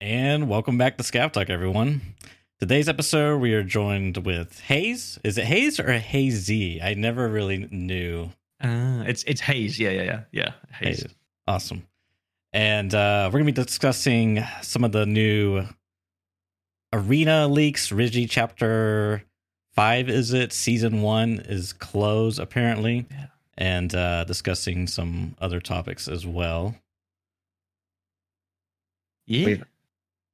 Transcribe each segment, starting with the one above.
And welcome back to Scav Talk, everyone. Today's episode, we are joined with Hayes. Is it Hayes or Hazy? I never really knew. Uh, it's it's Hayes. Yeah, yeah, yeah, yeah. Hayes. Hayes. Awesome. And uh, we're going to be discussing some of the new arena leaks. Ryzhy chapter five, is it? Season one is closed, apparently. Yeah. And uh, discussing some other topics as well. Yeah. We've,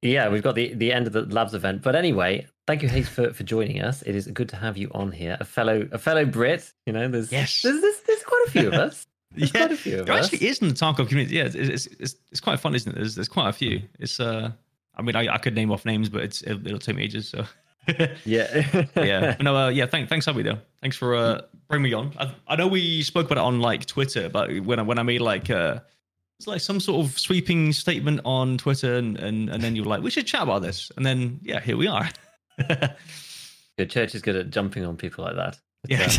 yeah, we've got the, the end of the labs event. But anyway, thank you, Hayes, for, for joining us. It is good to have you on here. A fellow a fellow Brit. You know, there's Yes. there's, there's, there's quite a few of us. There's yeah. quite a few of There us. actually is in the Tarkov community. Yeah, it's, it's, it's, it's quite fun, isn't it? There's, there's quite a few. It's uh, I mean, I, I could name off names, but it's it'll, it'll take me ages. So Yeah. yeah, But no, uh, yeah. Thanks, thanks, Abby. Though, thanks for uh, bringing me on. I, I know we spoke about it on like Twitter, but when I when I made like uh, it's like some sort of sweeping statement on Twitter, and and, and then you're like, we should chat about this, and then yeah, here we are. Your church is good at jumping on people like that. yeah.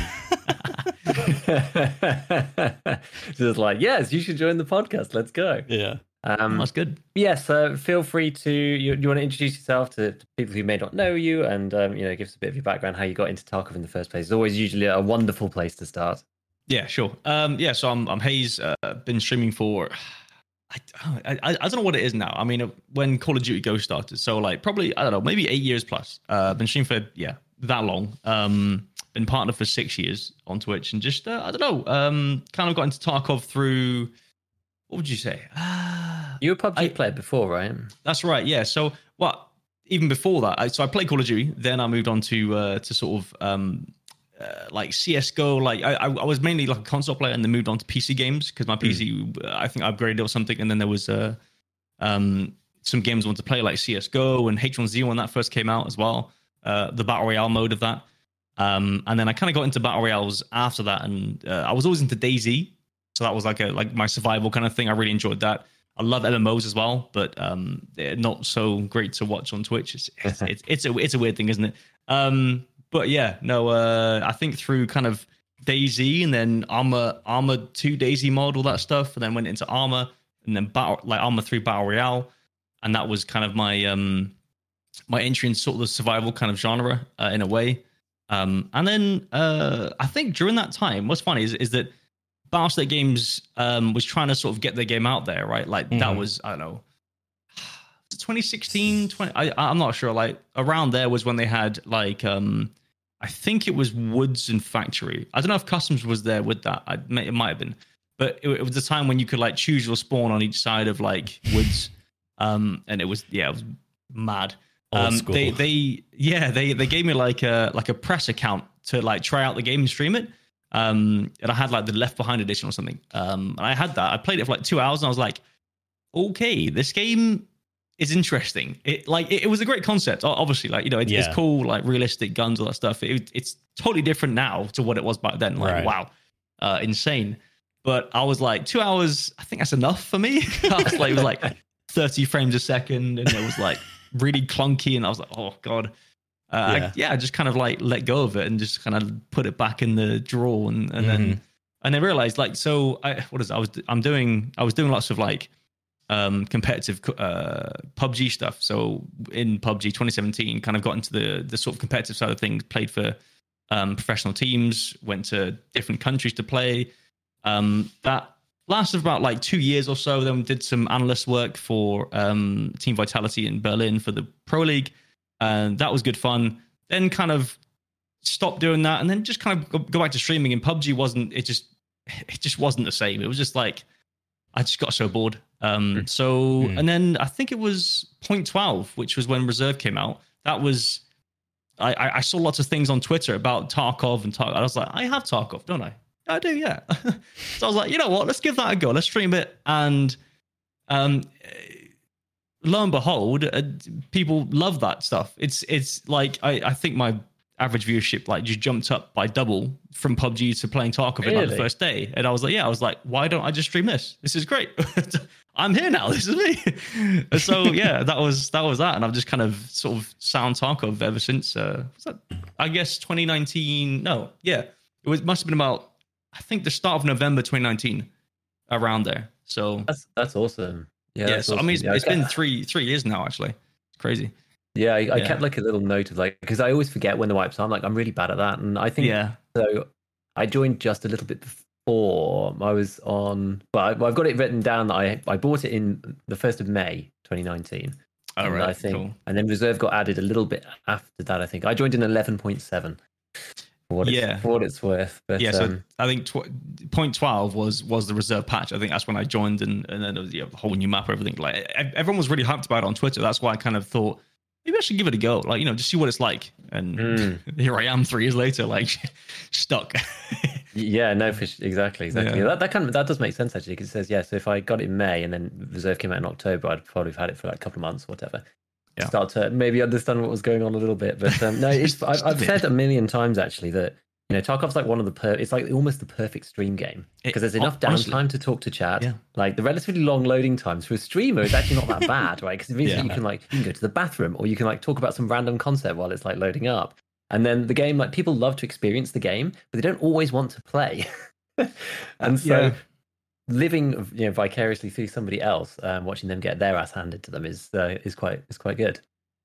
Just like, yes, you should join the podcast. Let's go. Yeah. Um, That's good. yes, uh, feel free to. You, you want to introduce yourself to, to people who may not know you, and um, you know, give us a bit of your background, how you got into Tarkov in the first place. It's always usually a wonderful place to start. Yeah, sure. Um, yeah, so I'm I'm Hayes. Uh, been streaming for. I, I I don't know what it is now. I mean, uh, when Call of Duty Go started, so like probably I don't know, maybe eight years plus. Uh, been streaming for yeah that long. Um, been partner for six years on Twitch, and just uh, I don't know. Um, kind of got into Tarkov through. What would you say? You were a PUBG I- player before, right? that's right. Yeah. So what? Even before that, I, so I played Call of Duty. Then I moved on to uh, to sort of um, uh, like CS:GO. Like I, I was mainly like a console player, and then moved on to PC games because my PC uh, I think upgraded or something. And then there was uh, um, some games I wanted to play like CS:GO and H1Z1 when that first came out as well. Uh, the battle royale mode of that. Um, and then I kind of got into battle royales after that, and uh, I was always into DayZ, so that was like a like my survival kind of thing. I really enjoyed that. I love MMOs as well, but um, they're not so great to watch on Twitch. It's it's, it's, it's a it's a weird thing, isn't it? Um, but yeah, no, uh, I think through kind of DayZ and then Arma Arma Two Daisy mod, all that stuff, and then went into Arma and then battle like Arma Three Battle Royale, and that was kind of my um my entry into sort of the survival kind of genre uh, in a way. Um, and then uh, I think during that time, what's funny is, is that Battlestate Games um, was trying to sort of get their game out there, right? Like that Mhm. was I don't know, 2016, 20. I, I'm not sure. Like around there was when they had like um, I think it was Woods and Factory. I don't know if Customs was there with that. I, it might have been, but it, it was the time when you could like choose your spawn on each side of like Woods, um, and it was yeah, it was mad. Um, they they yeah they they gave me like a like a press account to like try out the game and stream it. Um, and I had like the Left Behind edition or something. Um, and I had that. I played it for like two hours, and I was like, okay, this game is interesting. It like it, it was a great concept. Obviously, like you know, it, Yeah. it's cool, like realistic guns, all that stuff. It, it's totally different now to what it was back then. Like Right. wow, uh, insane. But I was like, two hours. I think that's enough for me. I was like, it was like thirty frames a second, and it was like really clunky, and I was like, oh god. Uh, Yeah. I, yeah, I just kind of like let go of it and just kind of put it back in the drawer, and and Mhm. then and then realized like so I what is it? I was I'm doing I was doing lots of like um competitive uh PUBG stuff. So in PUBG 2017 kind of got into the the sort of competitive side of things, played for um professional teams, went to different countries to play. Um that lasted about like 2 years or so then we did some analyst work for um Team Vitality in Berlin for the Pro League and that was good fun. Then kind of stopped doing that and then just kind of go, go back to streaming and PUBG wasn't it just it just wasn't the same. It was just like I just got so bored. Um, so Hmm. and then I think it was point twelve, which was when Reserve came out. That was I, I I saw lots of things on Twitter about Tarkov and Tarkov. I was like, I have Tarkov, don't I? I do, yeah. so I was like, you know what? Let's give that a go. Let's stream it. And um, lo and behold, uh, people love that stuff. It's it's like I, I think my average viewership like just jumped up by double from PUBG to playing Tarkov in like the first day, and I was like, yeah, I was like, why don't I just stream this? This is great. I'm here now. This is me. So yeah, that was that was that, and I've just kind of sort of sound Tarkov ever since. Uh, was that, I guess 2019. No, yeah, it was must have been about I think the start of November 2019, around there. So That's that's awesome. Yeah, yeah, so I mean, it's, awesome. Yeah, it's kept- been three three years now. Actually, it's crazy. Yeah, I, I kept like a little note of like because I always forget when the wipes are. I'm like I'm really bad at that, and I think Yeah, so. I joined just a little bit before I was on. Well, I've got it written down that I I bought it in the first of May 2019. all and right, I think, cool. and then reserve got added a little bit after that. I think I joined in 11.7. For what it's, Yeah. for what it's worth. But yeah, so um, I think tw- point twelve was was the reserve patch. I think that's when I joined, and and then it was yeah, a whole new map, everything. Like everyone was really hyped about it on Twitter. That's why I kind of thought maybe I should give it a go. Like you know, just see what it's like. And Mm. here I am, three years later, like stuck. Yeah, no, for, exactly, exactly. Yeah. That that kind of that does make sense actually because it says yeah. So if I got it in May and then reserve came out in October, I'd probably have had it for like a couple of months or whatever. Yeah. Start to maybe understand what was going on a little bit, but um, no, it's, I've, I've said a million times actually that you know Tarkov's like one of the per- it's like almost the perfect stream game because there's enough downtime to talk to chat. Yeah. Like the relatively long loading times for a streamer is actually not that bad, right? Because it means that you can like you can go to the bathroom or you can like talk about some random concept while it's like loading up. And then the game, like people love to experience the game, but they don't always want to play. and so Yeah. living you know vicariously through somebody else, um, watching them get their ass handed to them is uh, is quite is quite good.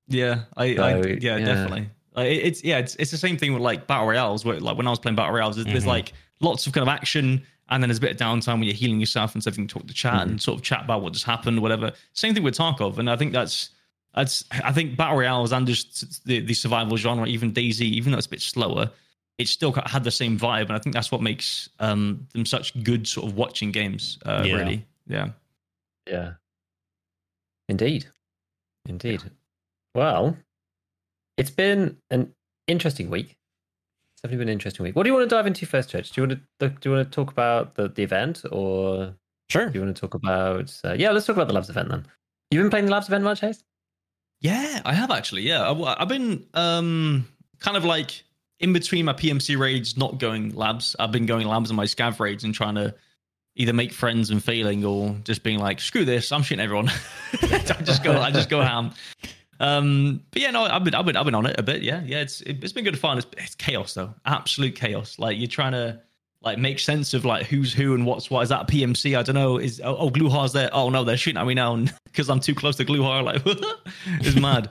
Yeah, I, I yeah, yeah. definitely. Like, it- it's yeah, it's it's the same thing with like battle royales. Where like when I was playing battle royales, there's, there's Mhm. like lots of kind of action, and then there's a bit of downtime when you're healing yourself and stuff. You can talk to chat Mm-hmm. and sort of chat about what just happened, whatever. Same thing with Tarkov, and I think that's that's I think battle royales and just the the survival genre, even DayZ, even though it's a bit slower, it still had the same vibe, and I think that's what makes um them such good sort of watching games. Uh, Yeah. Really, yeah. Yeah. Indeed. Indeed. Well, it's been an interesting week. It's definitely been an interesting week. What do you want to dive into first, Church? Do you want to do you want to talk about the, the event or Sure. do you want to talk about uh, yeah, let's talk about the labs event then. You've been playing the labs event much, Hayes? Yeah, I have actually. Yeah, I, have been um kind of like in between my PMC raids, not going labs. I've been going labs on my scav raids and trying to either make friends and failing, or just being like, screw this, I'm shooting everyone. I just go, I just go ham. Um, but yeah, no, I've been, I've been, I've been on it a bit. Yeah, yeah, it's it's been good fun. It's, it's chaos though, absolute chaos. Like you're trying to like make sense of like who's who and what's what. Is that PMC? I don't know. Is oh, oh Gluhar's there? Oh no, they're shooting at me now because I'm too close to Gluhar. Like it's mad.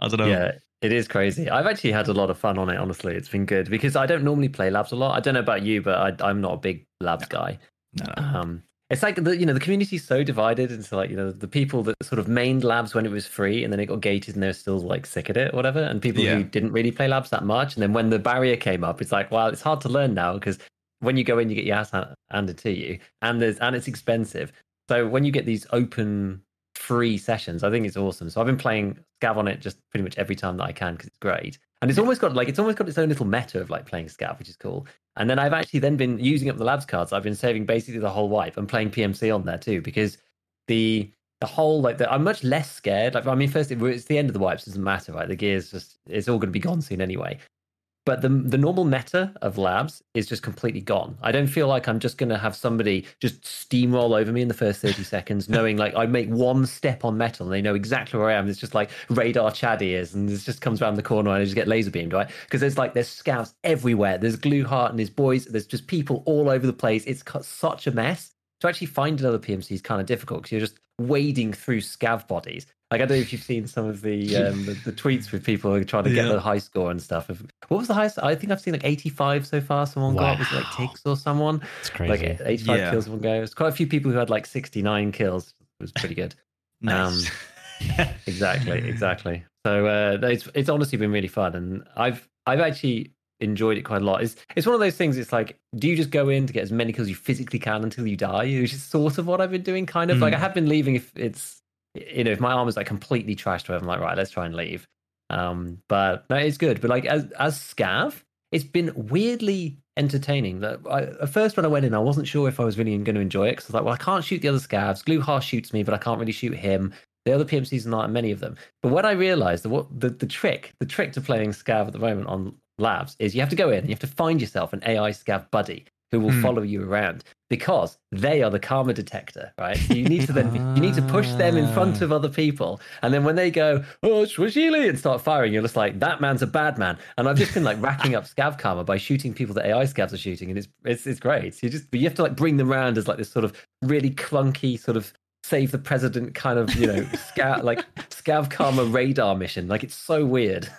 I don't know. Yeah, it is crazy. I've actually had a lot of fun on it, honestly. It's been good because I don't normally play labs a lot. I don't know about you, but I, I'm not a big labs guy. No, no. Um, it's like the you know the community's so divided into like you know the people that sort of mained labs when it was free and then it got gated and they're still like sick at it or whatever, and people Yeah. who didn't really play labs that much. And then when the barrier came up, it's like well, it's hard to learn now because when you go in, you get your ass handed to you, and there's and it's expensive. So when you get these open free sessions, I think it's awesome. So I've been playing Scav on it just pretty much every time that I can because it's great. And it's almost got like it's almost got its own little meta of like playing Scav, which is cool. And then I've actually then been using up the labs cards. I've been saving basically the whole wipe and playing PMC on there too because the the whole like the, I'm much less scared. Like I mean, first it, it's the end of the wipes doesn't matter, right? The gear's just it's all going to be gone soon anyway. But the the normal meta of labs is just completely gone. I don't feel like I'm just going to have somebody just steamroll over me in the first 30 seconds, knowing like I make one step on metal and they know exactly where I am. It's just like radar Chad ears and it just comes around the corner and I just get laser beamed, right? Because there's like there's scouts everywhere. There's Gluhar and his boys. There's just people all over the place. It's such a mess. To actually find another PMC is kind of difficult because you're just wading through scav bodies. Like I don't know if you've seen some of the um, the, the tweets with people who are trying to get Yeah. the high score and stuff. What was the highest? I think I've seen like 85 so far. Someone got was it like Wow. Tix or someone It's crazy. like 85 Yeah. kills in one go. There's quite a few people who had like 69 kills. It was pretty good. nice. exactly, exactly. So uh, it's it's honestly been really fun, and I've I've actually enjoyed it quite a lot. It's it's one of those things. It's like, do you just go in to get as many kills you physically can until you die? Which is sort of what I've been doing. Kind of like I Mm. have been leaving if it's you know if my arm is like completely trashed. Where I'm like, right, let's try and leave. Um, but no, it's good. But like as as scav, it's been weirdly entertaining. That at first when I went in, I wasn't sure if I was really going to enjoy it because I was like, well, I can't shoot the other scavs. Gluhar shoots me, but I can't really shoot him. The other PMCs are not many of them. But when I realized that what the, the trick, the trick to playing Scav at the moment on labs is you have to go in you have to find yourself an AI Scav buddy who will Hmm. follow you around because they are the karma detector, right? So you need to then you need to push them in front of other people, and then when they go oh Swishili and start firing, you're just like that man's a bad man. And I've just been like racking up scav karma by shooting people that AI scavs are shooting, and it's it's it's great. So you just you have to like bring them around as like this sort of really clunky sort of save the president kind of you know scav like scav karma radar mission. Like it's so weird.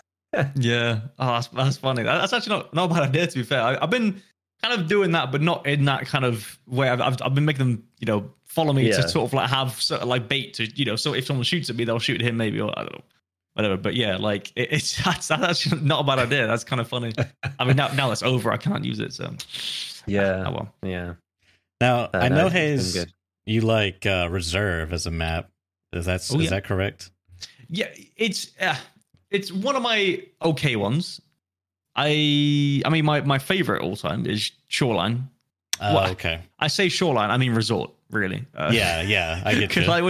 Yeah, oh, that's, that's funny. That's actually not not a bad idea. To be fair, I, I've been kind of doing that, but not in that kind of way. I've I've, I've been making them, you know, follow me Yeah. to sort of like have sort of like bait to, you know, so if someone shoots at me, they'll shoot at him maybe, or I don't know, whatever. But yeah, like it, it's that's, that's actually not a bad idea. That's kind of funny. I mean, now now that's over. I can't use it. So Yeah, oh well. yeah. Now Uh, I know it's Hayes, you like uh, reserve as a map. Is that Oh, is yeah. that correct? Yeah, it's uh, it's one of my okay ones. I I mean, my my favorite all time is Shoreline. Oh, What? okay. I say shoreline, I mean resort, really. Uh, Yeah, yeah, I get you. Because like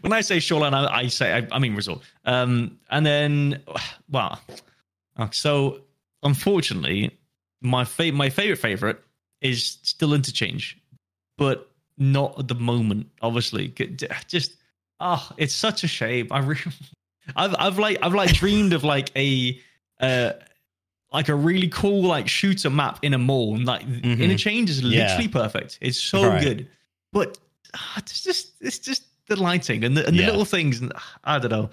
when, I say shoreline, I, I say I, I mean resort. Um, and then, well, uh, so unfortunately, my fa- my favorite favorite is still interchange, but not at the moment. Obviously, just ah, it's such a shame. I really, I've I've like I've like dreamed of like a uh like a really cool like shooter map in a mall and like Mhm. interchange is Yeah. literally perfect it's so Right. good but ah, it's just it's just the lighting and the, and the Yeah. little things and ah, i don't know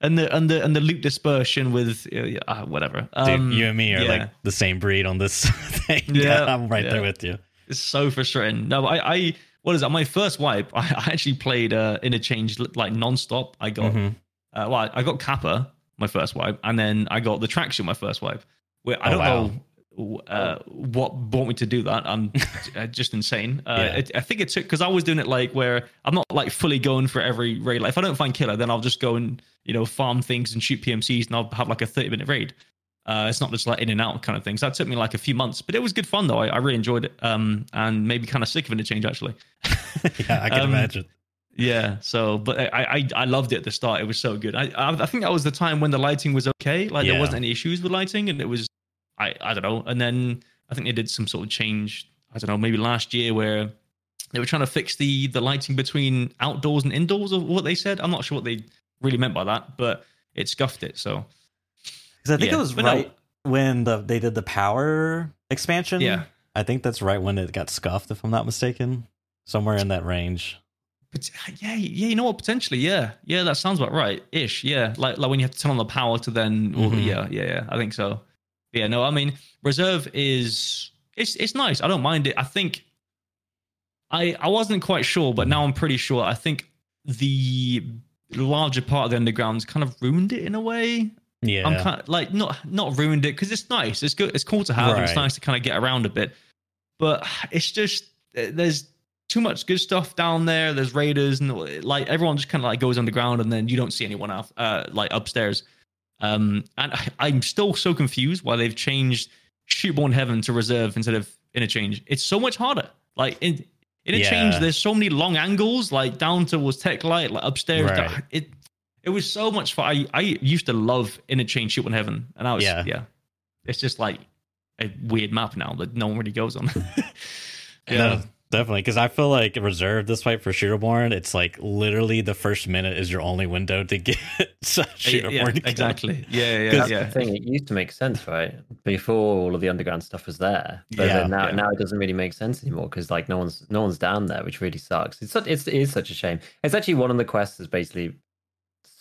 and the and the and the loot dispersion with uh, uh, whatever Dude, um, you and me are yeah. like the same breed on this thing. Yeah, I'm right there with you. It's so frustrating. No, I, I what is that? My first wipe, I, I actually played uh, interchange like nonstop. I got Mhm. uh, well, I got Kappa my first wipe, and then I got the traction my first wipe. I Oh, don't wow. know uh, what brought me to do that. I'm uh, just insane. Uh, Yeah. it, I think it took because I was doing it like where I'm not like fully going for every raid. Like if I don't find Killa, then I'll just go and you know farm things and shoot PMCs, and I'll have like a 30 minute raid. Uh, it's not just like in and out kind of thing. So that took me like a few months, but it was good fun though. I, I really enjoyed it. Um, and maybe kind of sick of interchange actually. yeah, I can Um, imagine. Yeah. So, but I, I, I loved it at the start. It was so good. I, I, I think that was the time when the lighting was okay. Like Yeah. there wasn't any issues with lighting, and it was, I, I don't know. And then I think they did some sort of change. I don't know, maybe last year where they were trying to fix the the lighting between outdoors and indoors, or what they said. I'm not sure what they really meant by that, but it scuffed it. So Because I think yeah, it was but no. right when the they did the power expansion. Yeah. I think that's right when it got scuffed, if I'm not mistaken. Somewhere in that range. But yeah, yeah, you know what? Potentially, yeah, yeah, that sounds about right, ish. Yeah, like like when you have to turn on the power to then, Mhm. yeah, yeah, yeah. I think so. Yeah, no, I mean, reserve is it's it's nice. I don't mind it. I think I I wasn't quite sure, but now I'm pretty sure. I think the larger part of the underground's kind of ruined it in a way. Yeah. I'm kind of like not not ruined it because it's nice. It's good. It's cool to have. and It's nice to kind of get around a bit, but it's just there's too much good stuff down there. There's raiders and like everyone just kind of like goes underground and then you don't see anyone out uh, like upstairs. Um, and I, I'm still so confused why they've changed Shootborn Heaven to reserve instead of interchange. It's so much harder. Like in interchange, Yeah. there's so many long angles, like down towards Tech Light, like upstairs. Right. It it was so much fun. I, I used to love interchange Shootborn Heaven, and I was Yeah. yeah. It's just like a weird map now that no one really goes on. No, definitely. Because I feel like reserve this fight for Shooterborn, it's like literally the first minute is your only window to get Shooterborn. yeah, to exactly. Yeah, yeah, That's yeah. the thing. It used to make sense, right? Before all of the underground stuff was there, but Yeah, then now, yeah. now it doesn't really make sense anymore because like no one's no one's down there, which really sucks. It's such, it's it is such a shame. It's actually one of the quests that's basically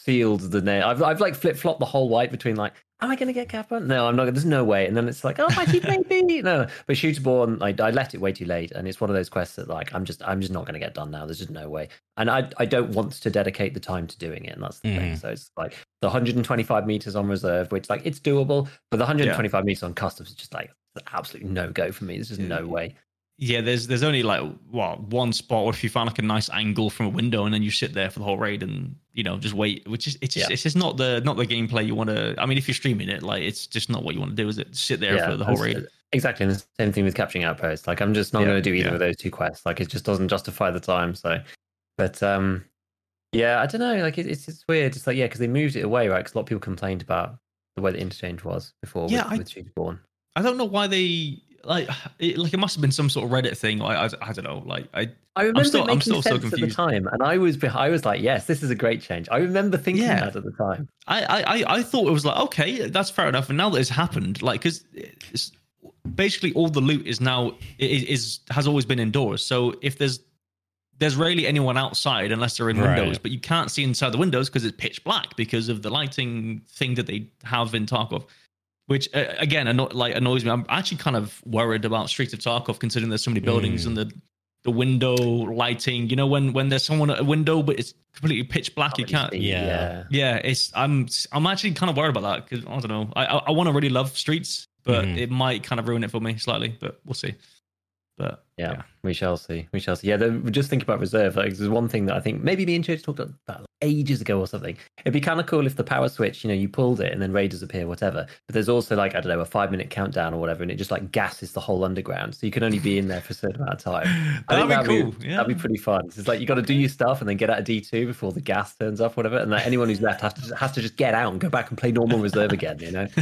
sealed the nail. I've I've like flip flopped the whole white between like, am I going to get Kappa? No, I'm not. There's no way. And then it's like, oh, actually maybe no. But Shooterborn, I I let it way too late, and it's one of those quests that like I'm just I'm just not going to get done now. There's just no way, and I I don't want to dedicate the time to doing it, and that's the thing. Mhm. So it's like the 125 meters on reserve, which like it's doable, but the 125 meters on customs is just like absolutely no go for me. There's just no way. Yeah, there's there's only like what one spot, or if you find like a nice angle from a window, and then you sit there for the whole raid, and you know just wait. Which is it's just Yeah. it's just not the not the gameplay you want to. I mean, if you're streaming it, like it's just not what you want to do, is it? Sit there for the whole raid. Exactly, and the same thing with capturing outposts. Like I'm just not Yeah, going to do either yeah. of those two quests. Like it just doesn't justify the time. So, but um, Yeah, I don't know. Like it, it's it's weird. It's like yeah, because they moved it away, right? Because a lot of people complained about the way the interchange was before Yeah, with, I- with Born. I don't know why they like it, like it must have been some sort of Reddit thing. I I, I don't know. Like I I remember still- it I'm making still so sense at the time, and I was I was like, yes, this is a great change. I remember thinking Yeah. that at the time. I, I, I- I thought it was like okay, that's fair enough. And now that it's happened, like because it's basically all the loot is now is, is has always been indoors. So if there's there's rarely anyone outside unless they're in Right. windows, but you can't see inside the windows because it's pitch black because of the lighting thing that they have in Tarkov. Which uh, again, anno- like annoys me. I'm actually kind of worried about Streets of Tarkov, considering there's so many buildings Mm. and the the window lighting. You know, when when there's someone at a window but it's completely pitch black, you can't. Yeah. Yeah, it's I'm I'm actually kind of worried about that because I don't know. I I, I want to really love Streets, but Mhm. it might kind of ruin it for me slightly. But we'll see. But Yeah, Yeah. we shall see. We shall see. Yeah, just think about reserve. Like, there's one thing that I think maybe me and Church talked about ages ago or something. It'd be kind of cool if the power switch, you know, you pulled it and then raiders appear, whatever. But there's also like I don't know a five minute countdown or whatever, and it just like gasses the whole underground, so you can only be in there for a certain amount of time. Think that'd be cool. Be, yeah. That'd be pretty fun. It's like you got to do your stuff and then get out of D two before the gas turns off, whatever. And like, anyone who's left has to has to just get out and go back and play normal reserve again. You know.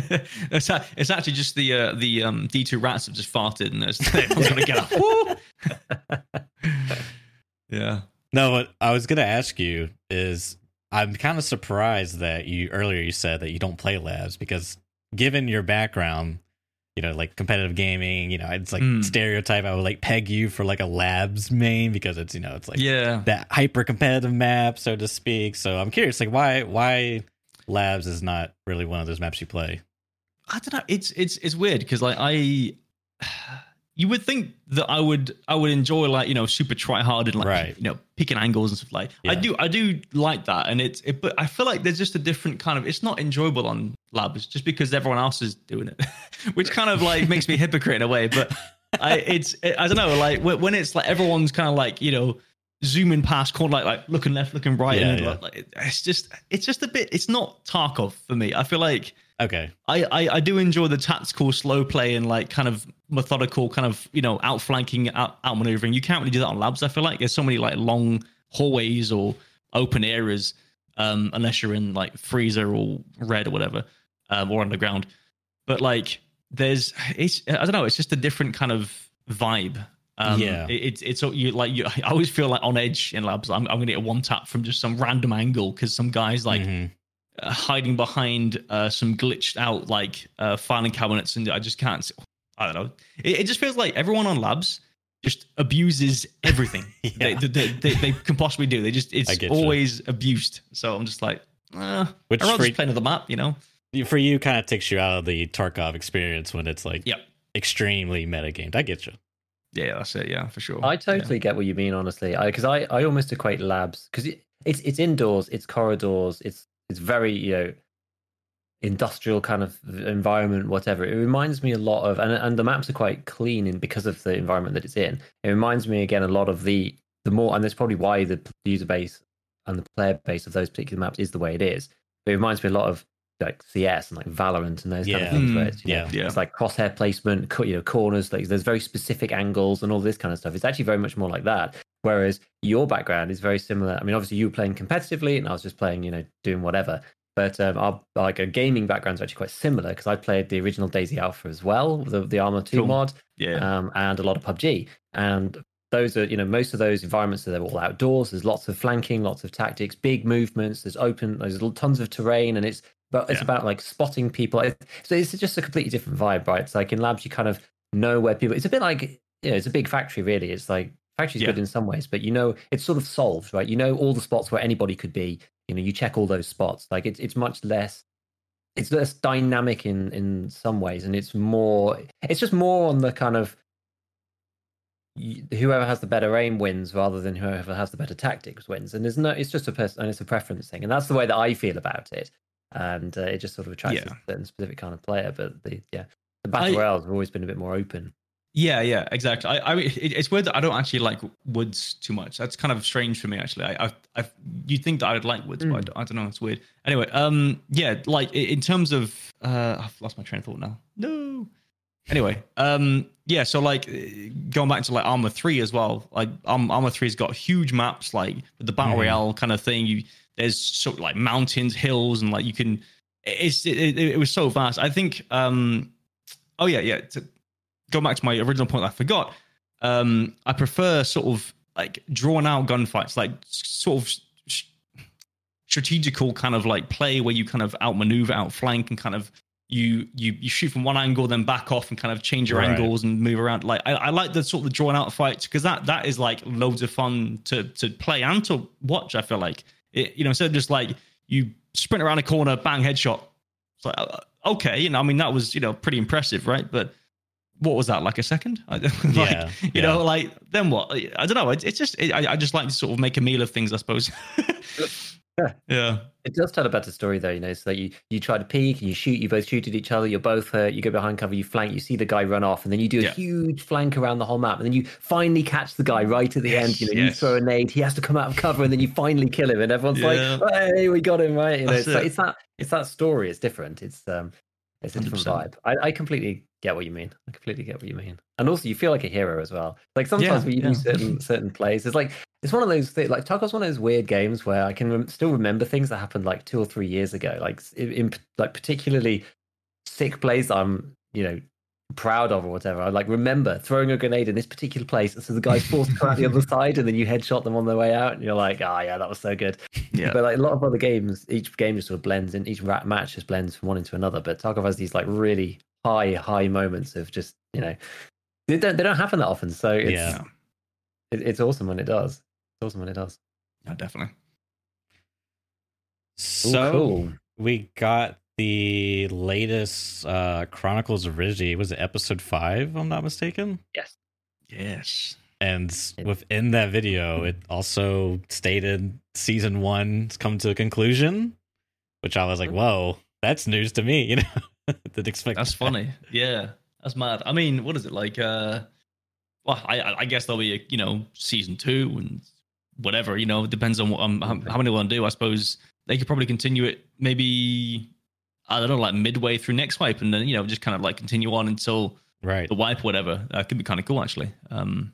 it's, it's actually just the uh, the um, D two rats have just farted and there's everyone's gonna get up. Yeah. No, what I was gonna ask you is I'm kind of surprised that you earlier you said that you don't play labs because given your background, you know, like competitive gaming, you know, it's like Mm. stereotype. I would like peg you for like a labs main because it's you know it's like yeah. that hyper competitive map, so to speak. So I'm curious, like why why labs is not really one of those maps you play. I don't know. It's it's it's weird because like I, you would think that I would I would enjoy like you know super try hard and like Right. you know picking angles and stuff like. I do I do like that and it's it, but I feel like there's just a different kind of. It's not enjoyable on labs just because everyone else is doing it, which kind of like makes me a hypocrite in a way. But I it's I don't know like when when it's like everyone's kind of like you know zooming past corner like like looking left looking right Yeah, and yeah. like it's just it's just a bit it's not Tarkov for me. I feel like. Okay, I, I, I do enjoy the tactical slow play and like kind of methodical kind of you know outflanking out outmaneuvering. You can't really do that on labs i feel like. There's so many like long hallways or open areas um unless you're in like freezer or red or whatever um or underground. But like there's it's i don't know it's just a different kind of vibe. Um Yeah. it, it's it's you like you i always feel like on edge in labs. I'm, I'm gonna get a one tap from just some random angle because some guys like Mhm. Uh, hiding behind uh, some glitched out like uh, filing cabinets, and I just can't. see- I don't know. It, it just feels like everyone on labs just abuses everything Yeah. they, they, they, they can possibly do. They just it's get you. always abused. So I'm just like, uh, which I'd rather for, just play another map, you know? for you kind of takes you out of the Tarkov experience when it's like Yep. extremely metagamed. I get you. Yeah, that's it. Yeah, for sure. I totally get what you mean, honestly, because I, I, almost equate labs because it, it's it's indoors, it's corridors, it's it's very you know industrial kind of environment, whatever. It reminds me a lot of, and and the maps are quite clean in because of the environment that it's in. It reminds me again a lot of the the more, and that's probably why the user base and the player base of those particular maps is the way it is. It reminds me a lot of like CS and like Valorant and those kind of things where Mm, it's you know, yeah. yeah. it's like crosshair placement, co- you know, corners. Like there's very specific angles and all this kind of stuff. It's actually very much more like that. Whereas your background is very similar. I mean, obviously you were playing competitively, and I was just playing, you know, doing whatever. But um, our like a gaming background is actually quite similar because I played the original DayZ Alpha as well, the the Arma Two Cool. mod, yeah. um, and a lot of PUBG. And those are, you know, most of those environments are they're all outdoors. There's lots of flanking, lots of tactics, big movements. There's open, there's tons of terrain, and it's but it's Yeah. about like spotting people. So it's just a completely different vibe, right? It's like in labs you kind of know where people. It's a bit like you know, it's a big factory, really. It's like factory's Yeah. good in some ways, but you know, it's sort of solved, right? You know all the spots where anybody could be. You know, you check all those spots. Like it's it's much less. It's less dynamic in in some ways, and it's more. It's just more on the kind of whoever has the better aim wins rather than whoever has the better tactics wins. And there's no, it's just a person, and it's a preference thing, and that's the way that I feel about it. And uh, it just sort of attracts Yeah. a certain specific kind of player. But the yeah, the battle I- royales have always been a bit more open. Yeah, yeah, exactly. I, I it, it's weird that I don't actually like woods too much. That's kind of strange for me, actually. I, I, I you'd think that I would like woods, but I Mm. don't, I don't know. It's weird. Anyway, um, yeah, like in terms of, uh, I've lost my train of thought now. No, Anyway, um, yeah. So like going back to like Arma three as well. Like um, Arma three's got huge maps, like with the battle Mhm. royale kind of thing. You there's sort of like mountains, hills, and like you can. It's it, it, it was so vast. I think. um Oh yeah, yeah. To go back to my original point, I forgot. Um, I prefer sort of like drawn out gunfights, like sort of s- strategical kind of like play where you kind of outmaneuver, outflank, and kind of you you you shoot from one angle, then back off and kind of change your Right. angles and move around. Like I, I like the sort of the drawn out fights because that that is like loads of fun to to play and to watch. I feel like it, you know instead of just like you sprint around a corner, bang headshot. It's like uh, okay, you know, I mean that was you know pretty impressive, right? But what was that like a second? like, Yeah, you yeah. know, like then what? I don't know. It's, it's just it, I, I just like to sort of make a meal of things, I suppose. Yeah. yeah. It does tell a better story though, you know. So you you try to peek and you shoot, you both shoot at each other, you're both hurt, you go behind cover, you flank, you see the guy run off, and then you do a Yeah. huge flank around the whole map, and then you finally catch the guy right at the Yes, end. You know, you throw a nade, he has to come out of cover, and then you finally kill him, and everyone's Yeah. like, "Hey, we got him!" Right? You know, That's it's, like, it. it's that it's that story. It's different. It's um, it's a different 100%. vibe. I, I completely get what you mean. I completely get what you mean. And also, you feel like a hero as well. Like sometimes Yeah, when you yeah. do certain certain plays, it's like it's one of those things. Like Tarkov's one of those weird games where I can rem- still remember things that happened like two or three years ago. Like in, like particularly sick plays I'm you know proud of or whatever. I like remember throwing a grenade in this particular place, and so the guy's forced to come out the other side, and then you headshot them on their way out, and you're like, ah, yeah, that was so good. Yeah. But like a lot of other games, each game just sort of blends in. Each match just blends from one into another. But Tarkov has these like really high, high moments of just you know they don't they don't happen that often. So it's Yeah. it, it's awesome when it does. It's awesome when it does. Yeah, definitely. Ooh, So cool. we got the latest uh Chronicles of Ryzhy. Was it episode five? I'm not mistaken. Yes. Yes. And within that video, it also stated season one's come to a conclusion, which I was like, "Whoa, that's news to me." You know, didn't expect. That's that. funny. Yeah. That's mad. I mean, what is it like? Uh, well, I I guess there'll be a you know season two and whatever. You know, it depends on what um, how, how many want to do. I suppose they could probably continue it. Maybe I don't know, like midway through next wipe, and then you know just kind of like continue on until Right. the wipe, whatever. That could be kind of cool, actually. Um,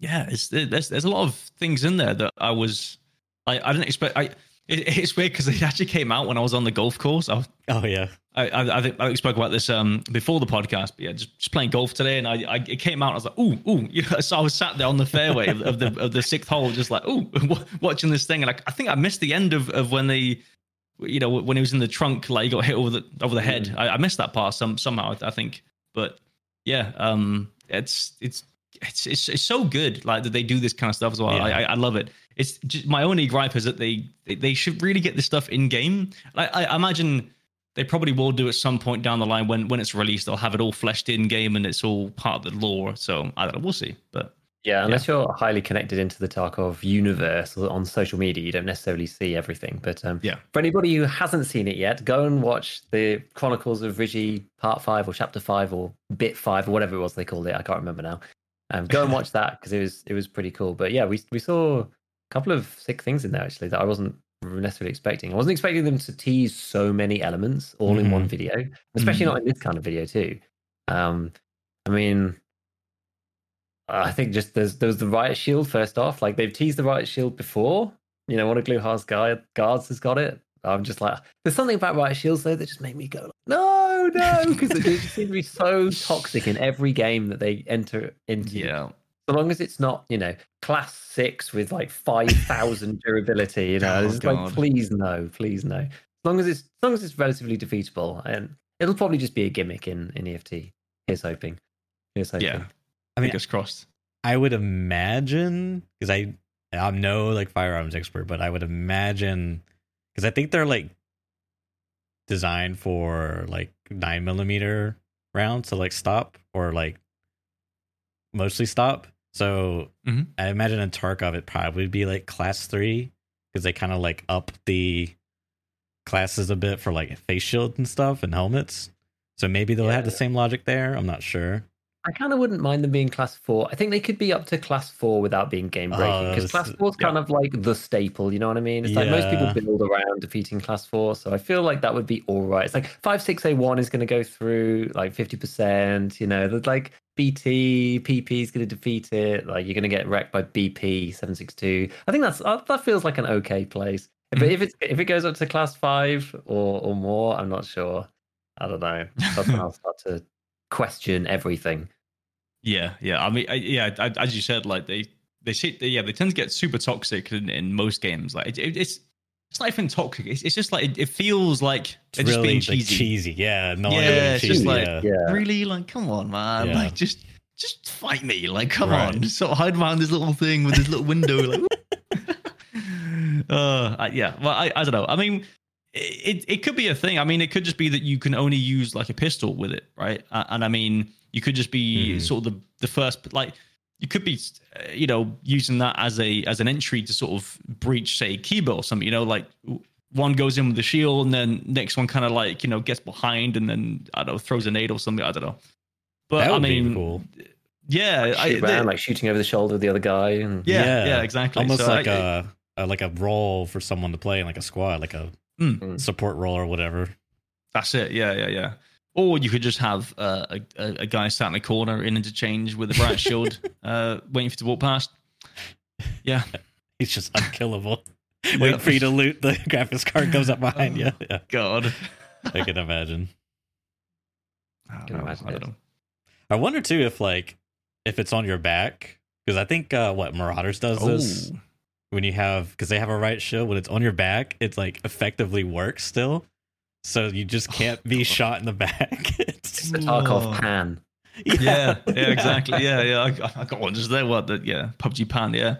yeah, it's there's there's a lot of things in there that I was I I didn't expect. I it, it's weird because it actually came out when I was on the golf course. I was Oh yeah. I, I, I think I spoke about this um, before the podcast, but yeah, just, just playing golf today, and I, I it came out. I was like, ooh, ooh. You know, so I was sat there on the fairway of, of the of the sixth hole, just like, ooh, watching this thing, and I, I think I missed the end of, of when they, you know, when he was in the trunk, like he got hit over the over the head. I, I missed that part some somehow, I think. But yeah, um, it's it's it's it's, it's so good, like that they do this kind of stuff as well. Yeah. I, I I love it. It's just, my only gripe is that they they, they should really get this stuff in game. I, I imagine they probably will do at some point down the line when when it's released. They'll have it all fleshed in game and it's all part of the lore. So I don't know. We'll see. But Yeah, unless you're highly connected into the Tarkov universe or on social media, you don't necessarily see everything. But um, Yeah. for anybody who hasn't seen it yet, go and watch the Chronicles of Ryzhy Part Five or Chapter Five or Bit Five or whatever it was they called it. I can't remember now. Um, go and watch that because it was it was pretty cool. But yeah, we we saw a couple of sick things in there actually that I wasn't necessarily expecting. I wasn't expecting them to tease so many elements all in one video, especially Mhm. not in this kind of video too. Um, I mean, I think just there's there's the riot shield first off. Like they've teased the riot shield before. You know, one of Gluhar's guards has got it. I'm just like, there's something about riot shields though that just make me go, no, no, because they just seem to be so toxic in every game that they enter into. yeah, So long as it's not, you know, class six with like five thousand durability, you know, Oh, it's like please no, please no. As long as it's as long as it's relatively defeatable, and it'll probably just be a gimmick in in EFT. Here's hoping. Here's hoping. yeah. I mean, Fingers crossed. I would imagine because I I'm no like firearms expert, but I would imagine because I think they're like designed for like nine millimeter rounds to like stop or like mostly stop. So Mhm. I imagine in Tarkov it probably would be like class three because they kind of like up the classes a bit for like face shield and stuff and helmets. So maybe they'll have the same logic there. I'm not sure. I kind of wouldn't mind them being class four. I think they could be up to class four without being game breaking Oh, because this class four is kind of like the staple. You know what I mean? It's like most people build around defeating class four, so I feel like that would be all right. It's like five six a one is going to go through like fifty percent. You know, like BT PP is going to defeat it. Like you're going to get wrecked by BP seven six two. I think that's uh, that feels like an okay place. If, Mhm. if it's if it goes up to class five or or more, I'm not sure. I don't know. That's when I'll start to question everything. Yeah, yeah. I mean, I, yeah. I, as you said, like they they yeah, they tend to get super toxic in, in most games. Like it, it, it's it's not even toxic. It's, it's just like it, it feels like It's they're just really being like, cheesy. cheesy. Yeah, no, Yeah, yeah, it's cheesy. just like- yeah. Yeah. Really, like, come on, man. Yeah. Like, just just fight me. Like, come Right. on. Just sort of hide behind this little thing with this little window. Like, uh, yeah. Well, I, I don't know. I mean, it it could be a thing. I mean, it could just be that you can only use like a pistol with it, right? Uh, and I mean, you could just be Mhm. sort of the the first, like. You could be, uh, you know, using that as a as an entry to sort of breach, say, Kiba or something. You know, like one goes in with the shield, and then next one kind of like you know gets behind, and then I don't know throws a nade or something. I don't know. But that I mean, be cool. yeah, I, shoot they- around, like shooting over the shoulder of the other guy. And yeah, yeah, exactly. Almost So like I- a, a like a role for someone to play in like a squad, like a Mm. support role or whatever. That's it. Yeah, yeah, yeah. Or you could just have uh, a, a a guy sat in the corner in interchange with a riot shield, uh, waiting for you to walk past. Yeah, He's just unkillable. Wait for you to loot the graphics card comes up behind you. Yeah, God. I can imagine. I don't Can know. imagine I don't it. know. I wonder too if like if it's on your back because I think uh, what Marauders does this Oh. when you have because they have a riot shield when it's on your back it's like effectively works still so you just can't be God. shot in the back It's- the Tarkov Whoa. pan. yeah, yeah, exactly. Yeah, yeah. I, got- I got one just there. What? The, yeah, PUBG Pan. Yeah,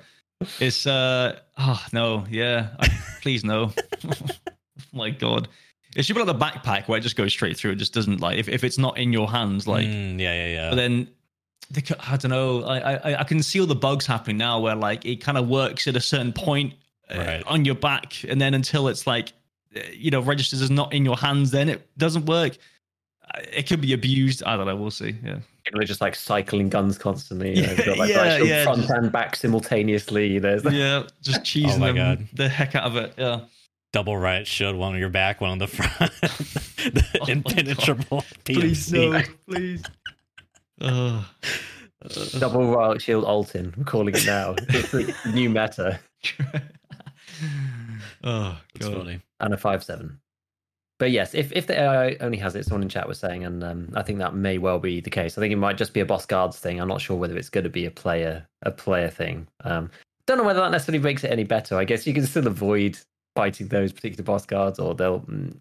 it's uh. Oh no. Yeah. I, please no. My God. It should be like the backpack where it just goes straight through. It just doesn't like if, if it's not in your hands, like. Mm, yeah yeah yeah But then. They, c- I don't know. I, I I can see all the bugs happening now, where like it kind of works at a certain point uh, Right. on your back, and then until it's like, you know, registers as not in your hands, then it doesn't work. Uh, It could be abused. I don't know. We'll see. Yeah. People are just like cycling guns constantly. You know, Yeah, got, like, yeah, right yeah, front just- and back simultaneously. There's yeah, just cheesing Oh my them God. the heck out of it. Yeah. double riot shield one on your back one on the front the Oh my impenetrable PMC. please. Uh, double riot shield Altyn. we're calling it now. It's the new meta oh It's god. funny and a five seven. But yes, if if the AI only has it, someone in chat was saying, and um, I think that may well be the case. I think it might just be a boss guards thing. I'm not sure whether it's going to be a player a player thing. Um, don't know whether that necessarily makes it any better. I guess you can still avoid fighting those particular boss guards, or they'll mm,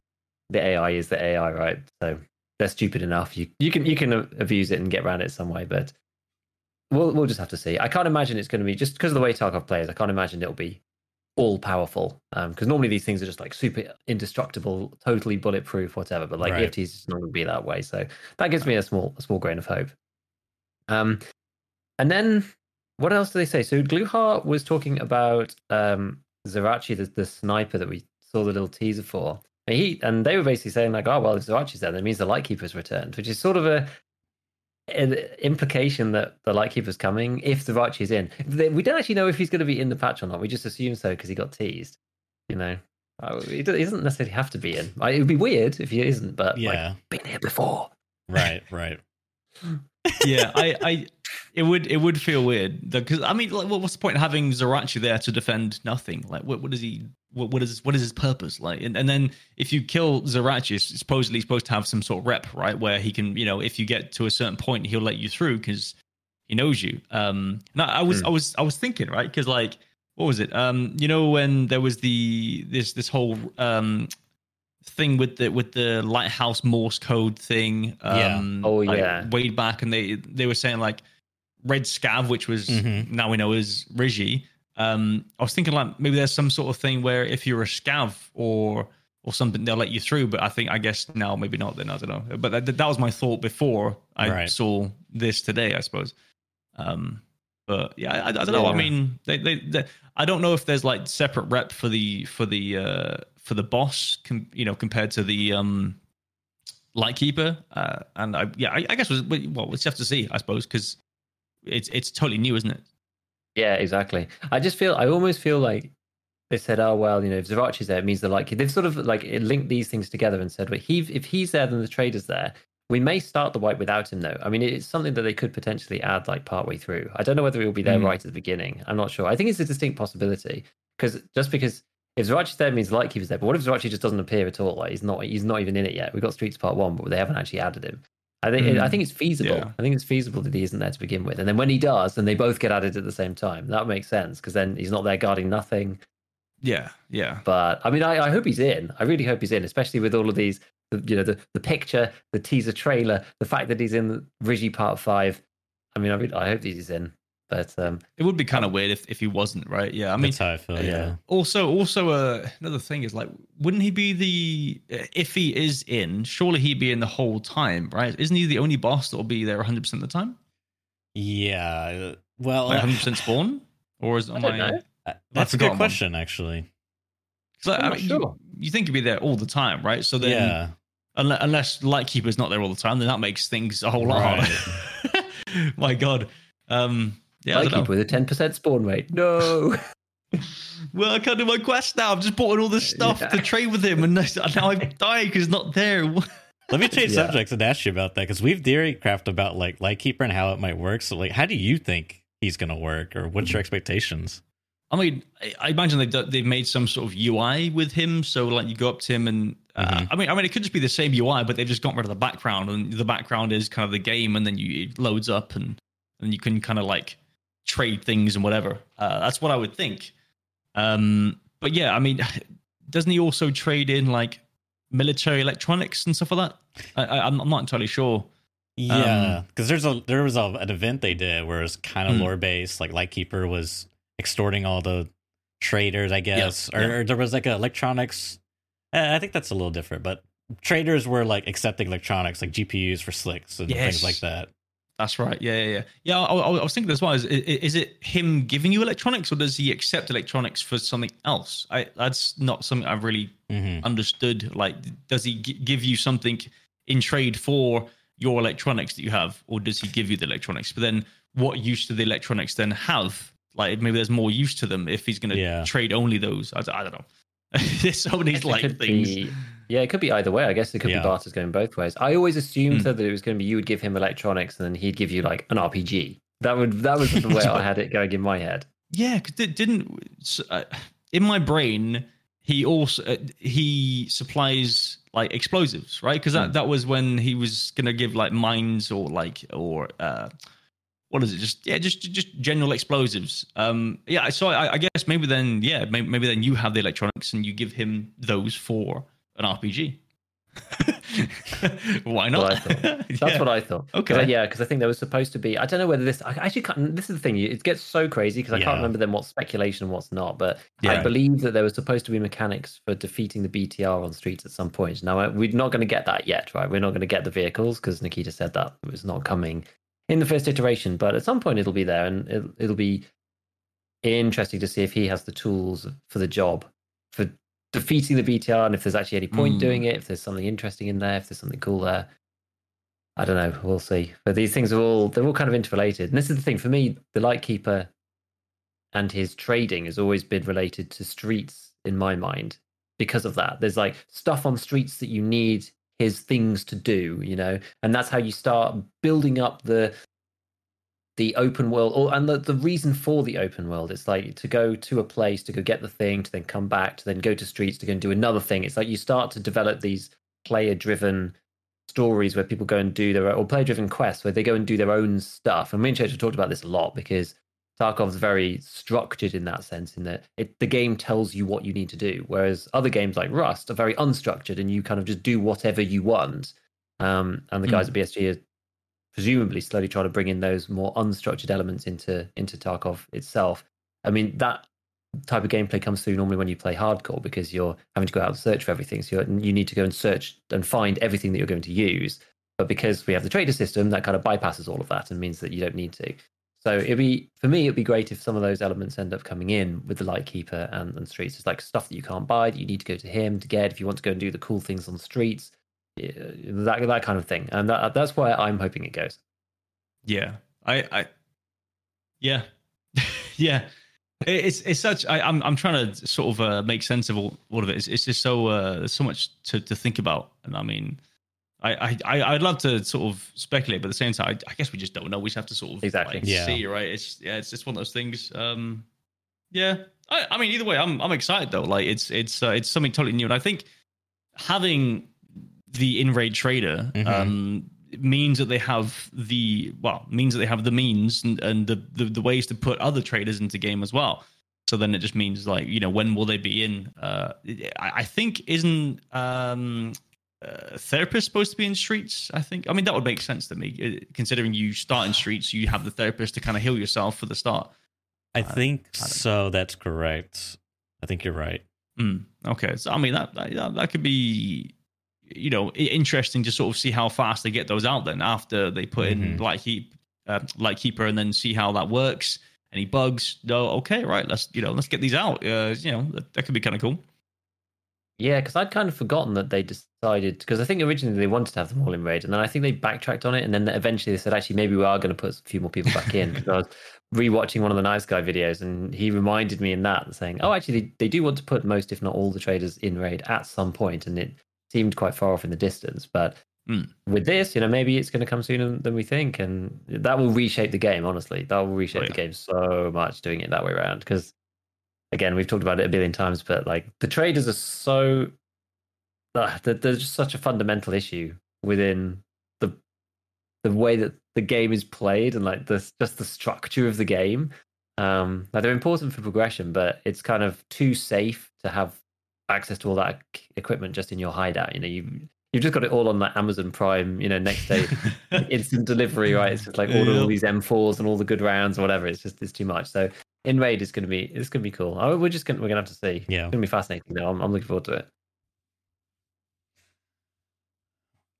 the AI is the AI, right? So they're stupid enough. You you can you can abuse it and get around it some way, but we'll we'll just have to see. I can't imagine it's going to be just because of the way Tarkov plays. I can't imagine it'll be all powerful because normally these things are just like super indestructible, totally bulletproof, whatever. But like Right. EFTs is not going to be that way, so that gives me a small a small grain of hope. Um, and then what else do they say? So Gluhar was talking about um Zryachiy, the, the sniper that we saw the little teaser for. And he and they were basically saying like, oh well, if Zryachiy's there, that means the Lightkeeper's returned, which is sort of a an implication that the Lightkeeper's coming if Zryachiy's in. We don't actually know if he's going to be in the patch or not. We just assume so because he got teased. You know, he doesn't necessarily have to be in. It would be weird if he isn't, but like, yeah been here before. right right yeah, I, I, it would, it would feel weird because I mean, like, what- what's the point of having Zryachiy there to defend nothing? Like, what, what is he? What, what is, what is his purpose? Like, and, and then if you kill Zryachiy, it's supposedly supposed to have some sort of rep, right? Where he can, you know, if you get to a certain point, he'll let you through because he knows you. Um, no, I was, Hmm. I was, I was thinking, right? Because like, what was it? Um, you know, when there was the this this whole um thing with the with the lighthouse Morse code thing. Yeah. Um, Oh, like, yeah. way back, and they they were saying like Red Scav, which was Mhm. now we know is Ryzhy. Um, I was thinking like maybe there's some sort of thing where if you're a scav or or something, they'll let you through. But I think I guess now maybe not. Then I don't know. But that, that was my thought before I Right. saw this today. I suppose. Um, but yeah, I, I don't know. I mean, they, they, they, I don't know if there's like separate rep for the for the uh for the boss, com, you know, compared to the um Lightkeeper, uh, and I yeah, I, I guess was well, we'll just have to see, I suppose, because it's it's totally new, isn't it? Yeah, exactly. I just feel I almost feel like they said, "Oh well, you know, if Zryachiy's there, it means they're like they've sort of like linked these things together and said, well, he if he's there, then the trader's there. We may start the wipe without him, though. I mean, it's something that they could potentially add like partway through. I don't know whether he'll be there Mm. right at the beginning. I'm not sure. I think it's a distinct possibility because just because if Zryachiy's there means Lightkeeper's there, but what if Zryachiy just doesn't appear at all? Like he's not he's not even in it yet. We've got Streets Part One, but they haven't actually added him. I think Mm. I think it's feasible. Yeah. I think it's feasible that he isn't there to begin with, and then when he does, then they both get added at the same time. That makes sense because then he's not there guarding nothing. Yeah, yeah. But I mean, I, I hope he's in. I really hope he's in, especially with all of these, the, you know, the, the picture, the teaser trailer, the fact that he's in Ryzhy Part Five. I mean, I, really, I hope he's in. But um, It would be kind of weird if, if he wasn't, right? Yeah, I mean, That's how I feel. yeah. Yeah. also also uh, another thing is like, wouldn't he be the if he is in? Surely he'd be in the whole time, right? Isn't he the only boss that will be there 100 percent of the time, Yeah. Well, like 100 percent spawn, or is I am don't I? uh, that's a forgotten good one. question, actually. 'cause, like, I'm I not mean, sure. you, you think he'd be there all the time, right? So then, yeah. unless, unless Lightkeeper's not there all the time, then that makes things a whole lot harder. My God. Um, yeah, I don't know. Lightkeeper with a ten percent spawn rate. No. Well, I can't do my quest now. I've just bought in all this stuff Yeah. to trade with him, and now I've died because it's not there. Let me change Yeah. subjects and ask you about that because we've theory craft about like Lightkeeper and how it might work. So, like, how do you think he's gonna work, or what's your expectations? I mean, I- I imagine they've done- they've made some sort of UI with him. So like you go up to him, and uh, Mhm. I mean, I mean, it could just be the same UI, but they've just got rid of the background, and the background is kind of the game, and then you it loads up, and and you can kind of like trade things and whatever. Uh, that's what I would think. Um, but yeah, I mean, doesn't he also trade in like military electronics and stuff like that? I, I, I'm I'm not entirely sure. Yeah, because there's a there was a, an event they did where it's kind of Hmm. lore based. Like Lightkeeper was extorting all the traders, I guess, or, yeah. or there was like a electronics. eh, I think that's a little different, but traders were like accepting electronics, like GPUs for slicks and Yes. things like that. That's right. Yeah, yeah, yeah. Yeah, I, I, I was thinking as well. Is, is it him giving you electronics, or does he accept electronics for something else? I that's not something I've really hmm understood. Like, does he gi- give you something in trade for your electronics that you have, or does he give you the electronics? But then, what use do the electronics then have? Like, maybe there's more use to them if he's going to Yeah. trade only those. I, I don't know. There's so many like things. be- yeah, it could be either way. I guess it could Yeah. be barters going both ways. I always assumed though, that it was going to be you would give him electronics and then he'd give you like an RPG. That would that was the way I had it going in my head. Yeah, because it didn't. Uh, in my brain, he also uh, he supplies like explosives, right? Because that, Mm. that was when he was gonna give like mines or like or uh, what is it? Just yeah, just just general explosives. Um, yeah. So I, I guess maybe then yeah, maybe, maybe then you have the electronics and you give him those for an RPG. Why That's what I not? That's what I thought. 'Cause I- Okay. yeah, because I think there was supposed to be. I don't know whether this. I actually can't. This is the thing. It gets so crazy because I Yeah. can't remember then what's speculation and what's not. But I believe that there was supposed to be mechanics for defeating the BTR on streets at some point. Now uh, we're not going to get that yet, right? We're not going to get the vehicles because Nikita said that it was not coming in the first iteration. But at some point it'll be there, and it'll, it'll be interesting to see if he has the tools for the job for defeating the BTR, and if there's actually any point Hmm. doing it, if there's something interesting in there, if there's something cool there. I don't know. We'll see. But these things are all they're all kind of interrelated. And this is the thing for me: the Lightkeeper and his trading has always been related to streets in my mind because of that. There's like stuff on streets that you need his things to do, you know, and that's how you start building up the the open world or and the, the reason for the open world it's like to go to a place to go get the thing to then come back to then go to streets to go and do another thing. It's like you start to develop these player driven stories where people go and do their or player driven quests where they go and do their own stuff. And me and Church have talked about this a lot because Tarkov's very structured in that sense in that it, the game tells you what you need to do whereas other games like Rust are very unstructured and you kind of just do whatever you want. Um, and the guys at BSG are presumably slowly try to bring in those more unstructured elements into into Tarkov itself. I mean that type of gameplay comes through normally when you play hardcore because you're having to go out and search for everything. So you need to go and search and find everything that you're going to use. But because we have the trader system, that kind of bypasses all of that and means that you don't need to. So it'd be for me, it'd be great if some of those elements end up coming in with the Lightkeeper and, and streets. It's like stuff that you can't buy that you need to go to him to get if you want to go and do the cool things on streets. Yeah, that that kind of thing, and that, that's where I'm hoping it goes. Yeah, I, I, yeah, yeah. It- It's it's such. I, I'm I'm trying to sort of uh, make sense of all, all of it. It's, it's just so uh, there's so much to, to think about, and I mean, I, I I- I'd love to sort of speculate, but at the same time, I, I guess we just don't know. We just have to sort of Exactly. like, Yeah. see, right? It's yeah, it's just one of those things. Um, yeah, I, I mean, either way, I'm I'm excited though. Like it's it's uh, it's something totally new, and I think having the in raid trader Mhm. um, means that they have the well means that they have the means and, and the, the the ways to put other traders into game as well. So then it just means like you know when will they be in? Uh, I, I think isn't um, uh, therapist supposed to be in streets? I think. I mean that would make sense to me uh, considering you start in streets, you have the therapist to kind of heal yourself for the start. I I- think I so. That's correct. I think you're right. Mm, okay, so I mean that, that that could be, you know, interesting to sort of see how fast they get those out. Then after they put in Mhm. Light Heap, uh, Light Keeper, and then see how that works. Any bugs? No. Okay, right. Let's you know let's get these out. Uh, you know that, that could be kind of cool. Yeah, because I'd kind of forgotten that they decided because I think originally they wanted to have them all in raid, and then I think they backtracked on it, and then eventually they said actually maybe we are going to put a few more people back in. Because I was rewatching one of the Noiceguy videos, and he reminded me in that saying, "Oh, actually they, they do want to put most, if not all, the traders in raid at some point," and it seemed quite far off in the distance. But Hmm. with this, you know, maybe it's going to come sooner than we think, and that will reshape the game. Honestly, that will reshape Oh, the game so much doing it that way around because again, we've talked about it a billion times, but like the traders are so uh, there- there's just such a fundamental issue within the the way that the game is played and like the just the structure of the game. Um, like they're important for progression, but it's kind of too safe to have access to all that equipment just in your hideout. You know, you you've just got it all on that Amazon Prime. You know, next day instant delivery, right? It's just like order all these M4s and all the good rounds or whatever. It's just it's too much. So in raid is going to be it's going to be cool. We're just going to we're going to have to see. Yeah. It's going to be fascinating. though. I'm, I'm looking forward to it.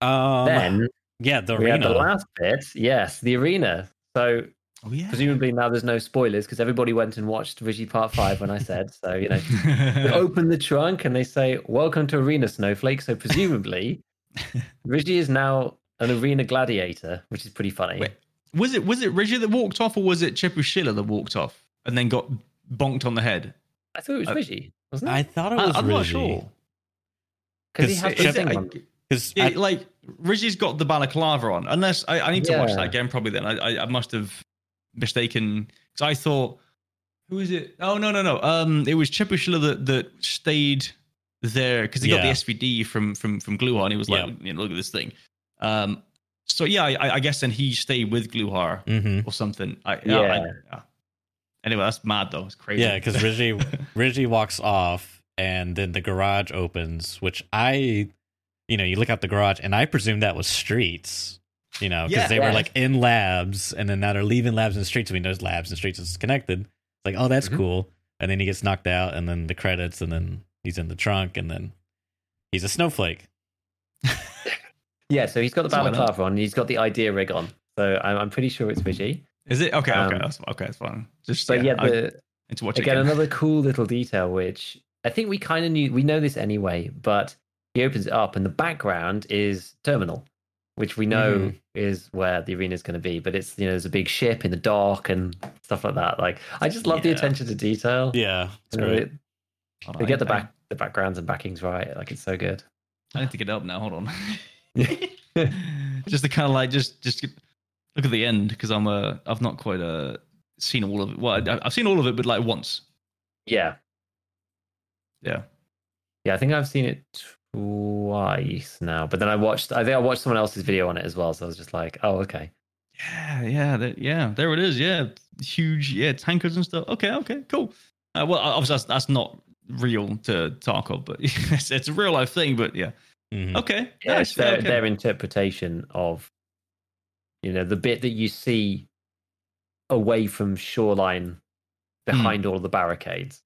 Um, then yeah, the arena. the last bit. Yes, the arena. So oh yeah. presumably now there's no spoilers because everybody went and watched Ryzhy Part Five when I said so. You know, they open the trunk and they say, "Welcome to Arena Snowflake." So presumably, Ryzhy is now an arena gladiator, which is pretty funny. Wait, was it was it Ryzhy that walked off, or was it Chepushila that walked off and then got bonked on the head? I thought it was Uh, Ryzhy, wasn't it? I thought it I, was I'm not sure. Because he has it- the Is thing I- Because Yeah, like Ryzhy's got the balaclava on. Unless I, I need to watch that again, probably. Then I, I, I must have mistaken because I thought, who is it? Oh no, no, no. Um, it was Chepushila that that stayed there because he got the Yeah. SVD from from from Gluhar, and he was like, Yeah. you know, look at this thing. Um, so yeah, I, I guess then he stayed with Gluhar hmm or something. I, Yeah. I, yeah. Anyway, that's mad though. It's crazy. Yeah, because Ryzhy Ryzhy walks off, and then the garage opens, which I, you know, you look out the garage, and I presume that was streets. You know, because Yeah. they were like in labs, and then now they're leaving labs and streets. We know labs and streets is connected. It's like, oh, that's Mhm. cool. And then he gets knocked out, and then the credits, and then he's in the trunk, and then he's a snowflake. Yeah, so he's got the That's what I balaclava on. and He's got the idea rig on. So I'm, I'm pretty sure it's Ryzhy. is it okay? Um, okay, that's okay. That's fine. Just So yeah, I the, need to watch again, again. another cool little detail, which I think we kind of knew. We know this anyway, but he opens it up, and the background is terminal, which we know Mhm. is where the arena is going to be. But it's you know there's a big ship in the dock and stuff like that. Like I just love the attention to detail. Yeah, it's You know, great. it- they on, get the I- back the backgrounds and backings right. Like it's so good. I need to get up now. Hold on. just to kind of like just just get- look at the end because I'm uh I've not quite uh seen all of it. Well, I, I've seen all of it, but like once. Yeah, Yeah. yeah. I think I've seen it twice now, but then I watched. I think I watched someone else's video on it as well. So I was just like, oh okay. Yeah, yeah, that, yeah. There it is. Yeah, huge. Yeah, tankers and stuff. Okay, okay, cool. Uh, well, obviously that's, that's not real to Tarkov, but it's, it's a real life thing. But yeah, Mhm. okay. yeah, nice, it's their, okay. their interpretation of you know the bit that you see away from shoreline behind all of the barricades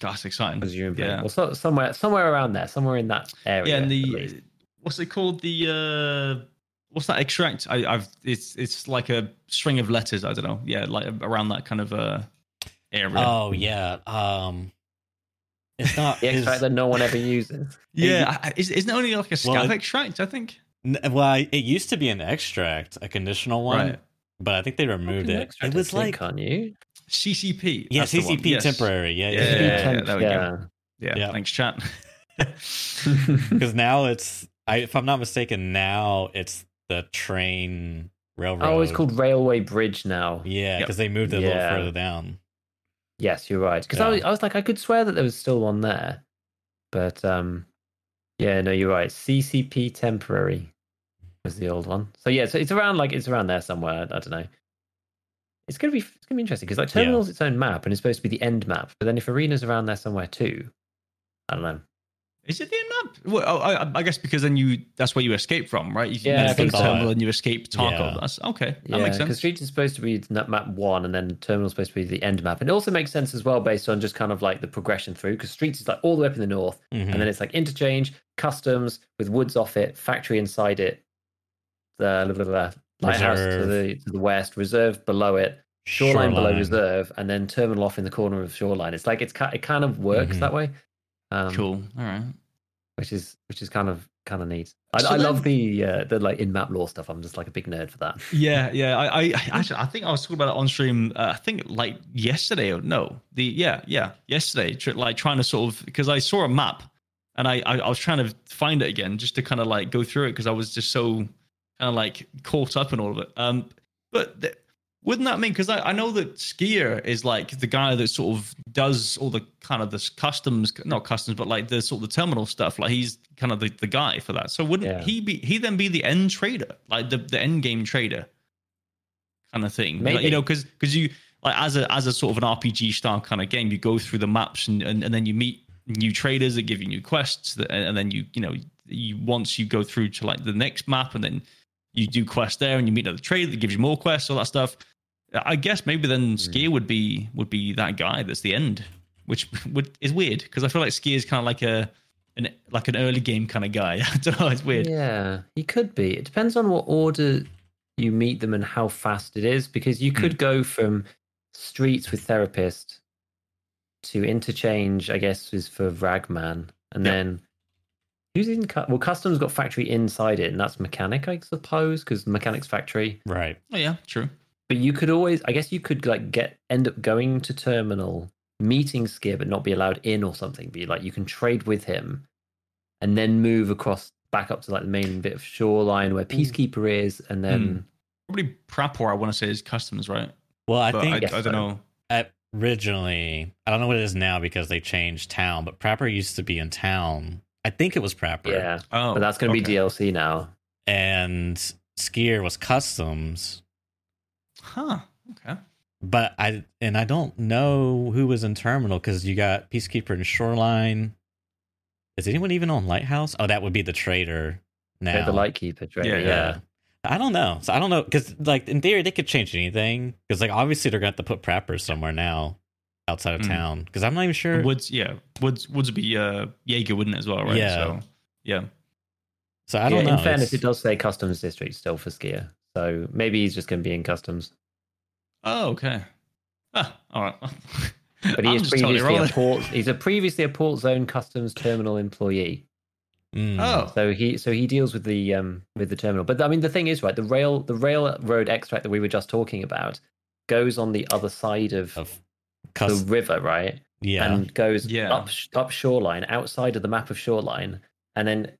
That's exciting. presumably Yeah. or so, somewhere somewhere around there somewhere in that area yeah, and the what's it called? The uh what's that extract? I, I've it's it's like a string of letters. I don't know. Yeah, like around that kind of uh area. Oh yeah. Um, it's not. The is- extract that no one ever uses. Yeah, I- I- is, isn't it only like a Well, scav it- extract? I think. n- well, I- it used to be an extract, a conditional one, Right. but I think they removed it. It was like can't you? CCP. yeah, that's the one. CCP Yes. temporary. Yeah, Yeah, yeah. yeah, yeah. yeah. there we go. yeah. Yeah, Yeah. thanks, chat. Because now it's, I, if I'm not mistaken, now it's the train railroad. Oh, it's called Railway Bridge now. Yeah, Yep. because they moved it a little further down. Yes, you're right. Because I, Yeah. was, I was like, I could swear that there was still one there, but um, yeah, no, you're right. CCP temporary was the old one. So yeah, so it's around like it's around there somewhere. I don't know. It's gonna be it's gonna be interesting because like Yeah. terminal's its own map and it's supposed to be the end map, but then if arena's around there somewhere too, I don't know. Is it the end map? Well, oh, I, I guess because then you that's where you escape from, right? You, Yeah, think terminal and you escape Tarkov. Yeah. That's okay. That Yeah, makes because sense. Streets is supposed to be map one, and then Terminal's supposed to be the end map. And it also makes sense as well based on just kind of like the progression through, because Streets is like all the way up in the north, Mhm. and then it's like interchange, customs with woods off it, factory inside it, the blah, blah, blah, lighthouse to the to the west, reserve below it, shoreline, below reserve, and then terminal off in the corner of shoreline. It's like it's it kind of works Mhm. that way. Um, cool. All right. which is which is kind of kind of neat. I, So I then- love the uh, the like in map lore stuff. I'm just like a big nerd for that. Yeah, yeah. I, I I- actually, I think I was talking about it on stream. Uh, I think like yesterday or no, the yeah, yeah, yesterday. Tr- like trying to sort of because I saw a map and I, I I was trying to find it again just to kind of like go through it because I was just so kind of like caught up in all of it. Um, but th- wouldn't that mean because I, I know that skier is like the guy that sort of does all the kind of this customs not customs but like the sort of the terminal stuff like he's kind of the, the guy for that so wouldn't Yeah. he be he then be the end trader like the, the end game trader kind of thing Like, you know because because you like as a as a sort of an rpg style kind of game you go through the maps and, and, and then you meet new traders that give you new quests that, and then you you know you once you go through to like the next map and then you do quests there and you meet another trader that gives you more quests all that stuff i guess maybe then skier would be would be that guy that's the end which would is weird because i feel like skier is kind of like a an like an early game kind of guy i don't know it's weird Yeah, he could be. It depends on what order you meet them and how fast it is, because you Hmm. could go from streets with therapist to interchange. I guess is for Ragman, and Yeah. then who's in? cu- Well, customs got factory inside it, and that's mechanic, I suppose, because mechanic's factory. Right. oh yeah true But you could always, I guess, you could like get end up going to terminal, meeting Skier, but not be allowed in or something. Be like you can trade with him, and then move across back up to like the main bit of shoreline where hmm. Peacekeeper is, and then hmm. probably prapor i want to say is customs right Well, I but think I, Yes, I don't so. know at- originally, I don't know what it is now because they changed town, but Prapor used to be in town. I think it was Prapor. yeah, oh but that's going to okay. be DLC now. And Skier was customs. huh okay But I and I don't know who was in terminal because you got Peacekeeper and Shoreline. Is anyone even on Lighthouse? Oh, that would be the trader now. They're the Lightkeeper trader. Yeah, Yeah, yeah. I don't know. So I don't know because like in theory they could change anything because like obviously they're going to have to put Prapor somewhere now outside of Mm. town because I'm not even sure. Woods, yeah, Woods, Woods would be uh, Jaeger, wouldn't it as well, right? Yeah. So, yeah. So I don't Yeah, know. In fairness, It's- it does say customs district still for Skier, so maybe he's just going to be in customs. Oh, okay. Ah, all right. But he I'm is just totally previously a port. He's a previously a port zone customs terminal employee. Mm. Oh, So he so he deals with the um with the terminal. But I mean the thing is right, the rail the railroad extract that we were just talking about goes on the other side of of the river, right? yeah. And goes Yeah. up up shoreline, outside of the map of shoreline, and then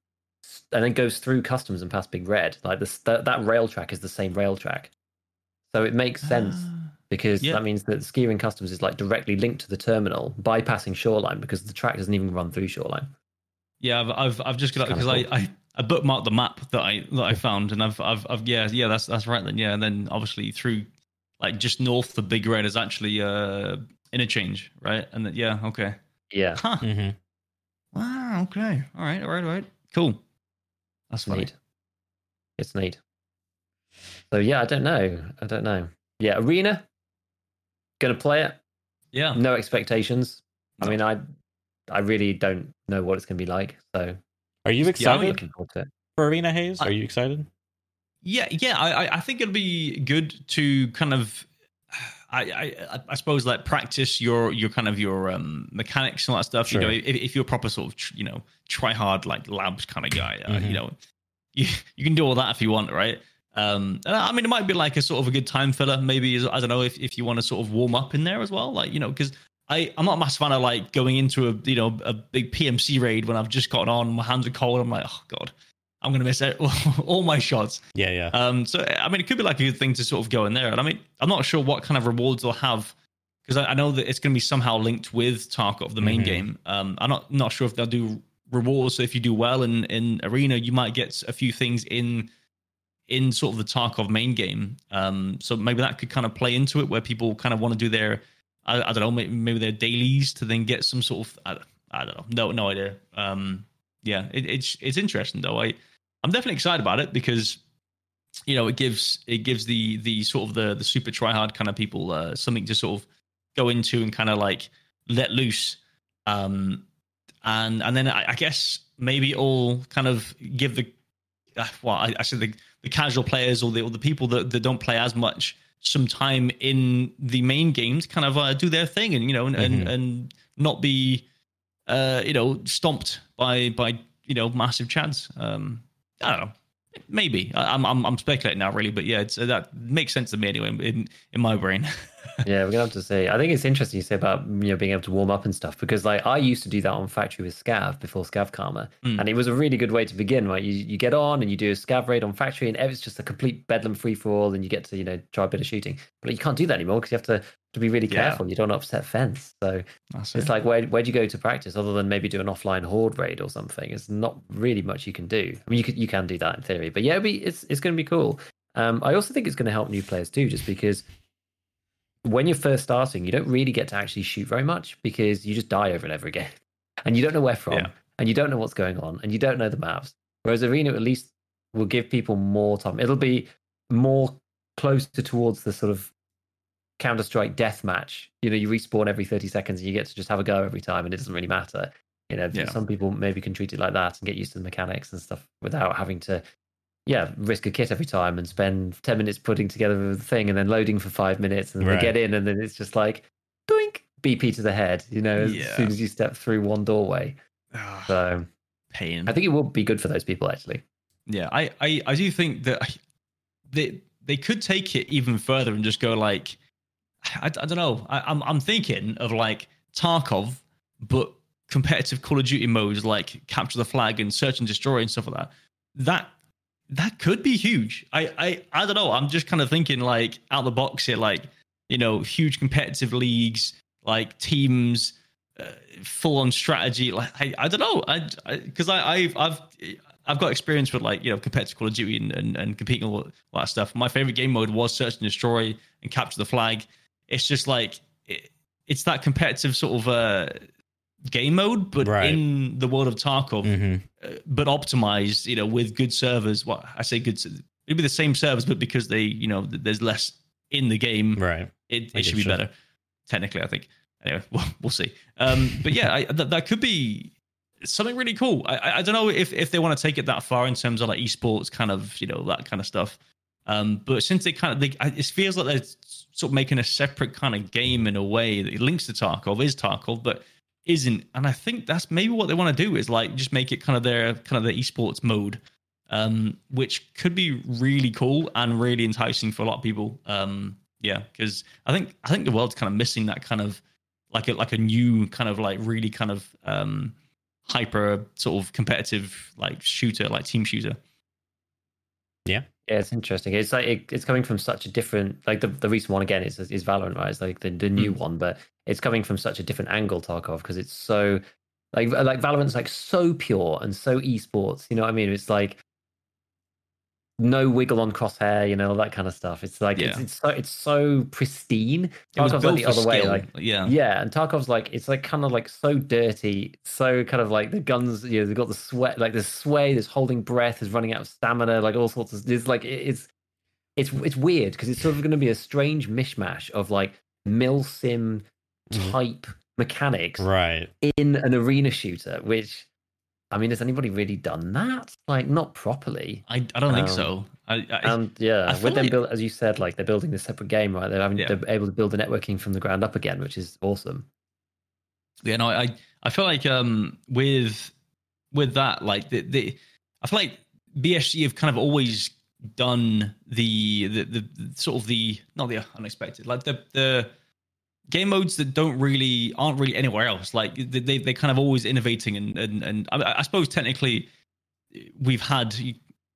and then goes through customs and past Big Red. Like this that, that rail track is the same rail track. So it makes sense Ah. because yeah. that means that skiing customs is like directly linked to the terminal, bypassing shoreline because the track doesn't even run through shoreline. Yeah, I've I've, I've just got It's because kinda I, I I bookmarked the map that I that I found, and I've I've, I've yeah yeah that's that's right then yeah, and then obviously through like just north of Big Red is actually uh interchange right, and then yeah okay Yeah, huh Mhm. wow okay all right all right all right cool that's it's funny neat. It's neat. So yeah, I don't know. I don't know. Yeah, arena. Gonna play it. yeah No expectations. I mean, I I really don't know what it's gonna be like. So Are you excited mean- looking forward to it. for Arena Haze? I- Are you excited? Yeah, yeah. I, I- I think it'll be good to kind of. I, I I suppose like practice your your kind of your um mechanics and all that stuff. Sure. You know, if, if you're a proper sort of tr- you know try hard like labs kind of guy, uh, Mhm. you know, you you can do all that if you want, right? Um, and I mean, it might be like a sort of a good time filler. Maybe I don't know if, if you want to sort of warm up in there as well, like you know, because I I'm not a massive fan of like going into a you know a big PMC raid when I've just gotten on, my hands are cold. I'm like, oh god, I'm gonna miss it, all my shots. Yeah, yeah. Um, so I mean, it could be like a good thing to sort of go in there. And I mean, I'm not sure what kind of rewards they'll have because I, I know that it's going to be somehow linked with Tarkov, the main Mhm. game. Um, I'm not not sure if they'll do rewards. So if you do well in in arena, you might get a few things in in sort of the Tarkov main game. Um, so maybe that could kind of play into it where people kind of want to do their I, I don't know maybe, maybe their dailies to then get some sort of I, I don't know no no idea. Um, yeah, it, it's it's interesting though. I I'm definitely excited about it because you know it gives it gives the the sort of the the super try hard kind of people uh, something to sort of go into and kind of like let loose um and and then I, I guess maybe it'll kind of give the uh, well I, I said the, the casual players or the or the people that, that don't play as much some time in the main games kind of uh, do their thing and you know and Mhm. and, and not be uh you know stomped by by you know massive chads um I don't know maybe I'm I'm I'm speculating now really but yeah it's, that makes sense to me anyway in in my brain Yeah, we're gonna have to see. I think it's interesting you say about you know being able to warm up and stuff because like I used to do that on factory with Scav before Scav Karma, Mm. and it was a really good way to begin. Right, you you get on and you do a Scav raid on factory, and it's just a complete bedlam free for all, and you get to you know try a bit of shooting. But you can't do that anymore because you have to to be really Yeah. careful. You don't upset fence. So That's it's it. like where where do you go to practice other than maybe do an offline horde raid or something? It's not really much you can do. I mean, you can you can do that in theory, but yeah, it'll be, it's it's going to be cool. Um, I also think it's going to help new players too, just because when you're first starting, you don't really get to actually shoot very much because you just die over and over again, and you don't know where from, Yeah. and you don't know what's going on, and you don't know the maps. Whereas Arena at least will give people more time. It'll be more closer towards the sort of Counter Strike deathmatch. You know, you respawn every 30 seconds and you get to just have a go every time, and it doesn't really matter. You know, Yeah. some people maybe can treat it like that and get used to the mechanics and stuff without having to, yeah, risk a kit every time and spend 10 minutes putting together the thing and then loading for five minutes and then Right. they get in and then it's just like, doink, BP to the head, you know, as Yeah. soon as you step through one doorway. Ah, So pain I think it will be good for those people actually. Yeah, I, I, I do think that they they could take it even further and just go like, I, I don't know. I, I'm I'm thinking of like Tarkov, but competitive Call of Duty modes like capture the flag and search and destroy and stuff like that. That that could be huge. I I I don't know. I'm just kind of thinking like out the box here, like you know, huge competitive leagues, like teams. Uh, full on strategy like I, I don't know I because I, I've I've I've got experience with like you know competitive Call of Duty and, and, and competing all that stuff. My favorite game mode was search and destroy and capture the flag. It's just like it, it's that competitive sort of uh, game mode, but Right. in the world of Tarkov, hmm uh, but optimized. You know, with good servers. What I say, good. It'd be the same servers, but because they you know there's less in the game, Right. it, it should be getcha. better. Technically, I think. Anyway, we'll, we'll see. Um, but yeah, I, that, that could be something really cool. I, I, I don't know if, if they want to take it that far in terms of like esports, kind of you know that kind of stuff. Um, but since they kind of, they, it feels like they're sort of making a separate kind of game in a way that links to Tarkov is Tarkov, but isn't. And I think that's maybe what they want to do is like just make it kind of their kind of their esports mode, um, which could be really cool and really enticing for a lot of people. Um, yeah, because I think I think the world's kind of missing that kind of like a like a new kind of like really kind of um hyper sort of competitive like shooter like team shooter Yeah, it's interesting. It's like it, it's coming from such a different like the, the recent one again is is Valorant, right? It's like the, the new Mm. one, but it's coming from such a different angle, Tarkov, because it's so like like Valorant's like so pure and so esports. You know what I mean? It's like no wiggle on crosshair, you know, all that kind of stuff. It's like it's, Yeah. it's so it's so pristine. Tarkov's like the other way, like yeah yeah, and Tarkov's like it's like kind of like so dirty, so kind of like the guns. You know, they've got the sweat, like the sway. There's holding breath. There's running out of stamina. Like all sorts of. It's like it's it's it's weird because it's sort of going to be a strange mishmash of like mil sim Mhm. type mechanics Right. in an arena shooter, which I mean, has anybody really done that? Like, not properly. I, I don't think Um, so. I, I, And yeah, with them like- build, as you said, like they're building this separate game, right? They're having Yeah. they're able to build the networking from the ground up again, which is awesome. yeah, no, I I feel like um with with that, like the, the I feel like BSG have kind of always done the the, the, the sort of the not the unexpected, like the the game modes that don't really aren't really anywhere else. Like they they they're kind of always innovating and and and I, I suppose technically we've had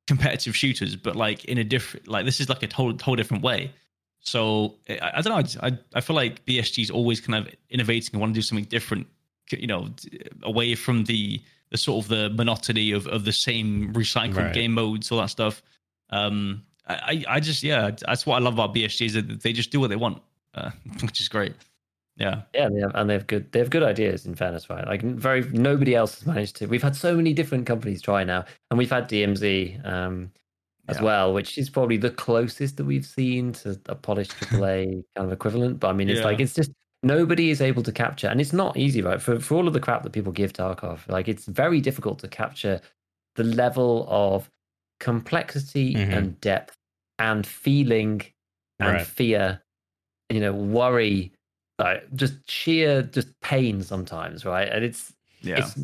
competitive shooters, but like in a different like this is like a whole whole different way. So I, I don't know. I I feel like BSG is always kind of innovating and want to do something different. You know, away from the the sort of the monotony of of the same recycled Right. game modes, all that stuff. Um, I I I just yeah, that's what I love about BSG is that they just do what they want, uh, which is great. Yeah, Yeah, they have, and they have good they have good ideas. In fairness, right? Like very nobody else has managed to. We've had so many different companies try now, and we've had DMZ um, as Yeah. well, which is probably the closest that we've seen to a polished AAA kind of equivalent. But I mean, it's Yeah. like it's just nobody is able to capture, and it's not easy, right? For for all of the crap that people give Tarkov, like it's very difficult to capture the level of complexity Mhm. and depth and feeling and Right. fear, you know, worry, like just sheer just pain sometimes, right? And it's yeah, it's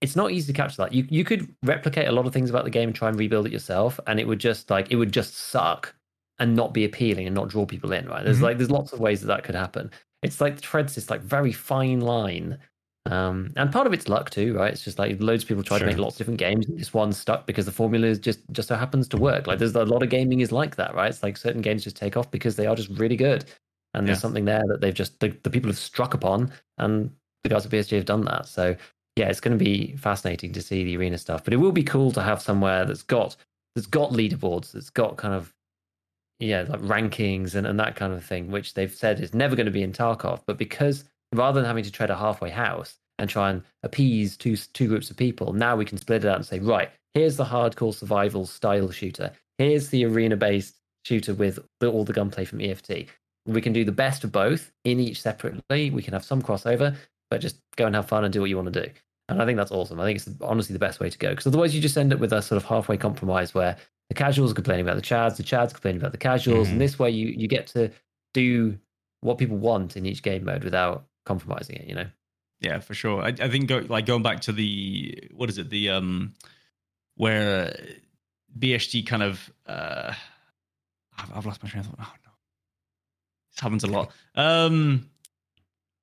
it's not easy to capture that. You you could replicate a lot of things about the game and try and rebuild it yourself, and it would just like it would just suck and not be appealing and not draw people in, right? There's Mhm. like there's lots of ways that that could happen. It's like the treads this like very fine line. Um, and part of it's luck too, right? It's just like loads of people try to make lots of different games, and this one's stuck because the formula is just just so happens to work. Like there's a lot of gaming is like that, right? It's like certain games just take off because they are just really good, and there's something there that they've just the, the people have struck upon, and the guys at BSG have done that. So yeah, it's going to be fascinating to see the arena stuff. But it will be cool to have somewhere that's got that's got leaderboards, that's got kind of yeah, like rankings and, and that kind of thing, which they've said is never going to be in Tarkov. But because rather than having to tread a halfway house and try and appease two two groups of people, now we can split it out and say, right, here's the hardcore survival style shooter. Here's the arena based shooter with the, all the gunplay from EFT. We can do the best of both in each separately. We can have some crossover, but just go and have fun and do what you want to do. And I think that's awesome. I think it's honestly the best way to go because otherwise you just end up with a sort of halfway compromise where the casuals are complaining about the chads, the chads complaining about the casuals, Mhm. and this way you you get to do what people want in each game mode without compromising it. You know. Yeah, for sure. I, I think go, like going back to the what is it the um where BSG kind of uh I've, I've lost my train of thought. Oh no, this happens a lot. Um,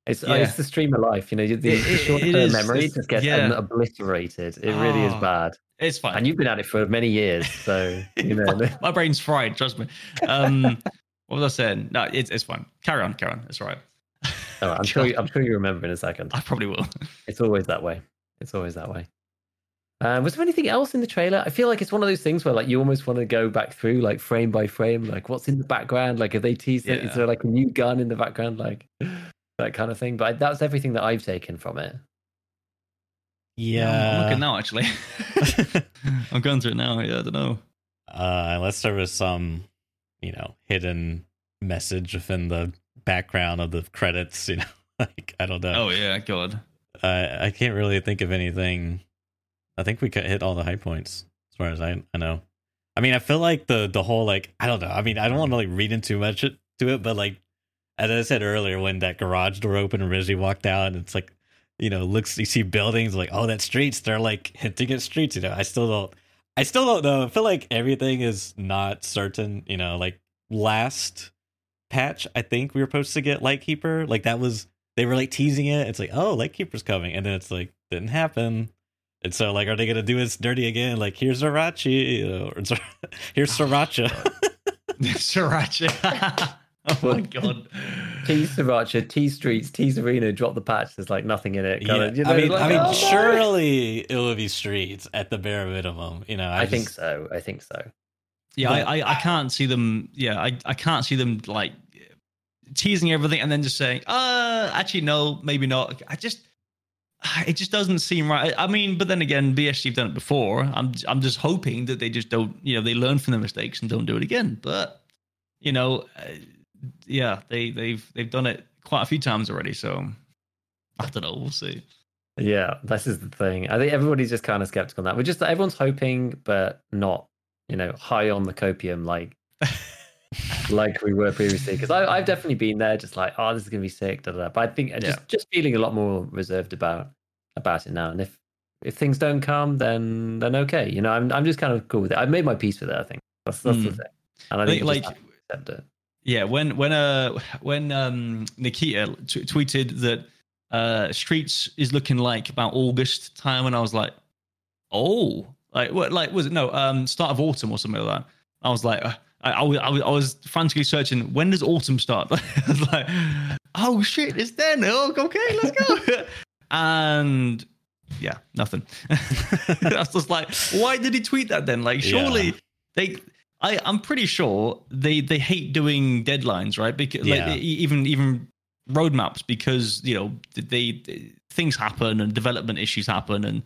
It's Yeah. it's the stream of life, you know. The, the It- it- short it term memory just gets yeah. obliterated. It really is Oh, bad. it's fine. And you've been at it for many years, so you know. my, my brain's fried. Trust me. Um, what was I saying? No, it's it's fine. Carry on, carry on. It's all right. All right, I'm sure. You, I'm sure you remember in a second. I probably will. It's always that way. It's always that way. Um, was there anything else in the trailer? I feel like it's one of those things where like you almost want to go back through like frame by frame, like what's in the background, like have they teased it? Is Yeah. there like a new gun in the background, like that kind of thing? But that's everything that I've taken from it. Yeah. I'm, I'm looking now. Actually, I'm going through it now. Yeah, I don't know. uh, unless there was some, you know, hidden message within the background of the credits, you know, like I don't know. Oh yeah, God. I I can't really think of anything. I think we could hit all the high points as far as I I know. I mean, I feel like the the whole like I don't know. I mean, I don't want to like read into much it- to it, but like as I said earlier, when that garage door opened and Ryzhy walked out, and it's like you know looks you see buildings like oh that streets. They're like hinting at streets. You know, I still don't. I still don't know. I feel like everything is not certain. You know, like last patch, I think we were supposed to get Lightkeeper. Like that was they were like teasing it. It's like, oh, Lightkeeper's coming, and then it's like didn't happen. And so, like, are they gonna do this dirty again? Like, here's Zryachiy, you know, or here's Sriracha. Sriracha. oh my God. T Sriracha, T Streets, T Arena, drop the patch. There's like nothing in it. yeah, kinda, you know, I mean, like, I mean, oh, no. surely it will be streets at the bare minimum. You know, I, I think so. I think so. Yeah, But- I, I, I can't see them. Yeah, I, I can't see them like teasing everything and then just saying, uh, actually, no, maybe not. I just, it just doesn't seem right. I mean, but then again, BSG have done it before. I'm, I'm just hoping that they just don't, you know, they learn from their mistakes and don't do it again. But, you know, uh, yeah, they, they've, they've done it quite a few times already. So I don't know. We'll see. Yeah, this is the thing. I think everybody's just kind of skeptical on that. We're just everyone's hoping, but not, you know, high on the copium like like we were previously. Because I've definitely been there, just like, oh, this is gonna be sick. Da, da, da. But I think just Yeah. just feeling a lot more reserved about about it now. And if if things don't come, then then okay. You know, I'm I'm just kind of cool with it. I've made my peace with it. I think that's that's the Mm. thing. And I, I think think like just accept it. Yeah, when when uh when um Nikita t- tweeted that uh Streets is looking like about August time, and I was like, oh, like what? Like was it no um start of autumn or something like that? I was like, uh, I, I, was- I was I was frantically searching when does autumn start? I was like, oh shit, it's then. Oh, okay, let's go. and yeah, nothing. I was just like, why did he tweet that then? Like, surely Yeah. they. I, I'm pretty sure they they hate doing deadlines, right? Because Yeah. like even even roadmaps, because you know they, they things happen and development issues happen and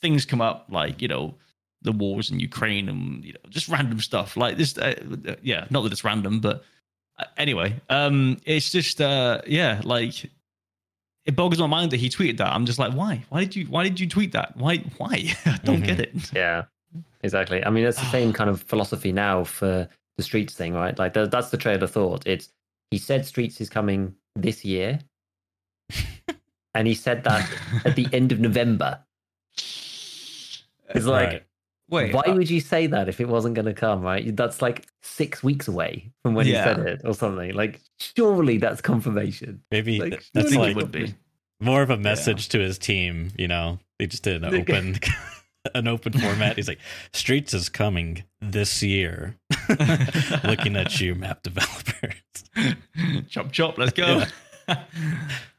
things come up, like you know the wars in Ukraine and you know just random stuff like this. Uh, yeah, not that it's random, but uh, anyway, um, it's just uh, yeah, like it boggles my mind that he tweeted that. I'm just like, why? Why did you? Why did you tweet that? Why? Why? I don't Mhm. get it. Yeah, exactly. I mean, it's the same kind of philosophy now for the Streets thing, right? Like th- that's the trail of thought. It's he said Streets is coming this year, and he said that at the end of November. It's like, Right. Wait, why uh, would you say that if it wasn't going to come? Right? That's like six weeks away from when Yeah. he said it, or something. Like, surely that's confirmation. Maybe Like, that's like would be. more of a message to his team. You know, they just did an open, an open format. He's like, "Streets is coming this year." Looking at you, map developers. chop chop let's go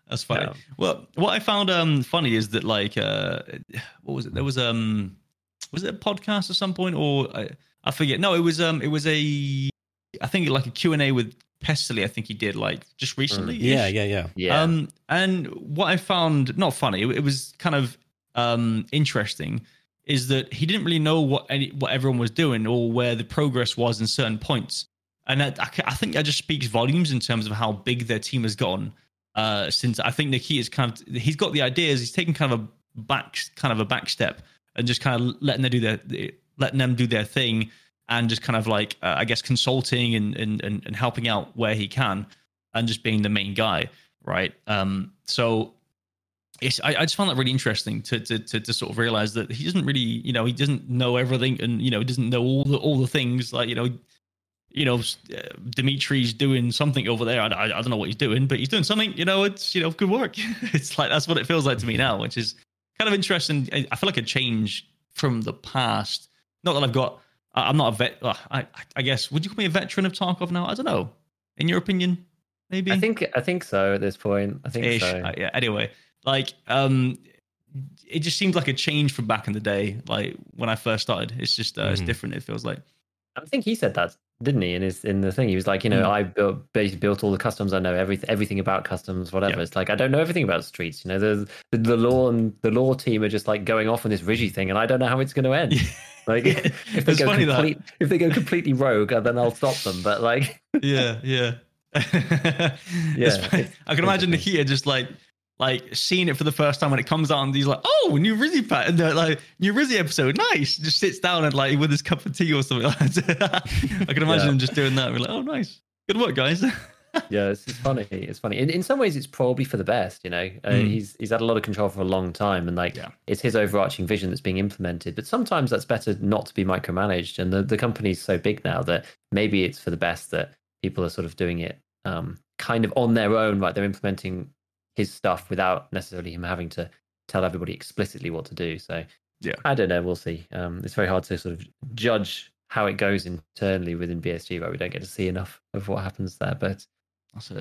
that's funny Yeah. well what i found um funny is that like uh what was it there was um was it a podcast at some point or i, I forget no it was um it was a i think like a q&a with pestily i think he did like just recently Yeah, yeah, yeah. Yeah. um, and what I found not funny, it, it was kind of um, interesting, is that he didn't really know what any, what everyone was doing or where the progress was in certain points. And I, I I think that just speaks volumes in terms of how big their team has gotten. Uh, since I think Nikita's kind of he's got the ideas, he's taken kind of a back kind of a back step and just kind of letting them do their letting them do their thing and just kind of like uh, I guess consulting and, and and helping out where he can and just being the main guy right? Um, so it's I, I just found that really interesting to, to to to sort of realize that he doesn't really you know he doesn't know everything and you know he doesn't know all the all the things like you know you know uh, Dimitri's doing something over there I, I, I don't know what he's doing but he's doing something you know it's you know good work it's like that's what it feels like to me now which is kind of interesting I, I feel like a change from the past not that I've got I- I'm not a vet uh, I I guess would you call me a veteran of Tarkov now I don't know in your opinion maybe I think I think so at this point. I think ish. so. Uh, yeah. Anyway, like um, it just seems like a change from back in the day. Like when I first started, it's just uh, it's Mhm. different. It feels like. I think he said that, didn't he? In his in the thing, he was like, you know, Mm. I built basically built all the customs. I know everything everything about customs, whatever. Yeah. It's like I don't know everything about streets. You know, the the, the lore and the lore team are just like going off on this Ryzhy thing, and I don't know how it's going to end. Like if they go that- complete, if they go completely rogue, uh, then I'll stop them. But like, yeah, yeah. yeah, I can imagine. Nikita just like like seeing it for the first time when it comes out and he's like, oh, new Ryzhy pat and like new Ryzhy episode, nice. Just sits down and like with his cup of tea or something like that. I can imagine Yeah. him just doing that. We're like, oh nice. Good work, guys. yeah, it's, it's funny. It's funny. In, in some ways, it's probably for the best. You know, uh, Mm. he's he's had a lot of control for a long time, and like Yeah. it's his overarching vision that's being implemented. But sometimes that's better not to be micromanaged. And the the company's so big now that maybe it's for the best that people are sort of doing it um, kind of on their own. Right, they're implementing his stuff without necessarily him having to tell everybody explicitly what to do. So Yeah. I don't know. We'll see. Um, it's very hard to sort of judge how it goes internally within BSG, right? We don't get to see enough of what happens there, but.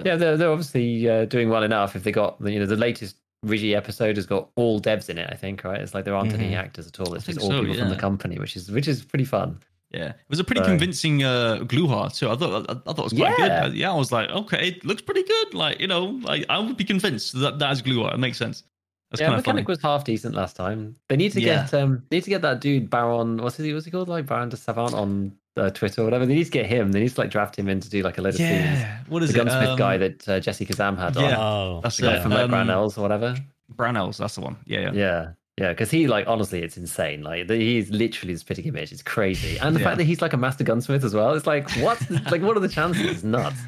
Yeah, they're, they're obviously uh, doing well enough. If they got, you know, the latest Ryzhy episode has got all devs in it. I think, right? It's like there aren't any Mhm. actors at all. It's just all so, people from the company, which is which is pretty fun. Yeah, it was a pretty So- convincing uh, Gluhar too. I thought I, I thought it was quite Yeah. good. Uh, Yeah, I was like, okay, it looks pretty good. Like you know, like I would be convinced that that's Gluhar. It makes sense. That's yeah, kind of funny. mechanic was half decent last time. They need to Yeah. get um, need to get that dude Baron. What's he? What's he called? Like Baron de Savant on uh, Twitter or whatever. They need to get him. They need to like draft him in to do like a load of scenes. yeah, what is The it? gunsmith Um, guy that uh, Jesse Kazam had yeah. on. Oh, That's The guy it. from like Um, Brownells or whatever. Brownells, that's the one. Yeah, yeah. Yeah, yeah, because he like honestly, it's insane. Like the, he's literally the spitting image. It's crazy, and the Yeah. fact that he's like a master gunsmith as well. It's like what? like what are the chances? It's nuts.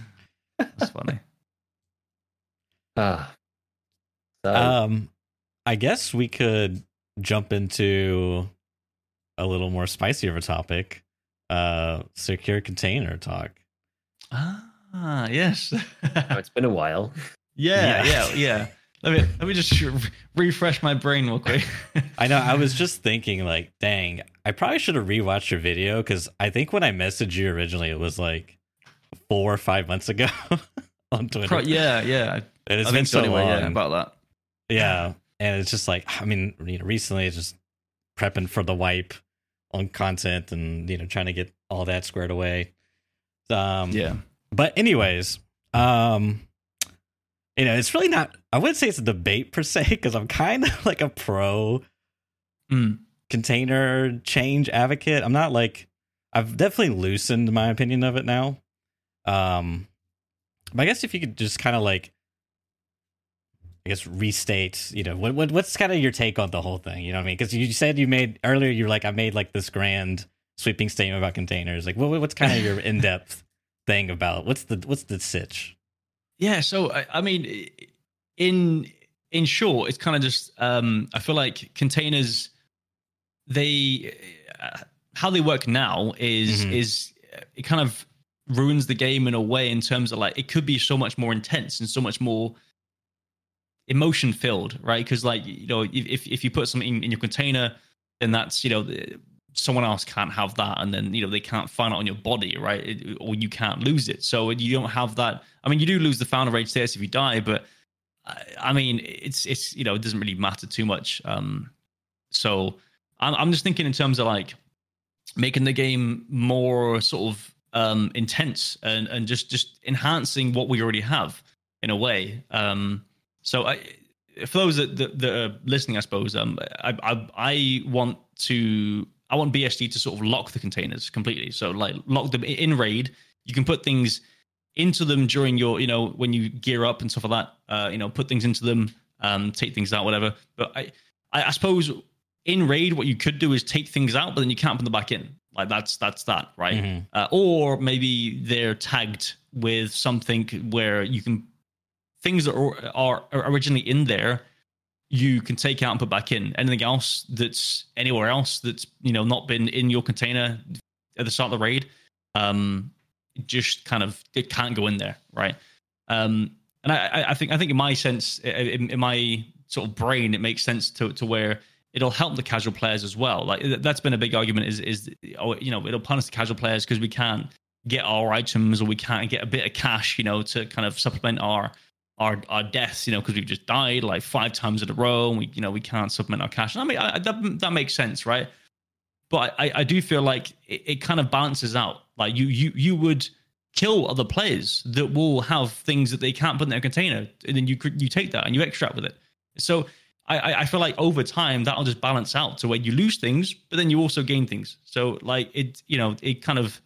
That's funny. Ah. So Um, I guess we could jump into a little more spicy of a topic. Uh, secure container talk. Ah, yes. oh, it's been a while. yeah, Yeah. yeah, yeah. Let me let me just refresh my brain real quick. I know. I was just thinking, like, dang, I probably should have rewatched your video because I think when I messaged you originally, it was like four or five months ago on Twitter. Pro- yeah, yeah. and it's I been so anyway. long. Yeah, about that. Yeah, and it's just like I mean, you know, recently it's just prepping for the wipe on content and you know trying to get all that squared away. Um, Yeah. But anyways, um, you know, it's really not. I wouldn't say it's a debate per se because I'm kind of like a pro Mm. container change advocate. I'm not like I've definitely loosened my opinion of it now. Um, but I guess if you could just kind of like, I guess restate, you know, what, what what's kind of your take on the whole thing? You know what I mean? Because you said you made earlier, you were like, I made like this grand sweeping statement about containers. Like, what what's kind of your in depth thing about what's the what's the sitch? Yeah, so I, I mean, in in short, it's kind of just um, I feel like containers, they uh, how they work now is Mhm. is uh, it kind of ruins the game in a way in terms of like it could be so much more intense and so much more emotion filled, right? Because like you know, if if you put something in your container, then that's you know someone else can't have that, and then you know they can't find it on your body, right? It, or you can't lose it. So you don't have that. I mean, you do lose the found in raid status if you die, but I, I mean, it's it's you know it doesn't really matter too much. Um, so I'm I'm just thinking in terms of like making the game more sort of um intense and and just just enhancing what we already have in a way. Um, so I, for those that, that, that are listening, I suppose um, I, I I want to I want BSG to sort of lock the containers completely. So like lock them in raid. You can put things into them during your you know when you gear up and stuff like that. Uh, you know, put things into them, um, take things out, whatever. But I I, I suppose in raid, what you could do is take things out, but then you can't put them back in. Like that's that's that, right? Mhm. uh, or maybe they're tagged with something where you can things that are, are originally in there you can take out and put back in. Anything else that's anywhere else that's you know not been in your container at the start of the raid um just kind of it can't go in there right? Um and i I- i think i think in my sense in, in my sort of brain it makes sense to to where it'll help the casual players as well. Like that's been a big argument is is oh, you know it'll punish the casual players because we can't get our items or we can't get a bit of cash you know to kind of supplement our our our deaths you know because we've just died like five times in a row and we you know we can't supplement our cash and i mean I, that, that makes sense right but I, I do feel like it, it kind of balances out like you you you would kill other players that will have things that they can't put in their container and then you you take that and you extract with it so I, I- feel like over time that'll just balance out to where you lose things, but then you also gain things. So like it, you know, it kind of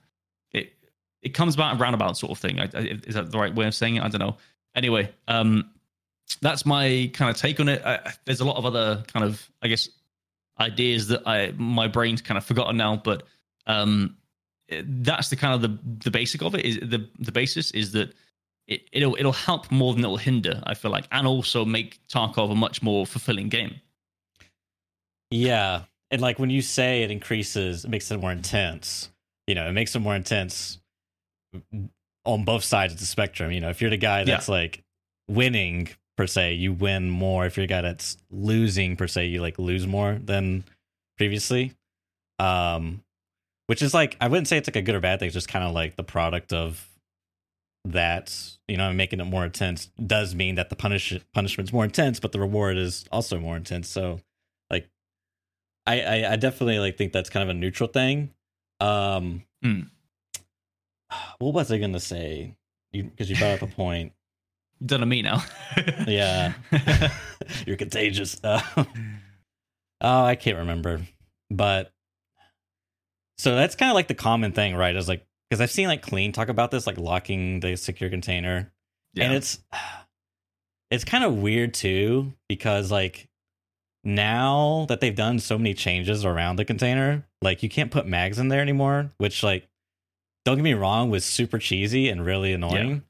it it comes about a roundabout sort of thing. I, I, is that the right way of saying it? I don't know. Anyway, um, that's my kind of take on it. I, there's a lot of other kind of I guess ideas that I my brain's kind of forgotten now, but um, that's the kind of the the basic of it. Is the the basis is that it, it'll it'll help more than it'll hinder. I feel like, and also make Tarkov a much more fulfilling game. Yeah. And like when you say it increases, it makes it more intense, you know, it makes it more intense on both sides of the spectrum. You know, if you're the guy that's like winning per se, you win more. If you're a guy that's losing per se, you like lose more than previously. Um, which is like, I wouldn't say it's like a good or bad thing. It's just kind of like the product of that, you know, making it more intense does mean that the punish punishment's more intense, but the reward is also more intense. So, like, I I, I definitely like think that's kind of a neutral thing. Um, Hmm. what was I gonna say? Because you, brought up a point. You've done to me now. Yeah, you're contagious. Uh, oh, I can't remember, but so that's kind of like the common thing, right? Is like because I've seen like clean talk about this, like locking the secure container, yeah. and it's it's kind of weird too because like now that they've done so many changes around the container, like you can't put mags in there anymore, which like don't get me wrong was super cheesy and really annoying.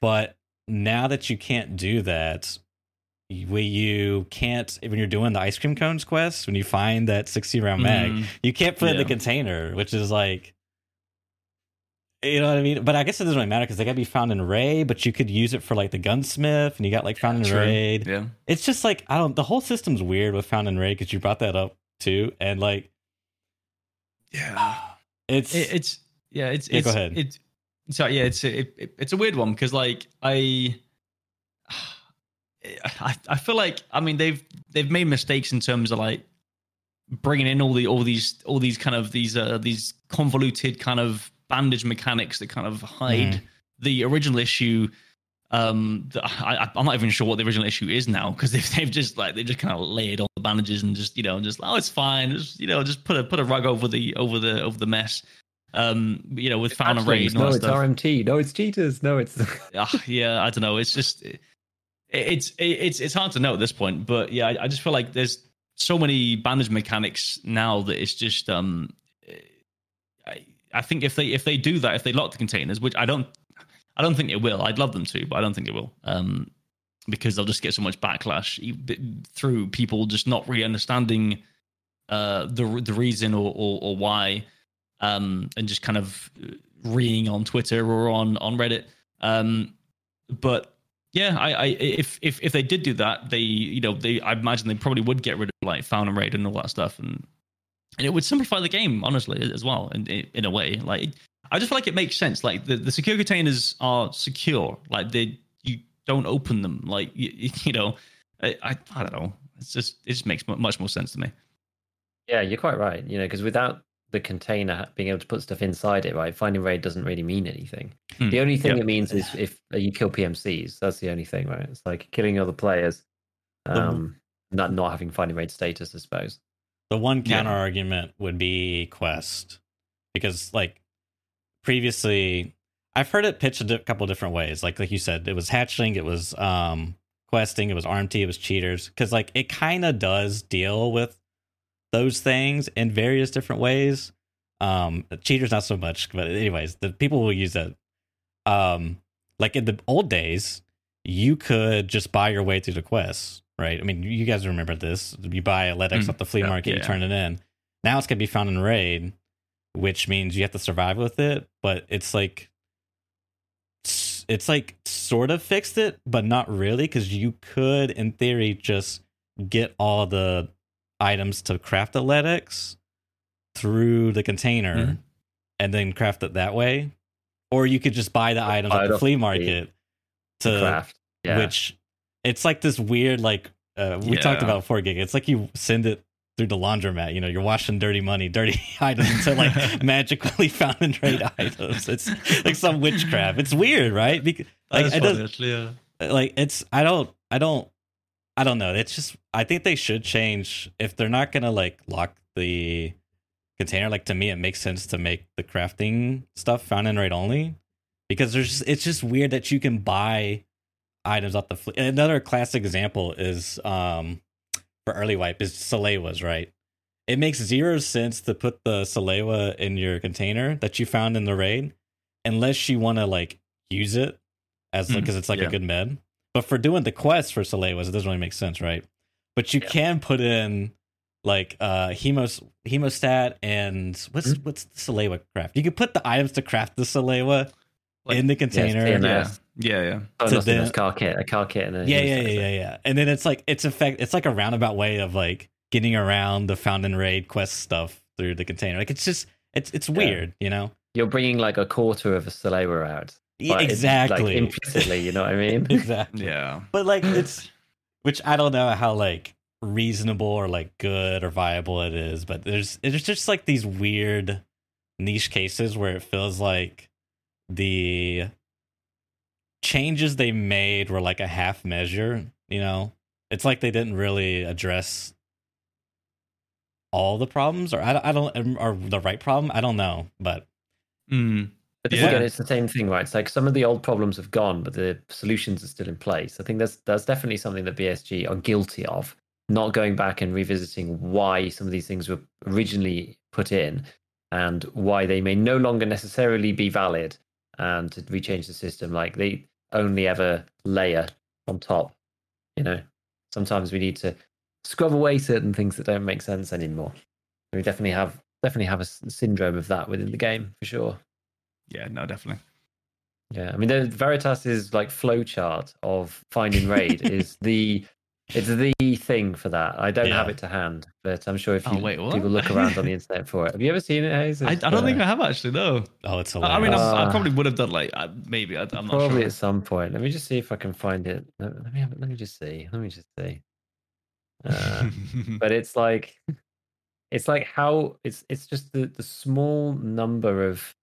But now that you can't do that, when you can't when you're doing the ice cream cones quest, when you find that 60 round mag, Mm, you can't put it in the container, which is like you know what I mean? But I guess it doesn't really matter because they gotta be found in raid, but you could use it for like the gunsmith and you got like found in true. raid. Yeah. It's just like I don't the whole system's weird with found in raid because you brought that up too. And like Yeah. it's It, it's yeah. It's Yeah, it's go ahead. It's so yeah. It's it, it, it's a weird one because like I. I, I feel like I mean they've they've made mistakes in terms of like bringing in all the all these all these kind of these uh these convoluted kind of bandage mechanics that kind of hide Mhm. the original issue um the, I, i'm not even sure what the original issue is now because they've, they've just like they just kind of laid all the bandages and just you know just oh it's fine just you know just put a put a rug over the over the over the mess um you know with found and raid no, it's stuff RMT. No, it's cheaters. No, it's. Ah, yeah, I don't know. It's just it, it's it's it's hard to know at this point. But yeah, I, I just feel like there's so many bandage mechanics now that it's just um. I, I think if they if they do that, if they lock the containers, which I don't, I don't think it will. I'd love them to, but I don't think it will. Um, because they'll just get so much backlash through people just not really understanding uh the the reason or or, or why, um, and just kind of reeing on Twitter or on on Reddit. Um, but yeah, I, I if if if they did do that, they you know they I imagine they probably would get rid of like found and raid and all that stuff, and and it would simplify the game honestly as well. In in a way, like I just feel like it makes sense. Like the the secure containers are secure. Like they you don't open them. Like you, you know, I, I I don't know. It's just it just makes much more sense to me. Yeah, you're quite right. You know, because without the container being able to put stuff inside it, right? Finding raid doesn't really mean anything. Hmm, The only thing yep. it means is if uh, you kill PMCs. That's the only thing, right? It's like killing other players, The- um, not not having finding raid status, I suppose. the one Yeah. counter argument would be quest because like previously i've heard it pitched a di- couple different ways like like you said it was hatchling it was um questing it was rmt it was cheaters because like it kind of does deal with those things in various different ways. Um cheaters not so much but anyways the people will use that. Um like in the old days you could just buy your way through the quests right? I mean you guys remember this. You buy a LEDX Mm, off the flea yeah, market you turn it in. Now it's gonna be found in raid which means you have to survive with it but it's like it's like sort of fixed it but not really because you could in theory just get all the items to craft a LEDX through the container Mhm. and then craft it that way or you could just buy the items at the flea market To to craft, yeah. which it's like this weird like uh, we talked about 4 gig it's like you send it through the laundromat you know you're washing dirty money dirty items into like magically found and trade items it's like some witchcraft it's weird right because like, it does, yeah. like it's i don't i don't i don't know it's just i think they should change if they're not gonna like lock the container like to me it makes sense to make the crafting stuff found in raid only because there's just, it's just weird that you can buy items off the fl- another classic example is um for early wipe is Salewas, right? It makes zero sense to put the Salewa in your container that you found in the raid unless you want to like use it as because it's like yeah. a good med. But for doing the quest for Salewas, it doesn't really make sense, right? But you Yeah. can put in like uh hemos hemostat and what's Mhm. what's the Salewa craft? You can put the items to craft the Salewa Like- in the Yes, container. TMS. Yeah, yeah, yeah. Oh, So then- car kit, a car kit, and a yeah, yeah, yeah, yeah, yeah. And then it's like it's effect. It's like a roundabout way of like getting around the found and raid quest stuff through the container. Like it's just it's it's weird, you know. You're bringing like a quarter of a Salewa out. Yeah, Like, exactly. Like, implicitly, you know what I mean? exactly. Yeah. But like it's which I don't know how like reasonable or like good or viable it is, but there's there's just like these weird niche cases where it feels like the changes they made were like a half measure, you know? It's like they didn't really address all the problems or I, don't- I don't or the right problem. I don't know, but Mm. But Yeah. again, it's the same thing, right? It's like some of the old problems have gone, but the solutions are still in place. I think that's that's definitely something that BSG are guilty of, not going back and revisiting why some of these things were originally put in, and why they may no longer necessarily be valid, and to rechange the system. Like they only ever layer on top. You know, sometimes we need to scrub away certain things that don't make sense anymore. We definitely have definitely have a syndrome of that within the game for sure. Yeah, no, definitely. Yeah, I mean, the Veritas's like flowchart of finding raid is the it's the thing for that. I don't have it to hand, but I'm sure if Oh, you, wait, people look around on the internet for it. Have you ever seen it, Hayes? I, I don't think uh, I have actually. No. Oh, it's I hilarious. I mean, I'm, I Uh, probably would have done like uh, maybe. I, I'm not probably sure. at some point. Let me just see if I can find it. Let let me have, let me just see. Let me just see. Uh, but it's like it's like how it's it's just the the small number of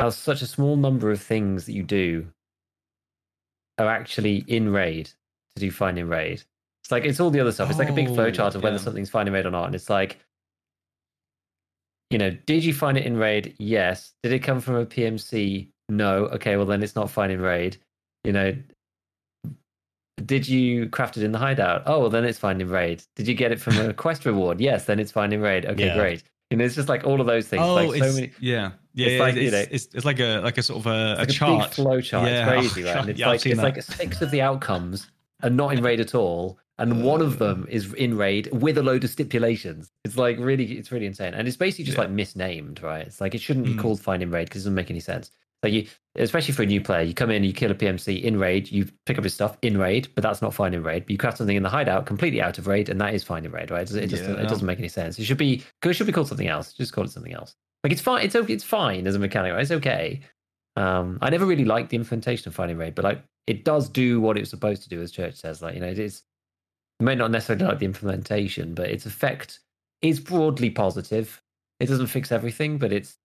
how such a small number of things that you do are actually in raid to do find in raid. It's like it's all the other stuff. It's like a big Oh, flowchart of whether yeah. something's find in raid or not, and it's like. You know, did you find it in raid? Yes. Did it come from a PMC? No. Okay, well then it's not fine in raid. You know, did you craft it in the hideout? Oh, well, then it's fine in raid. Did you get it from a quest reward? Yes, then it's fine in raid. Okay, Yeah. great. And it's just like all of those things. Oh, like so many. yeah, yeah. it's yeah, like, it's, you know- it's, it's like a like a sort of a, It's a chart. big flow chart. Yeah. It's crazy, right? And it's yeah, like it's that. like six of the outcomes are not in raid at all, and one of them is in raid with a load of stipulations. It's like really, it's really insane, and it's basically just Yeah. like misnamed, right? It's like it shouldn't be Mm. called finding raid because it doesn't make any sense. Like you, especially for a new player, you come in, you kill a PMC in raid, you pick up his stuff in raid, but that's not fine in raid. But you craft something in the hideout completely out of raid, and that is fine in raid, right? It, doesn't- Yeah. it doesn't make any sense. It should be, it should be called something else. Just call it something else. Like it's fine. It's okay. It's fine as a mechanic. Right? It's okay. Um, I never really liked the implementation of finding raid, but like it does do what it was supposed to do, as Church says. Like you know, it is. You may not necessarily like the implementation, but its effect is broadly positive. It doesn't fix everything, but it's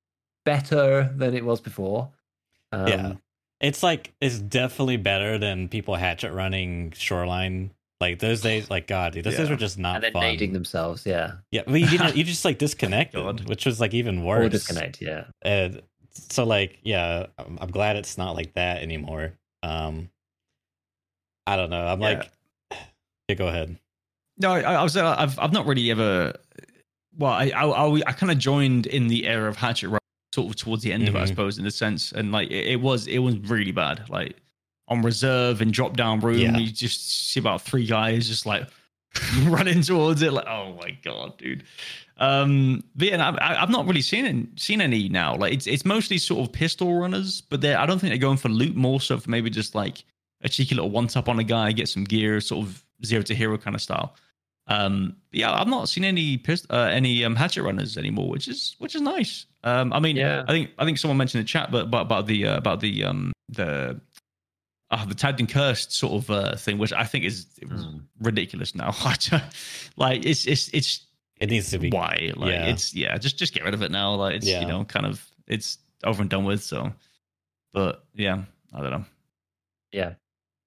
better than it was before. Um, Yeah. It's like it's definitely better than people hatchet running shoreline. Like those days, like God, dude, those days were just not and then fun. nading themselves, yeah, Yeah, but you didn't. You just like disconnected, which was like even worse. or disconnect, yeah. And so like, yeah, I'm, I'm glad it's not like that anymore. Um, I don't know. I'm Yeah. like, yeah, go ahead. No, I, I was. Uh, I've I've not really ever. Well, I I, I, I kind of joined in the era of Hatchet Run, sort of towards the end of it, I Mhm. suppose, in a sense, and like it, it was it was really bad. Like on reserve and drop down room, Yeah. you just see about three guys just like running towards it. Like, oh my god, dude. Um, but yeah, I, I've not really seen seen any now. Like it's it's mostly sort of pistol runners, but they I don't think they're going for loot more so for maybe just like a cheeky little one tap on a guy, get some gear, sort of zero to hero kind of style. Um, yeah, I've not seen any pist- uh, any um, hatchet runners anymore, which is which is nice. Um, I mean, Yeah. I think I think someone mentioned in the chat, but about, about the uh, about the um the uh, the tagged and cursed sort of uh, thing, which I think is Mm. ridiculous now. like it's it's it's It needs to be. why like yeah. it's yeah just just get rid of it now. Like it's Yeah. you know kind of it's over and done with. So, but yeah, I don't know. Yeah,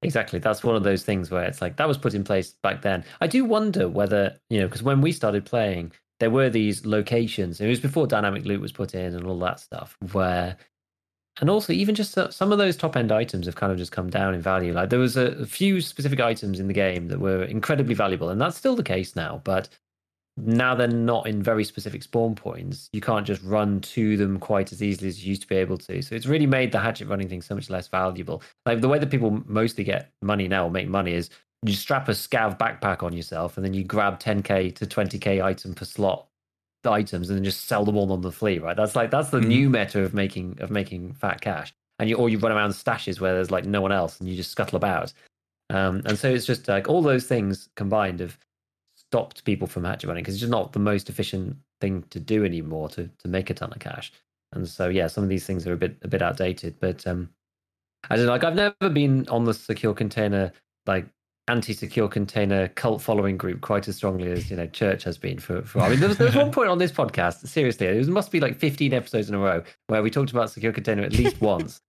exactly. That's one of those things where it's like that was put in place back then. I do wonder whether, you know, because when we started playing, there were these locations. It was before dynamic loot was put in and all that stuff, where, and also even just some of those top end items have kind of just come down in value. Like there was a, a few specific items in the game that were incredibly valuable, and that's still the case now, but now they're not in very specific spawn points. You can't just run to them quite as easily as you used to be able to. So it's really made the hatchet running thing so much less valuable. Like the way that people mostly get money now or make money is you strap a scav backpack on yourself and then you grab 10k to 20k item per slot items and then just sell them all on the flea, right? That's like that's the Mhm. new meta of making of making fat cash. And you or you run around stashes where there's like no one else and you just scuttle about. Um, and so it's just like all those things combined have stopped people from hatchet running because it's just not the most efficient thing to do anymore to to make a ton of cash. And so yeah, some of these things are a bit a bit outdated. But um I don't know, like I've never been on the secure container like anti-secure container cult following group quite as strongly as you know church has been for, for I mean there was, there was one point on this podcast seriously it was, must be like 15 episodes in a row where we talked about secure container at least once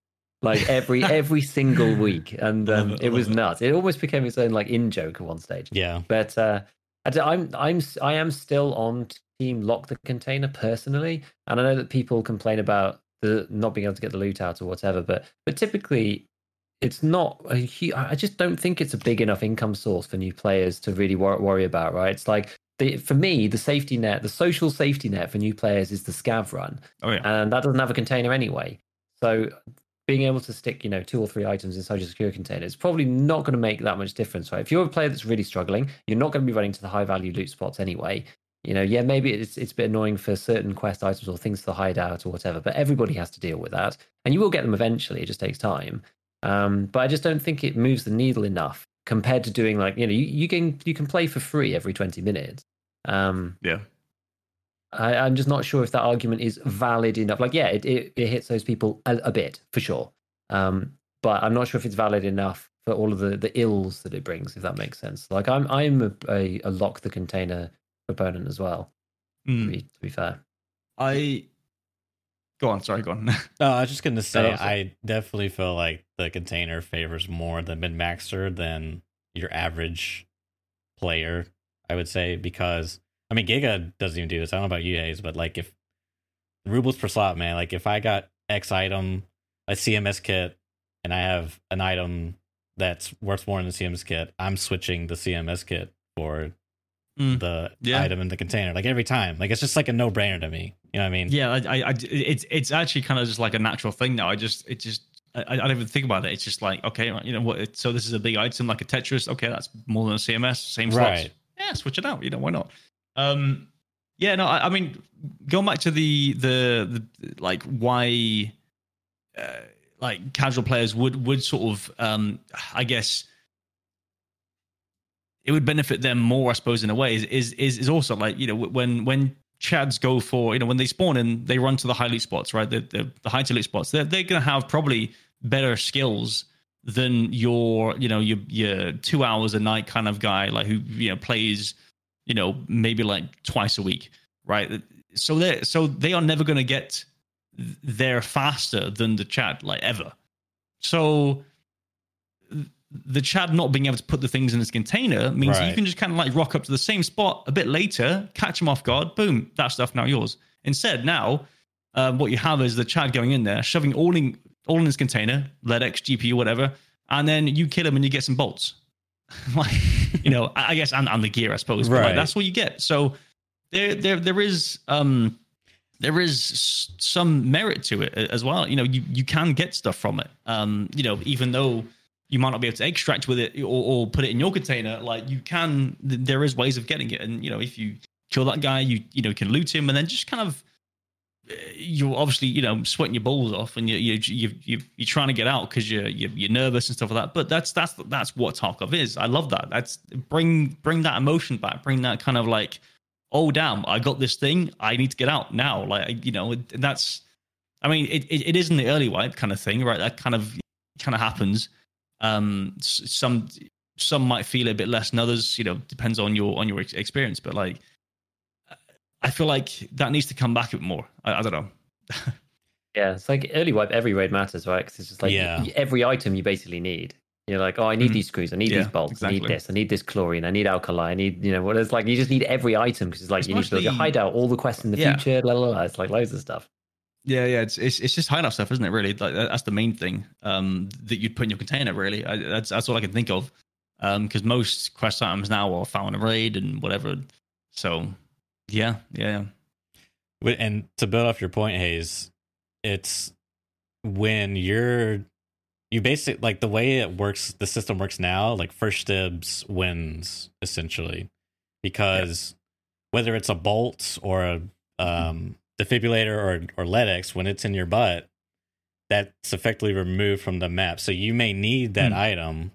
like every every single week and um, it, it was it. nuts it almost became its own like in joke at one stage Yeah. but uh, I'm I'm I am still on team lock the container personally, and I know that people complain about the not being able to get the loot out or whatever. But but typically, it's not a huge. I just don't think it's a big enough income source for new players to really wor- worry about. Right? It's like the, for me, the safety net, the social safety net for new players is the scav run, Oh yeah. and that doesn't have a container anyway. So being able to stick, you know, two or three items inside your secure container is probably not going to make that much difference, right? If you're a player that's really struggling, you're not going to be running to the high value loot spots anyway. You know, yeah, maybe it's it's a bit annoying for certain quest items or things to hide out or whatever, but everybody has to deal with that, and you will get them eventually. It just takes time. Um, but I just don't think it moves the needle enough compared to doing like you know you, you can you can play for free every twenty minutes. Um, Yeah. I, I'm just not sure if that argument is valid enough. Like, yeah, it, it, it hits those people a, a bit for sure, um, but I'm not sure if it's valid enough for all of the, the ills that it brings. If that makes sense. Like, I'm I'm a, a, a lock the container proponent as well. To, Mm. be, to be fair, I go on. Sorry, go on. No, I was just gonna say that's. I definitely feel like the container favors more the min maxer than your average player. I would say because I mean Giga doesn't even do this. I don't know about you guys, but like if rubles per slot, man, like if I got X item, a CMS kit, and I have an item that's worth more than the CMS kit, I'm switching the CMS kit for Mm. the Yeah. item in the container. Like every time. Like it's just like a no brainer to me. You know what I mean? Yeah, I, I, I- it's it's actually kind of just like a natural thing now. I just, it just, I, I don't even think about it. It's just like, okay, you know what? So this is a big item like a Tetris. Okay, that's more than a CMS, same slots. Right. Yeah, switch it out. You know, why not? Um, yeah, no, I, I mean, going back to the the, the like why, uh, like casual players would would sort of, um, I guess. It would benefit them more, I suppose, in a way. Is is is, is also like you know when when chads go for you know when they spawn in they run to the high loot spots right? The the, the high to loot spots. They're, they're going to have probably better skills than your you know your your two hours a night kind of guy like who you know plays you know maybe like twice a week right? So they so they are never going to get there faster than the chad like ever. So the Chad not being able to put the things in his container means that you can just kind of like rock up to the same spot a bit later, catch him off guard, boom, that stuff now yours. Instead, now um, what you have is the Chad going in there, shoving all in all in his container, LEDX, GPU, whatever, and then you kill him and you get some bolts. like, you know, I guess and, and the gear, I suppose. But like, Right. that's what you get. So there, there, there is um, there is some merit to it as well. You know, you you can get stuff from it. Um, you know, even though you might not be able to extract with it or, or put it in your container, like you can. There is ways of getting it, and you know, if you kill that guy, you you know can loot him, and then just kind of uh, you're obviously you know sweating your balls off, and you you you you you're trying to get out because you're, you're you're nervous and stuff like that. But that's that's that's what Tarkov is. I love that. That's bring bring that emotion back. Bring that kind of like, oh damn, I got this thing. I need to get out now. Like you know, that's. I mean, it, it, it is in the early wipe kind of thing, right? That kind of kind of happens. Um, some some might feel it a bit less than others. You know, depends on your on your ex- experience. But like, I feel like that needs to come back a bit more. I, I don't know. yeah, it's like early wipe. Every raid matters, right? Because it's just like Yeah. every item you basically need. You're like, oh, I need Mhm. these screws, I need Yeah, these bolts, I need this, I need this chlorine, I need alkali, I need, you know, what it's like. You just need every item because it's like you need to build your hideout, all the quests in the Yeah. future, la la la. It's like loads of stuff. Yeah, yeah, it's it's, it's just hideout stuff, isn't it? Really, like that's the main thing um, that you'd put in your container. Really, I, that's that's all I can think of. Because most quest items now are found in a raid and whatever. So, yeah, yeah, And to build off your point, Hayes, it's when you're you basically like the way it works, the system works now, like first dibs wins essentially, because whether it's a bolt or a um, defibrillator or or LEDX, when it's in your butt, that's effectively removed from the map. So you may need that Hmm. item,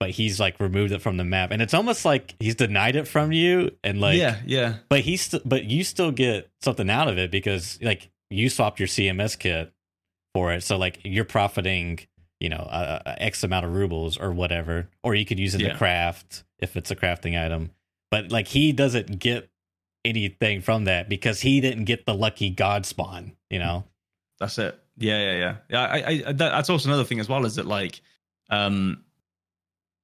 but he's like removed it from the map, and it's almost like he's denied it from you, and like yeah, yeah. but he's, st- but you still get something out of it because like you swapped your CMS kit for it, so like you're profiting, you know, uh, X amount of rubles or whatever, or you could use it Yeah. to craft if it's a crafting item. But like he doesn't get anything from that because he didn't get the lucky god spawn, you know. That's it. Yeah, yeah, yeah. Yeah, I, I, that, that's also another thing as well. Is that like, um,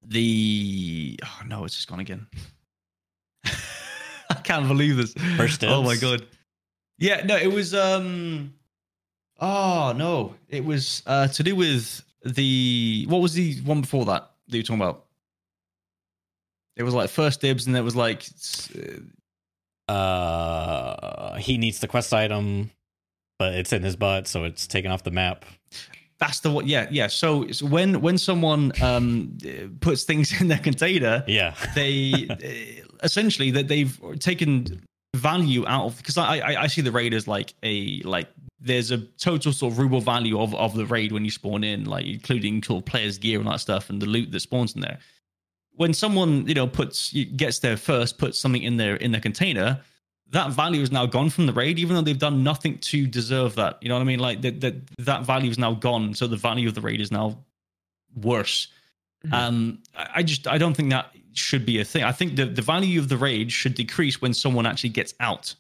the oh no, it's just gone again. I can't believe this. First Oh my god. Yeah, no, it was um. Oh no, it was uh, to do with the what was the one before that that you were talking about? It was like first dibs, and it was like Uh, he needs the quest item, but it's in his butt, so it's taken off the map. that's the one. Yeah, yeah. So, so when when someone um puts things in their container, Yeah, they essentially that they've taken value out of because I, I I see the raid as like a like there's a total sort of ruble value of of the raid when you spawn in, like including sort of players' gear and that stuff and the loot that spawns in there. When someone you know puts gets there first, puts something in their in their container, that value is now gone from the raid, even though they've done nothing to deserve that. You know what I mean? Like that that that value is now gone, so the value of the raid is now worse. Mhm. Um, I just I don't think that should be a thing. I think the the value of the raid should decrease when someone actually gets out.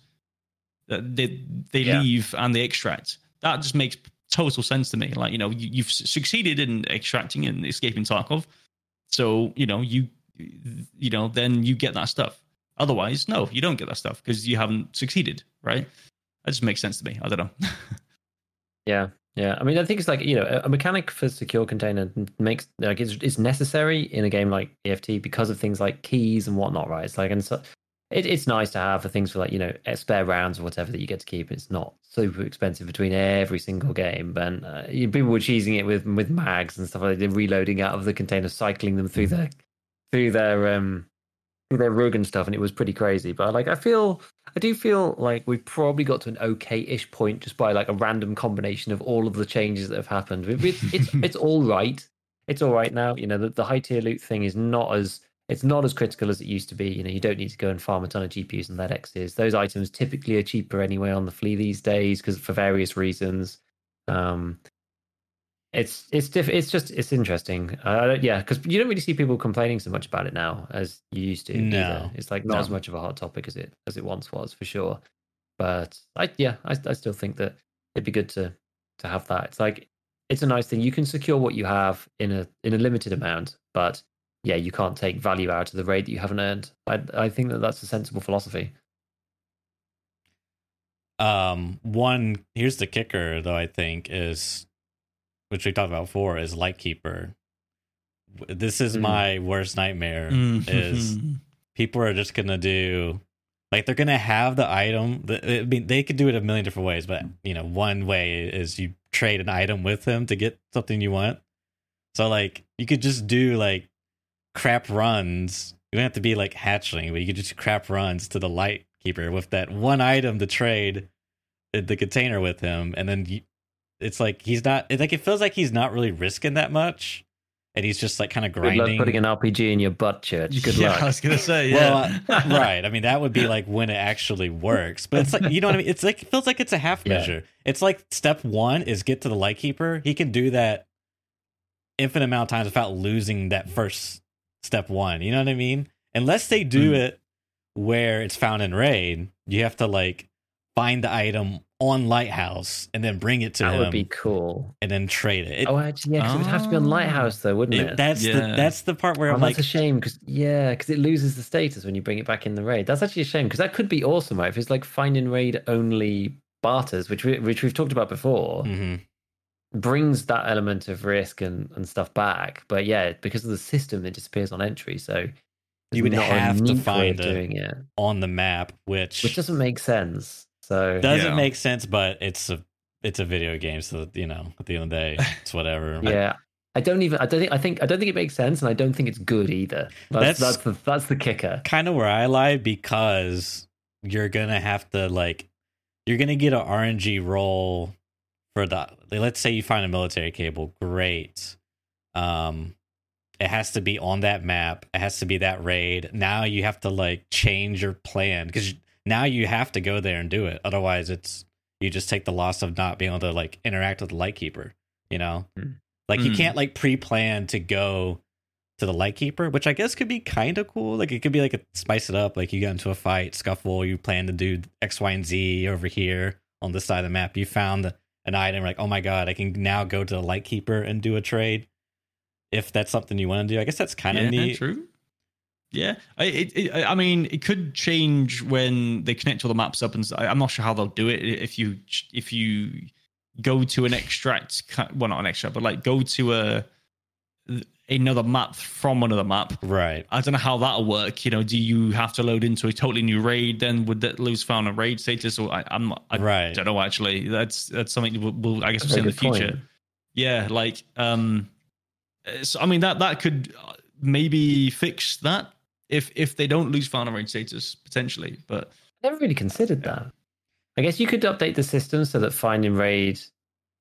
Uh, They they Yeah. leave and they extract. That just makes total sense to me. Like you know you, you've succeeded in extracting and escaping Tarkov, so you know you you know then you get that stuff. Otherwise, no, you don't get that stuff because you haven't succeeded. Right? That just makes sense to me. I don't know. Yeah, yeah. I mean, I think it's like you know, a- mechanic for secure container makes like it's it's necessary in a game like EFT because of things like keys and whatnot, right? It's like and so it, it's nice to have for things for like you know eh, spare rounds or whatever that you get to keep. It's not super expensive between every single game, but uh, people were cheesing it with with mags and stuff like that. Reloading out of the container, cycling them through their through their um through their rug and stuff, and it was pretty crazy. But like, I feel, I do feel like we've probably got to an okay-ish point just by like a random combination of all of the changes that have happened. It- It's it's it's all right. It's all right now. You know, the, the high tier loot thing is not as it's not as critical as it used to be. You know, you don't need to go and farm a ton of GPUs and LEDXs. Those items typically are cheaper anyway on the flea these days because for various reasons. Um, it's it's diff- it's just it's interesting. Uh, yeah, because you don't really see people complaining so much about it now as you used to. No. either. it's like not No. as much of a hot topic as it as it once was for sure. But I yeah, I, I still think that it'd be good to to have that. It's like it's a nice thing. You can secure what you have in a in a limited amount, but yeah, you can't take value out of the raid that you haven't earned. I I think that that's a sensible philosophy. Um, one here's the kicker though. I think is, which we talked about before, is Lightkeeper. This is Mm. my worst nightmare. Mm. Is people are just gonna do like they're gonna have the item. I mean, they could do it a million different ways, but you know, one way is you trade an item with them to get something you want. So like, you could just do like crap runs. You don't have to be like hatchling, but you could just crap runs to the light keeper with that one item to trade the container with him, and then you, it's like he's not. Like it feels like he's not really risking that much, and he's just like kind of Good luck grinding. putting an RPG in your butt, church. Good yeah, luck. I was gonna say Well, yeah. uh, right. I mean, that would be like when it actually works. But it's like you know what I mean. It's like it feels like it's a half Yeah. measure. It's like step one is get to the light keeper. He can do that infinite amount of times without losing that first step one. You know what I mean? Unless they do Mm. it where it's found in raid, you have to like find the item on Lighthouse and then bring it to that him would be cool. and then trade it. It- oh, actually, yeah, because it would have to be on Oh. Lighthouse, though, wouldn't it- it? that's the that's the part where Oh, I'm that's like, a shame because yeah, because it loses the status when you bring it back in the raid. That's actually a shame because that could be awesome, right? If it's like finding raid only barters, which we, which we've talked about before, mhm. Brings that element of risk and, and stuff back. But yeah, because of the system, it disappears on entry. So You would have to neat way of find it. doing it, on the map, which which doesn't make sense. So doesn't Yeah. make sense, but it's a it's a video game, so you know, at the end of the day, it's whatever. yeah. I don't even. I don't think. I think. I don't think it makes sense, and I don't think it's good either. That's- That's that's, the that's the kicker. kind of where I lie because you're gonna have to like you're gonna get an RNG roll for the let's say you find a military cable, great. Um it has to be on that map. It has to be that raid. Now you have to like change your plan because now you have to go there and do it. Otherwise, it's you just take the loss of not being able to like interact with the lightkeeper. You know, Hmm. like you Hmm. can't like pre-plan to go to the lightkeeper, which I guess could be kind of cool. Like it could be like a spice it up. Like you got into a fight, scuffle, you plan to do X, Y, and Z over here on this side of the map. You found an item, like oh my god, I can now go to the lightkeeper and do a trade. If that's something you want to do, I guess that's kind of yeah, neat. True. Yeah, I, it, it, I mean, it could change when they connect all the maps up, and I'm not sure how they'll do it. If you if you go to an extract, well, not an extract, but like go to a another map from another map. Right. I don't know how that'll work. You know, do you have to load into a totally new raid? Then would that lose found a raid status? Or I, I'm I right. don't know. Actually, that's that's something we'll, we'll I guess we'll see in the future. Point. Yeah, like um, so, I mean that that could maybe fix that if if they don't lose found a raid status potentially. But I never really considered that. I guess you could update the system so that finding raid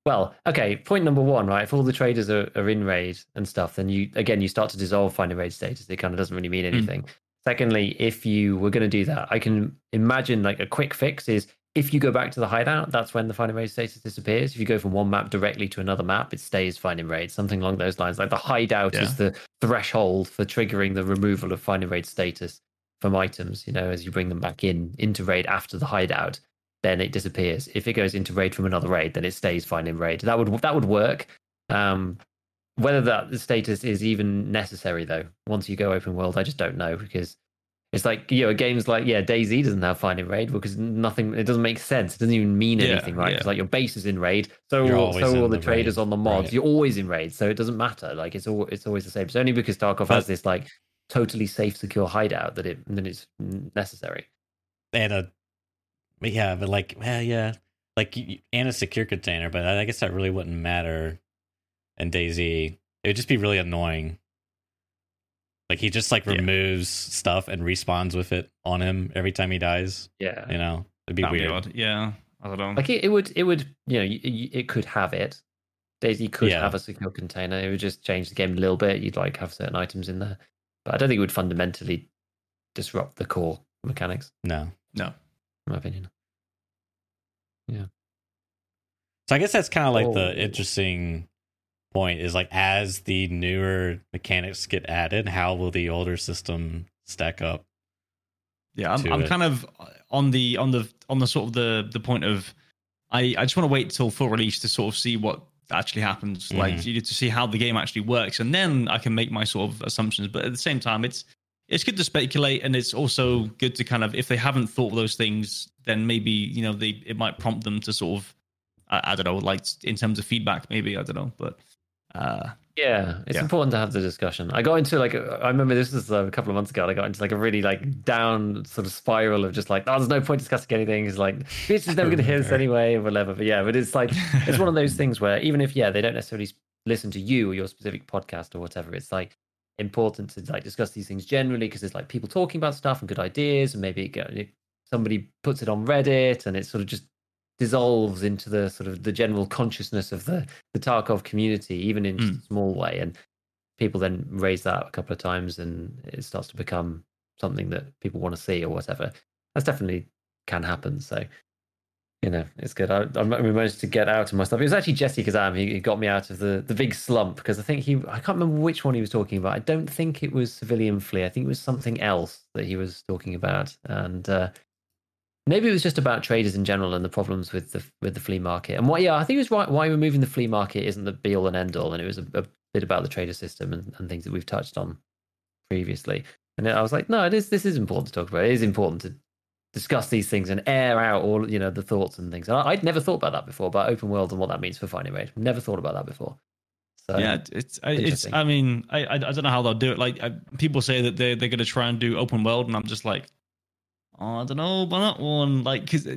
well, okay. Point number one, right? If all the traders are, are in raid and stuff, then you again you start to dissolve finding raid status. It kind of doesn't really mean hmm. anything. Mm. Secondly, if you were going to do that, I can imagine like a quick fix is if you go back to the hideout, that's when the finding raid status disappears. If you go from one map directly to another map, it stays finding raid, something along those lines. Like the hideout yeah. is the threshold for triggering the removal of finding raid status from items. You know, as you bring them back in into raid after the hideout then it disappears. If it goes into raid from another raid, then it stays fine in raid. That would that would work. Um, whether that status is even necessary though, once you go open world, I just don't know because it's like you know games like yeah DayZ doesn't have fine in raid because nothing it doesn't make sense. It doesn't even mean yeah, anything, right? It's like your base is in raid, so all, so all the, the traders on the mods. Right. You're always in raid, so it doesn't matter. Like it's all it's always the same. It's only because Tarkov but, has this like totally safe, secure hideout that it that it's necessary. And a but yeah, but like, well, yeah, like and a secure container, but I guess that really wouldn't matter And DayZ, It would just be really annoying. Like he just like yeah. removes stuff and respawns with it on him every time he dies. Yeah, you know, it'd be That'd weird. Be yeah, I don't know. Like it, it would, it would, you know, it could have it. DayZ could yeah. have a secure container. It would just change the game a little bit. You'd like have certain items in there, but I don't think it would fundamentally disrupt the core mechanics. No, no, in my opinion. Yeah. So I guess that's kind of like oh. the interesting point is like as the newer mechanics get added, how will the older system stack up? Yeah, I'm, I'm kind of on the on the on the sort of the the point of I I just want to wait till full release to sort of see what actually happens, mm-hmm. like you need to see how the game actually works, and then I can make my sort of assumptions. But at the same time, it's it's good to speculate and it's also good to kind of if they haven't thought of those things then maybe you know they it might prompt them to sort of i, I don't know like in terms of feedback maybe i don't know but uh yeah it's yeah. important to have the discussion i got into like i remember this was a couple of months ago i got into like a really like down sort of spiral of just like oh there's no point discussing anything it's like bitch is never going to hear this anyway or whatever but yeah but it's like it's one of those things where even if yeah they don't necessarily listen to you or your specific podcast or whatever it's like important to like discuss these things generally because there's like people talking about stuff and good ideas and maybe it, somebody puts it on reddit and it sort of just dissolves into the sort of the general consciousness of the the tarkov community even in mm. a small way and people then raise that a couple of times and it starts to become something that people want to see or whatever that's definitely can happen so you know, it's good. I, I managed to get out of my stuff. It was actually JesseKazam. He, he got me out of the, the big slump because I think he, I can't remember which one he was talking about. I don't think it was Civilian Flea. I think it was something else that he was talking about. And uh, maybe it was just about traders in general and the problems with the with the flea market. And what, yeah, I think it was why, why removing the flea market isn't the be all and end all. And it was a, a bit about the trader system and, and things that we've touched on previously. And I was like, no, it is, this is important to talk about. It is important to discuss these things and air out all you know the thoughts and things. I, would never thought about that before about open world and what that means for finding raid. Never thought about that before. So, yeah, it's it's. I mean, I I don't know how they'll do it. Like I, people say that they they're going to try and do open world, and I'm just like, oh, I don't know about that one. Like, because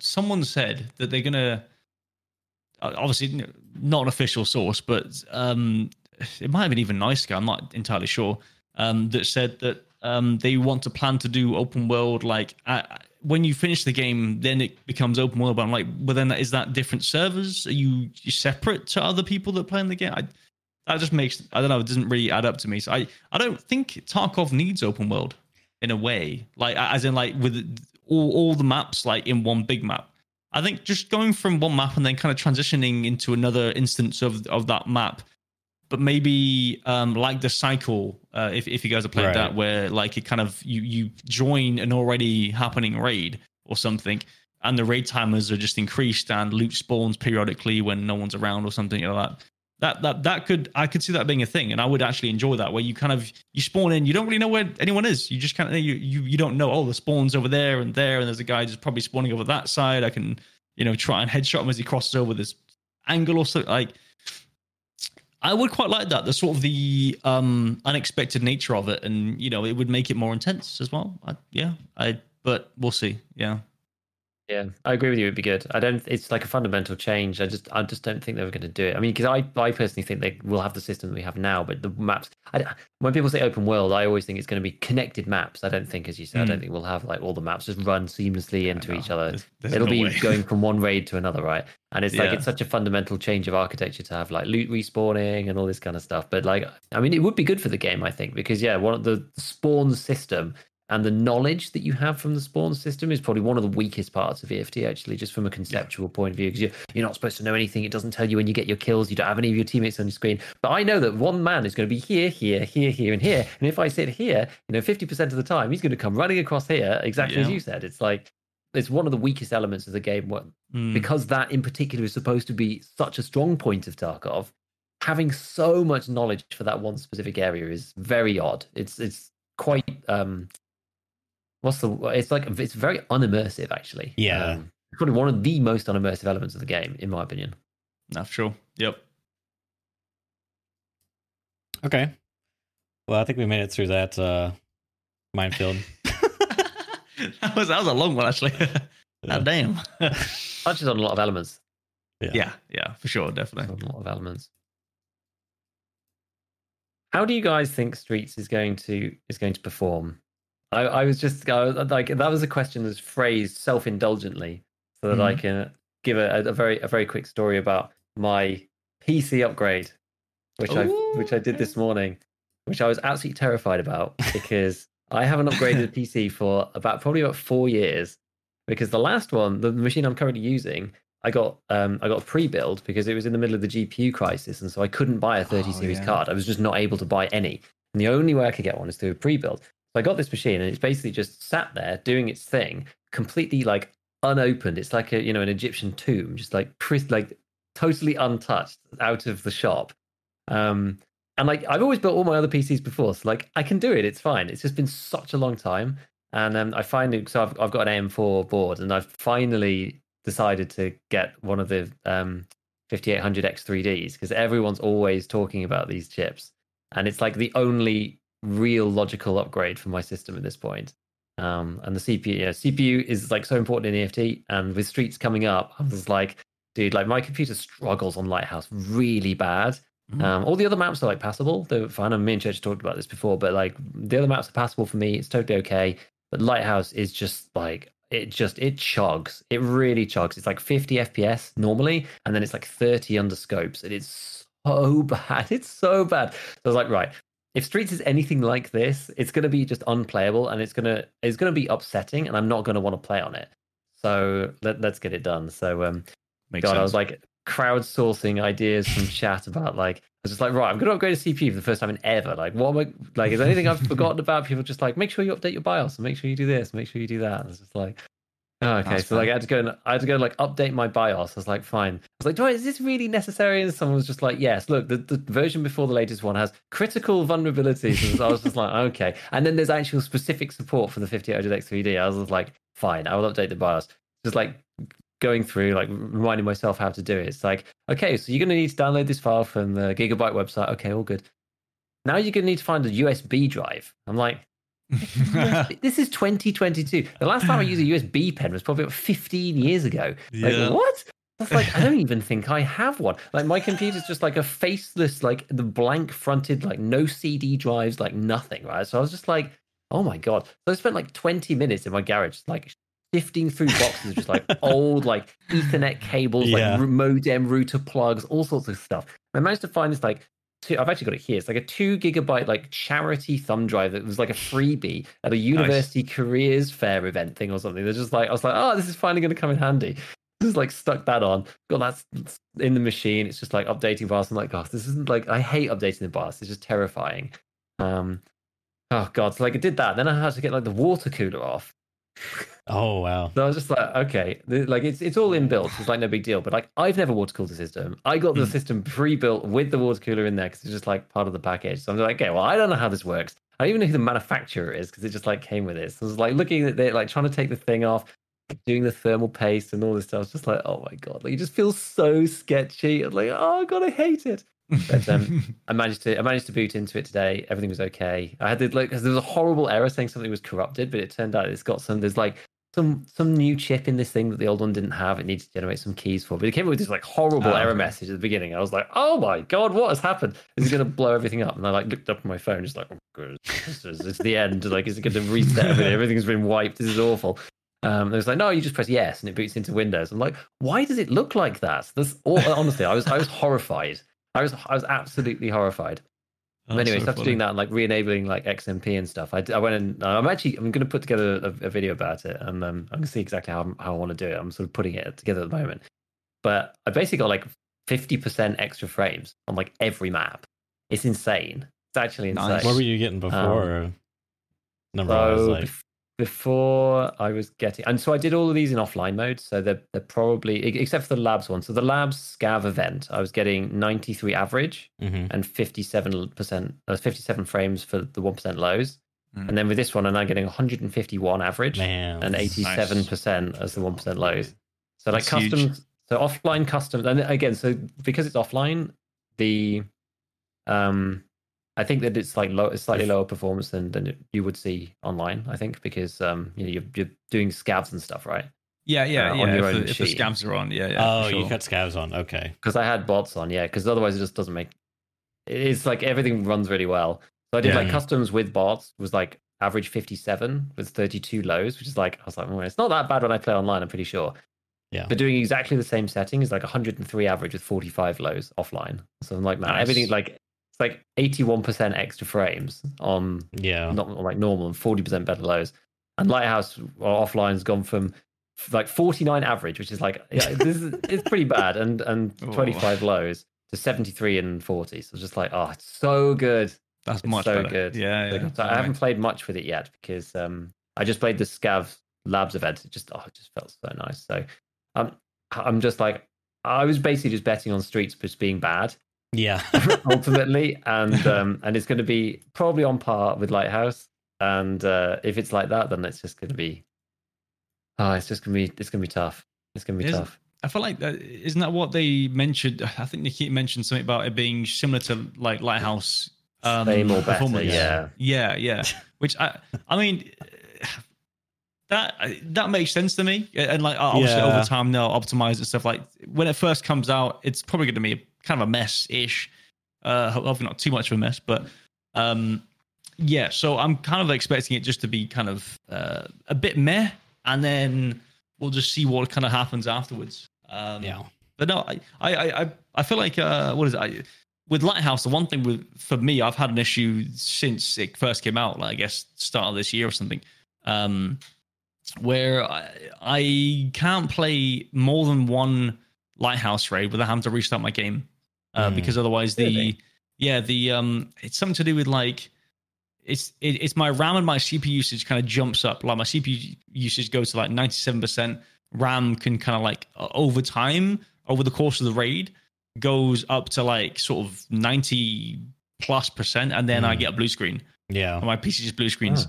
someone said that they're going to. Obviously, not an official source, but um, it might have been even Noiceguy. I'm not entirely sure. Um, that said that um, they want to plan to do open world like uh, when you finish the game then it becomes open world but i'm like well then is that different servers? Are you, you separate to other people that play in the game? I, that just makes i don't know it doesn't really add up to me. So i i don't think tarkov needs open world in a way like as in like with all, all the maps like in one big map. I think just going from one map and then kind of transitioning into another instance of of that map but maybe um, like the cycle, uh, if if you guys are playing right. that, where like it kind of you you join an already happening raid or something, and the raid timers are just increased and loot spawns periodically when no one's around or something like that. That that that could I could see that being a thing, and I would actually enjoy that where you kind of you spawn in, you don't really know where anyone is. You just kind of you you you don't know. Oh, the spawns over there and there, and there's a guy just probably spawning over that side. I can you know, try and headshot him as he crosses over this angle or something. Like, I would quite like that. The sort of the um unexpected nature of it, and you know, it would make it more intense as well. I, yeah, I. But we'll see. Yeah. Yeah, I agree with you. It'd be good. I don't. It's like a fundamental change. I just, I just don't think they were going to do it. I mean, because I, I personally think they will have the system that we have now, but the maps. I, when people say open world, I always think it's going to be connected maps. I don't think, as you said, mm. I don't hmm. think we'll have like all the maps just run seamlessly into each other. There's, there's It'll no be way. going from one raid to another, right? And it's yeah. like it's such a fundamental change of architecture to have like loot respawning and all this kind of stuff. But like, I mean, it would be good for the game, I think, because yeah, one of the spawn system and the knowledge that you have from the spawn system is probably one of the weakest parts of EFT, actually, just from a conceptual yeah. point of view, because you're, you're not supposed to know anything. It doesn't tell you when you get your kills. You don't have any of your teammates on your screen. But I know that one man is going to be here, here, here, here, and here. And if I sit here, you know, 50% of the time, he's going to come running across here, exactly yeah. as you said. It's like, it's one of the weakest elements of the game mm. because that in particular is supposed to be such a strong point of Tarkov. Having so much knowledge for that one specific area is very odd. It's it's quite um what's the it's like it's very unimmersive actually. Yeah. Um, probably one of the most unimmersive elements of the game in my opinion. That's true yep. Okay. Well i think we made it through that uh minefield. That was that was a long one actually. Yeah. God damn. Touches on a lot of elements. Yeah. Yeah, yeah for sure definitely. A lot of elements. How do you guys think streets is going to is going to perform I, I was just I was, like that was a question that's phrased self-indulgently, so that mm. I mm-hmm. can give a, a, very a very quick story about my PC upgrade, which I which I did this morning, which I was absolutely terrified about because I haven't upgraded a PC for about probably about four years. Because the last one, the machine I'm currently using, I got um, I got pre-build because it was in the middle of the GPU crisis, and so I couldn't buy a 30 oh, series yeah. card. I was just not able to buy any, and the only way I could get one is through a pre-build. So I got this machine and it's basically just sat there doing its thing, completely like unopened. It's like a you know an Egyptian tomb, just like like totally untouched out of the shop. Um, and like I've always built all my other PCs before, so like I can do it. It's fine. It's just been such a long time, and um, I finally so I've I've got an AM4 board, and I've finally decided to get one of the um 5800 X3Ds because everyone's always talking about these chips, and it's like the only real logical upgrade for my system at this point. Um, and the CPU, CPU is like so important in EFT. And with Streets coming up, I was like, dude, like my computer struggles on Lighthouse really bad. Mm-hmm. Um, all the other maps are like passable. They're fine. And me and Church talked about this before, but like the other maps are passable for me. It's totally okay. But Lighthouse is just like it just it chugs. It really chugs. It's like 50 FPS normally, and then it's like 30 under scopes, and it's so bad. It's so bad. So I was like, right, if Streets is anything like this, it's going to be just unplayable and it's going to it's going to be upsetting, and I'm not going to want to play on it. So let, us get it done. So um, Makes God, sense. I was like crowdsourcing ideas from chat about like I was just like, right, I'm going to upgrade a CPU for the first time in ever. Like, what am I like? Is there anything I've forgotten about? People just like, make sure you update your BIOS and make sure you do this, make sure you do that. It's just like, Oh, okay. That's so like I had to go and I had to go and like update my BIOS. I was like, fine. I was like, do I, is this really necessary? And someone was just like, yes. Look, the, the version before the latest one has critical vulnerabilities. And I was just like, okay. And then there's actual specific support for the 5800X3D. I was just like, fine, I will update the BIOS. Just like going through, like reminding myself how to do it. It's like, okay, so you're going to need to download this file from the Gigabyte website. Okay, all good. Now you're going to need to find a USB drive. I'm like, this is 2022. The last time I used a USB pen was probably 15 years ago. Like, what? That's like I don't even think I have one. Like my computer's just like a faceless, like the blank fronted, like no CD drives, like nothing, right? So I was just like, oh my god. So I spent like 20 minutes in my garage, like sifting through boxes of just like old like Ethernet cables, yeah. like modem router plugs, all sorts of stuff. I managed to find this like two, I've actually got it here. It's like a two gigabyte like charity thumb drive that was like a freebie at a university nice. careers fair event thing or something. They're just like I was like, oh, this is finally going to come in handy. Just like stuck that on, got that in the machine. It's just like updating BIOS. I'm like, gosh, this isn't like I hate updating the BIOS. It's just terrifying. Um, oh god, so like I did that. Then I had to get like the water cooler off. Oh wow! So I was just like, okay, like it's it's all inbuilt. It's like no big deal. But like I've never water cooled the system. I got the mm. system pre-built with the water cooler in there because it's just like part of the package. So I'm like, okay, well, I don't know how this works. I don't even know who the manufacturer is because it just like came with it. So I was like looking at it, like trying to take the thing off. doing the thermal paste and all this stuff. It's just like, oh my god, like it just feels so sketchy. I'm like, oh god, I hate it. But um, I managed to I managed to boot into it today. Everything was okay. I had to like because there was a horrible error saying something was corrupted, but it turned out it's got some. There's like some some new chip in this thing that the old one didn't have. It needs to generate some keys for. But it came up with this like horrible Oh, error message at the beginning. I was like, oh my god, what has happened? Is it going to blow everything up? And I like looked up on my phone, just like, oh this is it's the end. Like, is it going to reset everything? Everything's been wiped. This is awful. Um, and it was like, no, you just press yes, and it boots into Windows. I'm like, why does it look like that? That's all, honestly, I was I was horrified. I was I was absolutely horrified. Oh, But anyway, so so after funny. doing that and like re-enabling like XMP and stuff, I, I went and I'm actually I'm going to put together a, a video about it, and um, I'm going to see exactly how how I want to do it. I'm sort of putting it together at the moment, but I basically got like 50% extra frames on like every map. It's insane. It's actually insane. Nice. What were you getting before? Number I was like, before I was getting, and so I did all of these in offline mode. So they're they're probably except for the labs one. So the labs scav event, I was getting 93 average mhm. and 57 percent, uh, 57 frames for the one percent lows. Mm. And then with this one, I'm now getting 151 average man, and 87 percent as the one percent lows. So like That's huge. custom, so offline custom, and again, so because it's offline, the um, I think that it's like low, it's slightly lower performance than than you would see online. I think because um, you know, you're you're doing scavs and stuff, right? Yeah, yeah, uh, on yeah. your If, own the, if the machine. scavs are on, yeah, yeah. Oh, for you sure. cut scavs on. Okay. Because I had bots on, yeah. Because otherwise, it just doesn't make. It's like everything runs really well. So I did Yeah. like customs with bots was like average 57 with 32 lows, which is like I was like, well, it's not that bad when I play online. I'm pretty sure. Yeah. But doing exactly the same setting is like 103 average with 45 lows offline. So I'm like, man, Nice. everything like it's like 81% extra frames on Yeah. not on, like normal and 40% better lows. And Lighthouse offline has gone from like 49 average, which is like yeah, this is it's pretty bad, and and Oh. 25 lows to 73 and 40. So it's just like, oh, it's so good. That's It's much so better. good. Yeah, yeah. So I haven't played much with it yet because um I just played the Scav Labs event. It just oh, it just felt so nice. So um I'm just like I was basically just betting on streets just being bad Yeah. ultimately, and um, and it's going to be probably on par with Lighthouse. And uh, if it's like that, then it's just going to be, oh, it's just going to be, it's going to be tough. It's going to be tough. I feel like that isn't that what they mentioned? I think Nikki mentioned something about it being similar to like Lighthouse. Um, Same or better, performance. yeah. yeah, yeah. Which I, I mean, that that makes sense to me. And like obviously Yeah. over time they'll optimize and stuff. Like when it first comes out, it's probably going to be kind of a mess ish. Uh, hopefully not too much of a mess, but um, yeah. So I'm kind of expecting it just to be kind of uh, a bit meh, and then we'll just see what kind of happens afterwards. Um, Yeah. but no, I, I, I, I feel like uh, what is it? I, with Lighthouse, the one thing with for me, I've had an issue since it first came out. Like I guess start of this year or something, um, where I, I can't play more than one Lighthouse raid without having to restart my game, uh, Hmm. because otherwise the Really? yeah the um it's something to do with like it's it, it's my RAM and my CPU usage kind of jumps up. Like my CPU usage goes to like ninety seven percent. RAM can kind of like uh, over time over the course of the raid goes up to like sort of ninety plus percent, and then I Mm. get a blue screen. Yeah. And my PC just blue screens.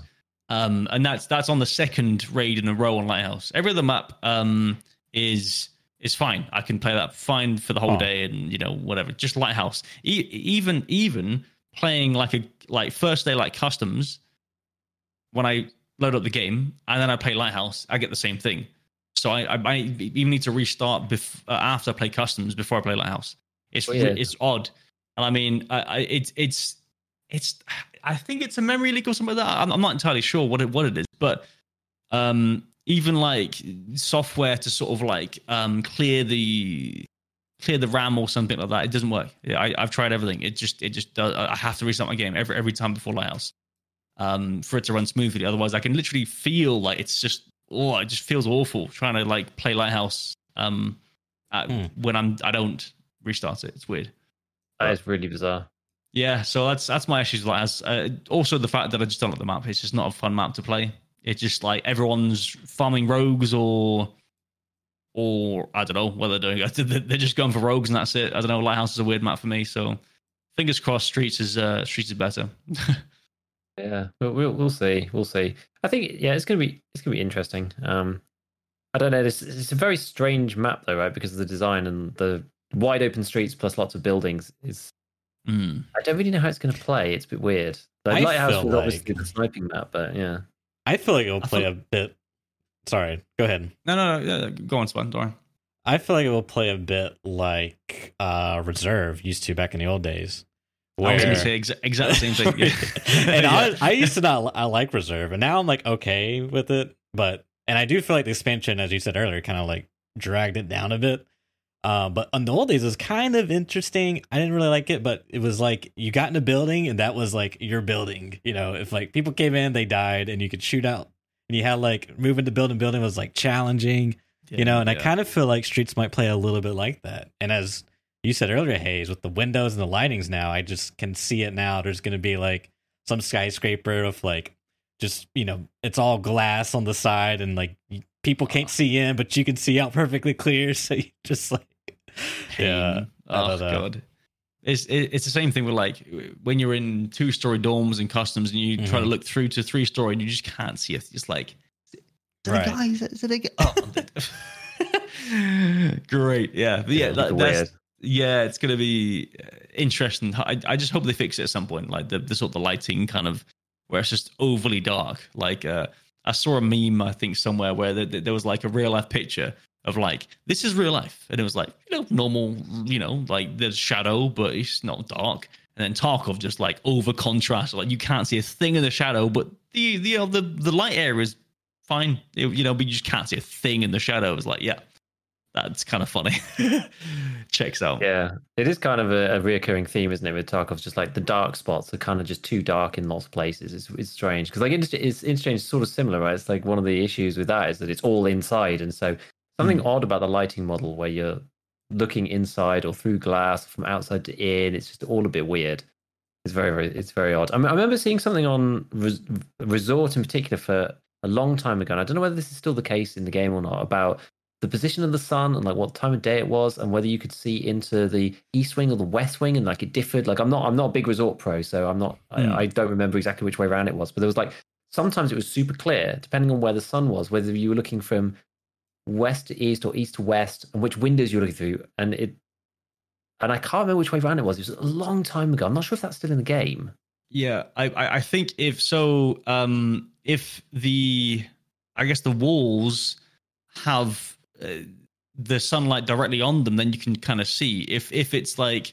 Um, and that's that's on the second raid in a row on Lighthouse. Every other map um is is fine. I can play that fine for the whole Oh. day, and you know whatever. Just Lighthouse. E- even even playing like a like first day like customs. When I load up the game and then I play Lighthouse, I get the same thing. So I, I might even need to restart bef- uh, after I play customs before I play Lighthouse. It's Oh, yeah. it's odd, and I mean, I, I it's it's it's I think it's a memory leak or something like that. I'm, I'm not entirely sure what it what it is, but um, even like software to sort of like um clear the clear the RAM or something like that, it doesn't work. Yeah, I, I've tried everything. It just it just does. I have to restart my game every every time before Lighthouse um for it to run smoothly. Otherwise, I can literally feel like it's just oh, it just feels awful trying to like play Lighthouse um at, Hmm. when I'm I don't restart it. It's weird. That is really bizarre. Yeah, so that's that's my issues. Like, as uh, also the fact that I just don't like the map. It's just not a fun map to play. It's just like everyone's farming rogues or, or I don't know what they're doing. They're just going for rogues and that's it. I don't know. Lighthouse is a weird map for me. So, fingers crossed. Streets is uh, Streets is better. Yeah, but we'll we'll see. We'll see. I think yeah, it's gonna be it's gonna be interesting. Um, I don't know. It's, it's a very strange map, though, right? Because of the design and the wide open streets plus lots of buildings. Is Mm. I don't really know how it's going to play. It's a bit weird. The I lighthouse feel was obviously like- the sniping map, but yeah. I feel like it will play thought- a bit. Sorry, go ahead. No, no, no. yeah, Go on. Don't worry. I feel like it will play a bit like uh Reserve used to back in the old days. I was going to say exa- exactly same thing. Yeah. and Yeah. I, I used to not I like Reserve, and now I'm like okay with it. But and I do feel like the expansion, as you said earlier, kind of like dragged it down a bit. Uh, but on the old days, it was kind of interesting. I didn't really like it, but it was like you got in a building, and that was like your building. You know, if like people came in, they died, and you could shoot out, and you had like moving to building building was like challenging you know? And i kind of feel like streets might play a little bit like that. And as you said earlier hayes with the windows and the lightings now i just can see it now. There's going to be like some skyscraper of like just you know it's all glass on the side and like people can't see in but you can see out perfectly clear. So you just like yeah Pain. I Oh god. It's it's the same thing with like when you're in two story dorms and customs and you try to Mhm. look through to three story and you just can't see it. It's just like, is it a Right. guy? Is it, is it a guy? Oh, Great. Yeah. But yeah. That, that's, yeah. It's going to be uh, interesting. I, I just hope they fix it at some point. Like the, the sort of the lighting kind of where it's just overly dark. Like, uh, I saw a meme, I think, somewhere where there, there was like a real life picture of like, this is real life. And it was like, you know, normal, you know, like there's shadow, but it's not dark. And then Tarkov just like over contrast, like you can't see a thing in the shadow, but the the uh, the, the light area is fine, It- you know, but you just can't see a thing in the shadow. It's like, yeah, that's kind of funny. Checks out. Yeah, it is kind of a, a reoccurring theme, isn't it? With Tarkov, just like the dark spots are kind of just too dark in lots places. It's, it's strange because like it's, it's is sort of similar, right? It's like one of the issues with that is that it's all inside, and so something odd about the lighting model where you're looking inside or through glass from outside to in. It's just all a bit weird. It's very, very, it's very odd. I, mean, I remember seeing something on Res- Resort in particular for a long time ago. And I don't know whether this is still the case in the game or not about the position of the sun and like what time of day it was and whether you could see into the east wing or the west wing and like it differed like i'm not i'm not a big resort pro so i'm not Hmm. I, I don't remember exactly which way around it was but there was like sometimes it was super clear depending on where the sun was whether you were looking from west to east or east to west and which windows you're looking through and it and i can't remember which way around it was it was a long time ago i'm not sure if that's still in the game Yeah, I, I think if so, um, if the I guess the walls have uh, the sunlight directly on them, then you can kind of see. If if it's like,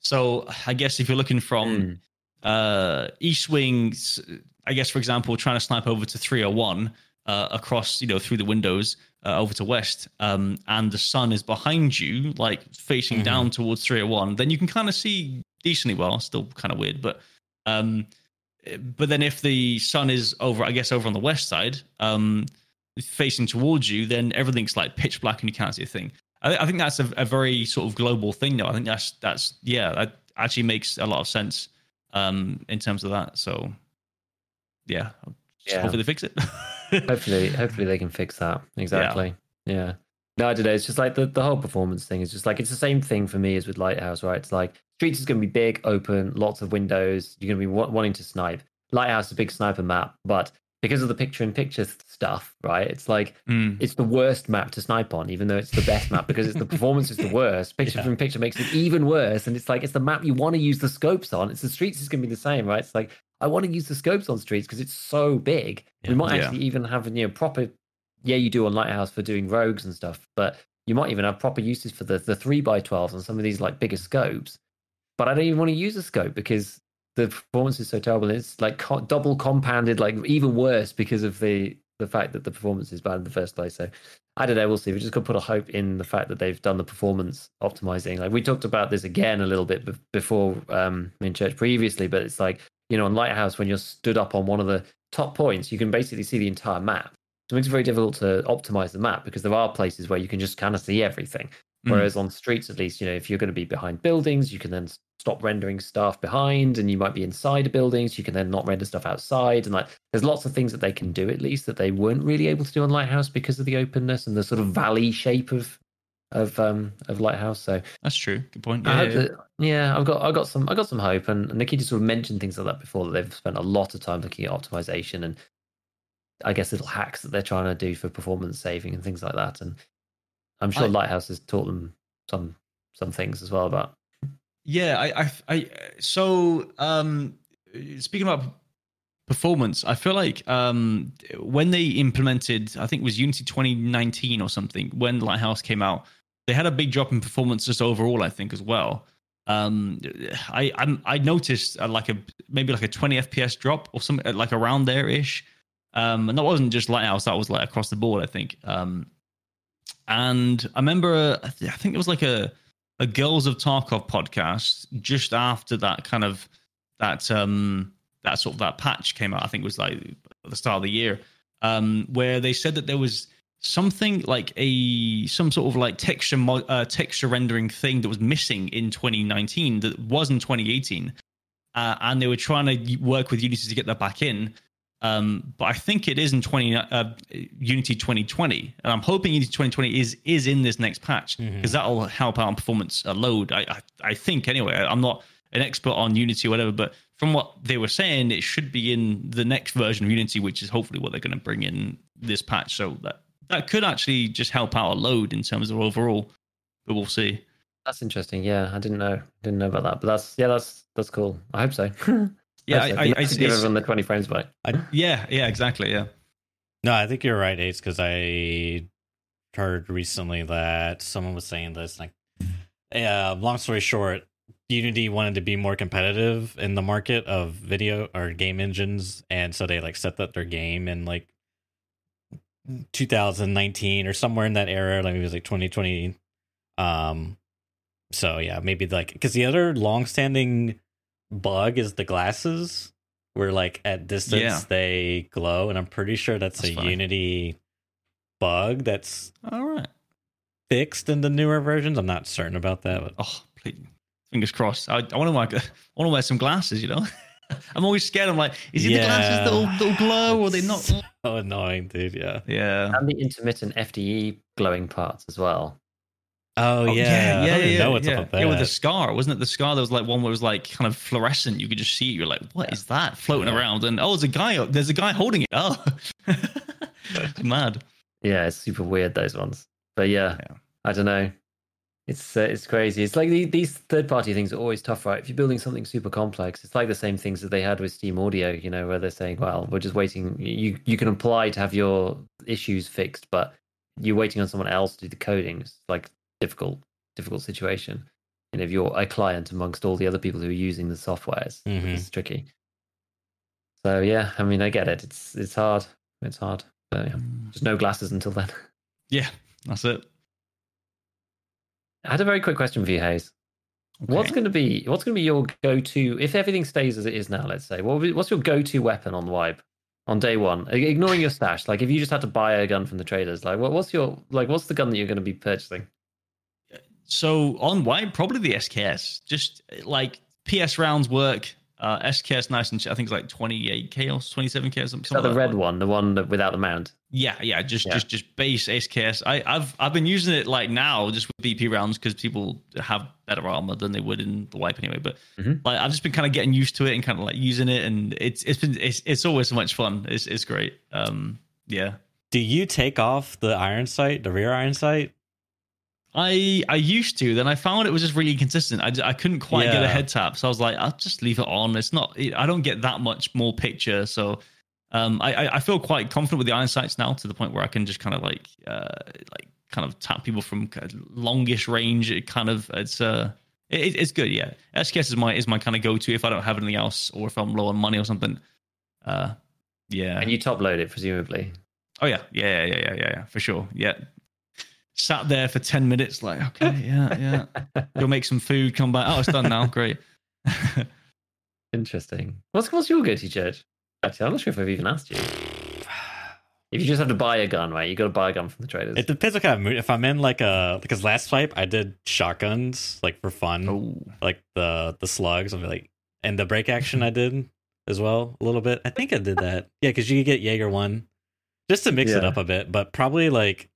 so I guess if you're looking from Mm. uh, east wings, I guess for example, trying to snipe over to 301 uh, across, you know, through the windows uh, over to west, um, and the sun is behind you, like facing Mhm. down towards 301, then you can kind of see decently well. Still kind of weird, but um, but then if the sun is over, I guess over on the west side, um, facing towards you, then everything's like pitch black and you can't see a thing. I, I think that's a, a very sort of global thing, though. I think that's that's yeah, that actually makes a lot of sense um, in terms of that. So yeah, Yeah. hopefully they fix it. hopefully hopefully they can fix that exactly yeah, no i don't know it's just like the, the whole performance thing is just like it's the same thing for me as with lighthouse right it's like streets is going to be big open lots of windows you're going to be wa- wanting to snipe lighthouse is a big sniper map but because of the picture in picture stuff right it's like Mm. it's the worst map to snipe on even though it's the best map because it's the performance is the worst picture Yeah. from picture makes it even worse and it's like it's the map you want to use the scopes on it's the streets is going to be the same right it's like i want to use the scopes on streets because it's so big. We Yeah. might Yeah. actually even have you know proper yeah you do on lighthouse for doing rogues and stuff but you might even have proper uses for the the 3 by 12s on some of these like bigger scopes. But i don't even want to use a scope because the performance is so terrible. It's like co- double compounded like even worse because of the the fact that the performance is bad in the first place. So i don't know. We'll see. We just got to put a hope in the fact that they've done the performance optimizing. Like we talked about this again a little bit be- before um in church previously but it's like you know on lighthouse when you're stood up on one of the top points you can basically see the entire map so it makes it very difficult to optimize the map because there are places where you can just kind of see everything Mm. Whereas on streets, at least, you know, if you're going to be behind buildings, you can then stop rendering stuff behind, and you might be inside buildings. You can then not render stuff outside, and like there's lots of things that they can do at least that they weren't really able to do on Lighthouse because of the openness and the sort of valley shape of of um of Lighthouse. So That's true. Good point. I Yeah, hope yeah, that yeah, I've got I got some I got some hope, and Nikita sort of mentioned things like that before that they've spent a lot of time looking at optimization and I guess little hacks that they're trying to do for performance saving and things like that. And I'm sure I- Lighthouse has taught them some some things as well about. Yeah, I, I, I so um, speaking about performance, I feel like um, when they implemented, I think it was Unity 2019 or something, when Lighthouse came out, they had a big drop in performance just overall. I think as well. Um, I I'm, I noticed uh, like a maybe like a 20 FPS drop or something like around there ish. Um, and that wasn't just Lighthouse; that was like across the board. I think. Um, and I remember, uh, I th- I think it was like a a Girls of Tarkov podcast just after that kind of that um that sort of that patch came out. I think it was like at the start of the year, um, where they said that there was something like a some sort of like texture mo- uh, texture rendering thing that was missing in 2019 that was in 2018, uh, and they were trying to work with Unity to get that back in. Um, but I think it is in 20 uh, Unity 2020, and I'm hoping Unity 2020 is is in this next patch because that'll help out on performance load. I, I I think anyway. I'm not an expert on Unity or whatever, but from what they were saying, it should be in the next version of Unity, which is hopefully what they're going to bring in this patch. So that that could actually just help out a load in terms of overall, but we'll see. That's interesting. Yeah, I didn't know didn't know about that, but that's yeah, that's that's cool. I hope so. Yeah, Hope so. I, I, It'd be I, nice give everyone the 20 frames back. yeah, yeah, exactly, yeah. No, I think you're right, Ace, because I heard recently that someone was saying this. Like, yeah, long story short, Unity wanted to be more competitive in the market of video or game engines, and so they like set up their game in like 2019 or somewhere in that era. Like it was like 2020. Um, so yeah, maybe like because the other long-standing bug is the glasses where like at distance Yeah. they glow and i'm pretty sure that's, That's a funny. unity bug that's All right. fixed in the newer versions i'm not certain about that but Oh, please. Fingers crossed. I, I want to wear, I want to wear some glasses. You know, I'm always scared. I'm like, is it the glasses that'll, that'll glow, or they not? so annoying dude yeah Yeah. And the intermittent FDE glowing parts as well. oh, Oh, yeah i don't even know what's yeah. up with Yeah, with the scar, wasn't it? The scar that was like one where it was like kind of fluorescent. You could just see it. You're like, what is that floating Yeah. around? And oh, there's a guy. There's a guy holding it. Oh, mad. Yeah, it's super weird those ones. But yeah, Yeah. I don't know. It's uh, it's crazy. It's like the, these third party things are always tough, right? If you're building something super complex, it's like the same things that they had with Steam Audio, you know, where they're saying, "Well, we're just waiting. You you can apply to have your issues fixed, but you're waiting on someone else to do the coding." It's like difficult difficult situation. And if you're a client amongst all the other people who are using the softwares, Mhm. it's tricky. So yeah, I mean, I get it. It's it's hard. It's hard. But yeah, just no glasses until then. Yeah, that's it. I had a very quick question for you, Hayes. What's going to be what's going to be your go-to if everything stays as it is now? Let's say, what what's your go-to weapon on the Wipe on day one? Ignoring your stash, like if you just had to buy a gun from the traders, like what, what's your like what's the gun that you're going to be purchasing? Uh, so on wipe, probably the SKS. Just like PS rounds work. Uh, SKS nice and ch- I think it's like 28k or 27k or something. Is that the like red one, the one that without the mount? Yeah, yeah, just Yeah. just just base SKS. I, I've I've been using it like now just with BP rounds because people have better armor than they would in the wipe anyway. But Mhm. like I've just been kind of getting used to it and kind of like using it, and it's it's been it's it's always so much fun. It's it's great. Um, yeah. do you take off the iron sight the rear iron sight I I used to, then I found it was just really inconsistent. I, I couldn't quite get a head tap, so I was like, I'll just leave it on. It's not, I don't get that much more picture, so um, I I- I feel quite confident with the iron sights now to the point where I can just kind of like uh like kind of tap people from kind of longish range. It kind of it's uh it, it's good, yeah. SKS is my is my kind of go to if I don't have anything else or if I'm low on money or something. Uh, yeah. And you top load it presumably. Oh yeah, yeah, yeah, yeah, yeah, yeah, for sure. Yeah, sat there for ten minutes, like okay, yeah, yeah. Go make some food, come back. Oh, it's done now. Great. Interesting. What's what's your go-to church? Actually, I'm not sure if I've even asked you. If you just have to buy a gun, right? You got to buy a gun from the traders. it depends what kind of mood if i'm in like uh, a because last swipe i did shotguns like for fun oh, like the the slugs and like and the break action I did as well a little bit. I think I did that. Yeah, because you could get Jaeger one just to mix it up a bit, but probably like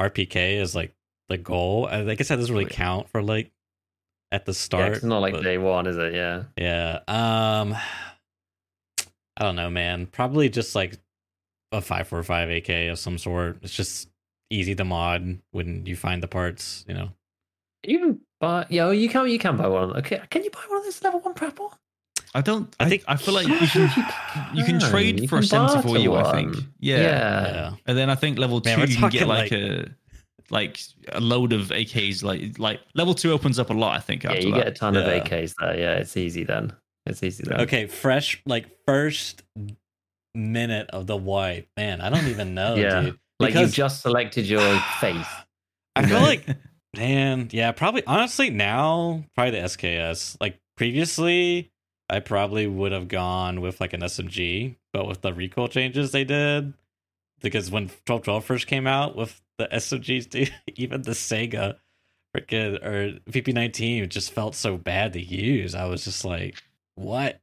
RPK is like the goal. I guess that doesn't really count for like at the Yeah, start. it's not like but- day one, is it? Yeah. yeah. Um I don't know, man. Probably just like a 545 AK of some sort. It's just easy to mod when you find the parts, you know. You can buy, yeah, you can you can buy one. Okay, can you buy one of those level one Prapor? I don't. I I think- think I feel like you can you can trade You for a can 74 barter I think. Yeah. Yeah. And then I think level two Man, you can get like, like- a like a load of AKs. Like like level two opens up a lot. I think. Yeah, you that. get a ton of AKs there. Yeah, it's easy then. It's easy then. Okay, fresh like first minute of the wipe. Man, I don't even know, Yeah. dude. Like Because you've just selected your face. I feel like man, yeah, probably honestly now probably the SKS. Like previously I probably would have gone with like an SMG, but with the recoil changes they did because when 1212 first came out with the SMGs, dude, even the Sega freaking or VP19 just felt so bad to use. I was just like, what?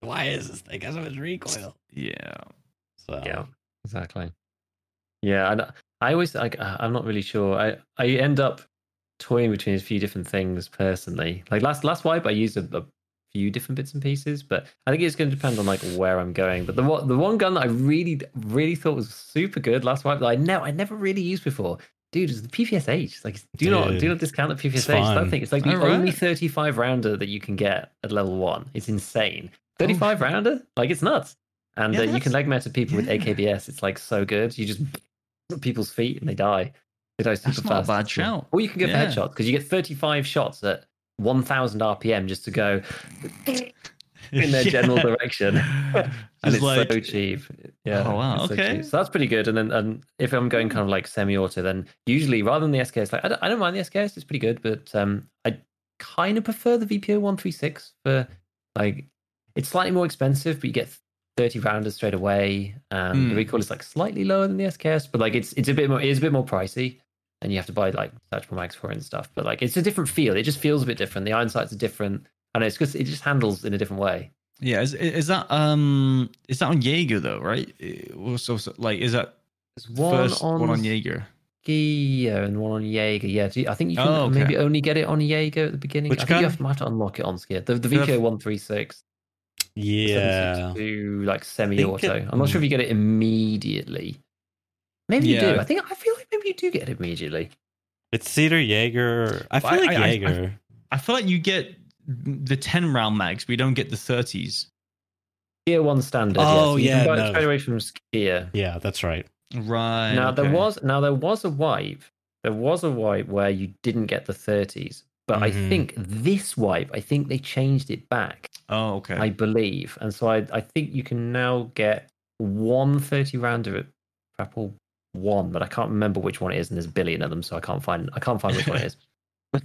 Why is this thing got so much recoil? Yeah. So Yeah, exactly. Yeah, and I always like uh, I'm not really sure. I I end up toying between a few different things personally. Like last last wipe, I used a, a few different bits and pieces, but I think it's going to depend on like where I'm going. But the one the one gun that I really really thought was super good last wipe that I never I never really used before. Dude, is the PPSH. Like, do not do not discount the it's PPSH. I don't think it's like the Alright. only 35 rounder that you can get at level one. It's insane. 35 rounder, like it's nuts. And Yeah, uh, you can that's- leg meta people with. AKBS. It's like so good. You just at people's feet and they die. They die super That's not a fast. bad shout. Or you can go for Yeah. headshots because you get 35 shots at 1,000 RPM just to go in their general direction. and it's like- so cheap. Yeah. Oh, wow, it's so okay. So that's pretty good. And then and if I'm going kind of like semi-auto, then usually rather than the SKS, like I don't, I don't mind the SKS, it's pretty good, but um, I kind of prefer the VPO 136 for like it's slightly more expensive, but you get 30 rounders straight away. And the Hmm. recoil is like slightly lower than the SKS, but like it's it's a bit more it is a bit more pricey. And you have to buy like detachable mags for it and stuff. But like it's a different feel. It just feels a bit different. The iron sights are different. And it's because it just handles in a different way. Yeah, is, is that um is that on Jaeger though, right? It So, so like is that There's one first on, one on Jaeger? Skier and one on Jaeger. Yeah, do you- I think you can Oh, okay. maybe only get it on Jaeger at the beginning. Which I think you have, might have to unlock it on Skier. The, the Yeah. VPO one three six. yeah. To like semi-auto. it- I'm not sure if you get it immediately. Maybe you do. I think I feel you do get it immediately. It's Cedar Jaeger. I feel I- like I- I- I- Jaeger. I feel like you get the ten round mags, but you don't get the thirties. Skier one standard. Oh, yes. You yeah, can buy it no. straight away from Skier. yeah, that's right. Right. now there was now there was a wipe. There was a wipe where you didn't get the 30s. But I Mhm. think this wipe, I think they changed it back. Oh, okay. I believe. And so I, I think you can now get one 30 rounder at Apple one, but I can't remember which one it is, and there's a billion of them, so I can't find I can't find which one it is.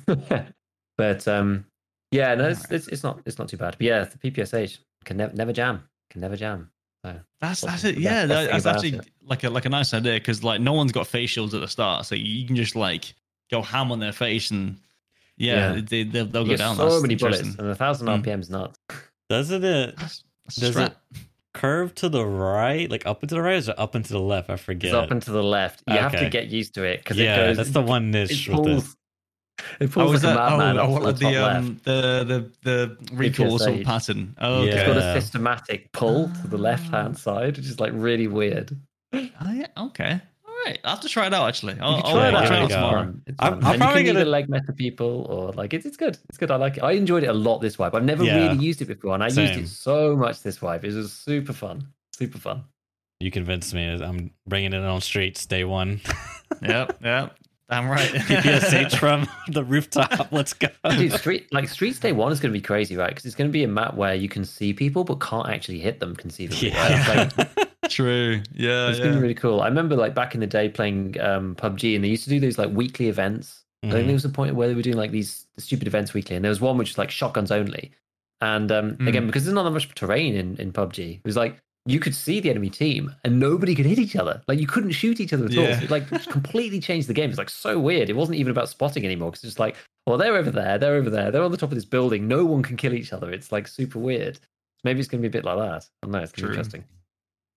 but um yeah, no, it's, it's it's not it's not too bad. But yeah, the PPSH can never never jam. Can never jam. So That's that's it. Yeah, that, that's actually it? like a like a nice idea because like no one's got face shields at the start, so you can just like go ham on their face and yeah, Yeah. they they'll, they'll you go down. so That's many bullets, and a thousand Mm. RPMs nuts. Doesn't it That's, that's Does it curve to the right, like up into the right, or up into the left? I forget. It's up into the left. You have to get used to it because yeah, it goes. that's the one it niche with it. pulls. It Oh, pulls is like that a madman oh, off oh, the, the um the the the recoil sort of pattern? Oh, Yeah. It's okay. got a systematic pull to the left hand side, which is like really weird. Oh, yeah, okay. All right. I'll have to try it out actually. I'll, You I'll, try it I'll out. try it out tomorrow. I'm- I'm probably you can gonna- either leg meta people or like it's, it's good. It's good. I like it. I enjoyed it a lot this wipe. I've never Yeah. really used it before, and I used it so much this wipe. It was super fun. Super fun. You convinced me. I'm bringing it on streets day one. Yep, Yep. I'm right. PPSH from the rooftop. Let's go. Dude, street like Streets Day One is going to be crazy, right? Because it's going to be a map where you can see people but can't actually hit them conceivably. right? It's like True. Yeah. It's yeah. been really cool. I remember like back in the day playing um, PUBG, and they used to do those like weekly events. I think Mhm. there was a point where they were doing like these stupid events weekly, and there was one which was like shotguns only. And um, Mm. again, because there's not that much terrain in, in PUBG, it was like you could see the enemy team and nobody could hit each other. Like you couldn't shoot each other at all. Yeah. So it like completely changed the game. It's like so weird. It wasn't even about spotting anymore because it's just like, well, they're over there, they're over there, they're on the top of this building. No one can kill each other. It's like super weird. Maybe it's going to be a bit like that. I don't know. It's going to True. be interesting.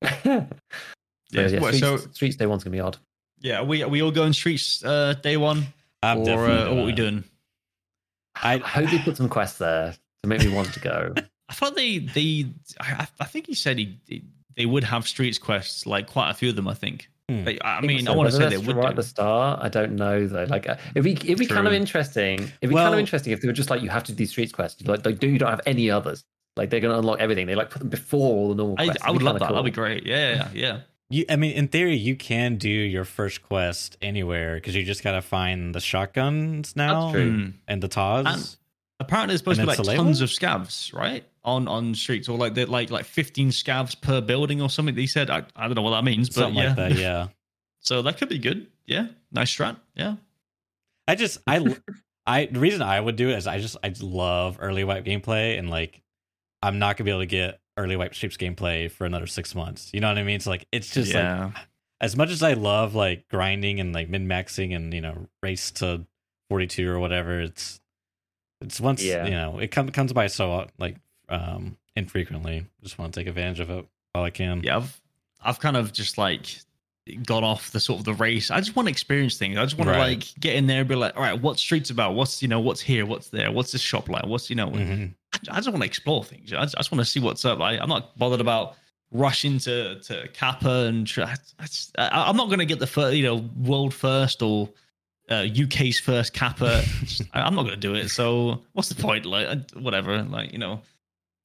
So, yeah, what- Streets, so Streets Day One's gonna be odd. yeah, are we are we all going streets uh, day one, I'm or, uh, what are we doing? I, I hope they put some quests there to make me want to go. I thought they they I, I think he said he, he they would have streets quests, like quite a few of them. I think. Hmm. Like, I think mean, so, I want to say they would. right do. at the start. I don't know though. Like, uh, it'd be it'd be kind of interesting. It'd be kind of interesting if they were just like you have to do streets quests. Like, like do you don't have any others? Like they're gonna unlock everything. They like put them before all the normal I, quests. I It'd love kinda that. That'd be great. Yeah, yeah, yeah. You, I mean, in theory, you can do your first quest anywhere because you just gotta find the shotguns now true. Hmm. and the Taz. And- Apparently, there's supposed And to be like Salewa? tons of scavs, right? On on streets, or like they're like like 15 scavs per building or something. They said I, I don't know what that means, but Something yeah. like that, yeah. so that could be good. Yeah, nice strat. Yeah, I just I I the reason I would do it is I just I love early wipe gameplay and like I'm not gonna be able to get early wipe streets gameplay for another six months. You know what I mean? It's like it's just like as much as I love like grinding and like min maxing and you know race to 42 or whatever, it's it's once Yeah. you know it comes comes by so like um infrequently. Just want to take advantage of it while I can. yeah. I've I've kind of just like gone off the sort of the race. I just want to experience things. I just want Right. to like get in there and be like, all right, what's streets about? What's you know what's here? What's there? What's this shop like? What's you know? Mhm. I, just want to explore things. I just, I just want to see what's up. I, I'm not bothered about rushing to to Kappa and try, I I'm not going to get the first, you know world first or uh, UK's first Kappa. I'm not going to do it. So what's the point? Like whatever. Like you know.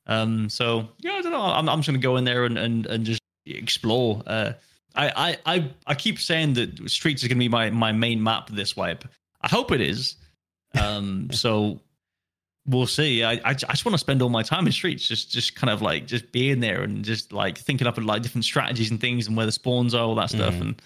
Um. So yeah, I don't know. I'm I'm just going to go in there and and and just explore. Uh. I, I, I, I keep saying that Streets is going to be my, my main map this wipe. I hope it is. Um, so we'll see. I, I, I just want to spend all my time in streets, just just kind of like just being there and just like thinking up like different strategies and things and where the spawns are, all that stuff, Mhm. and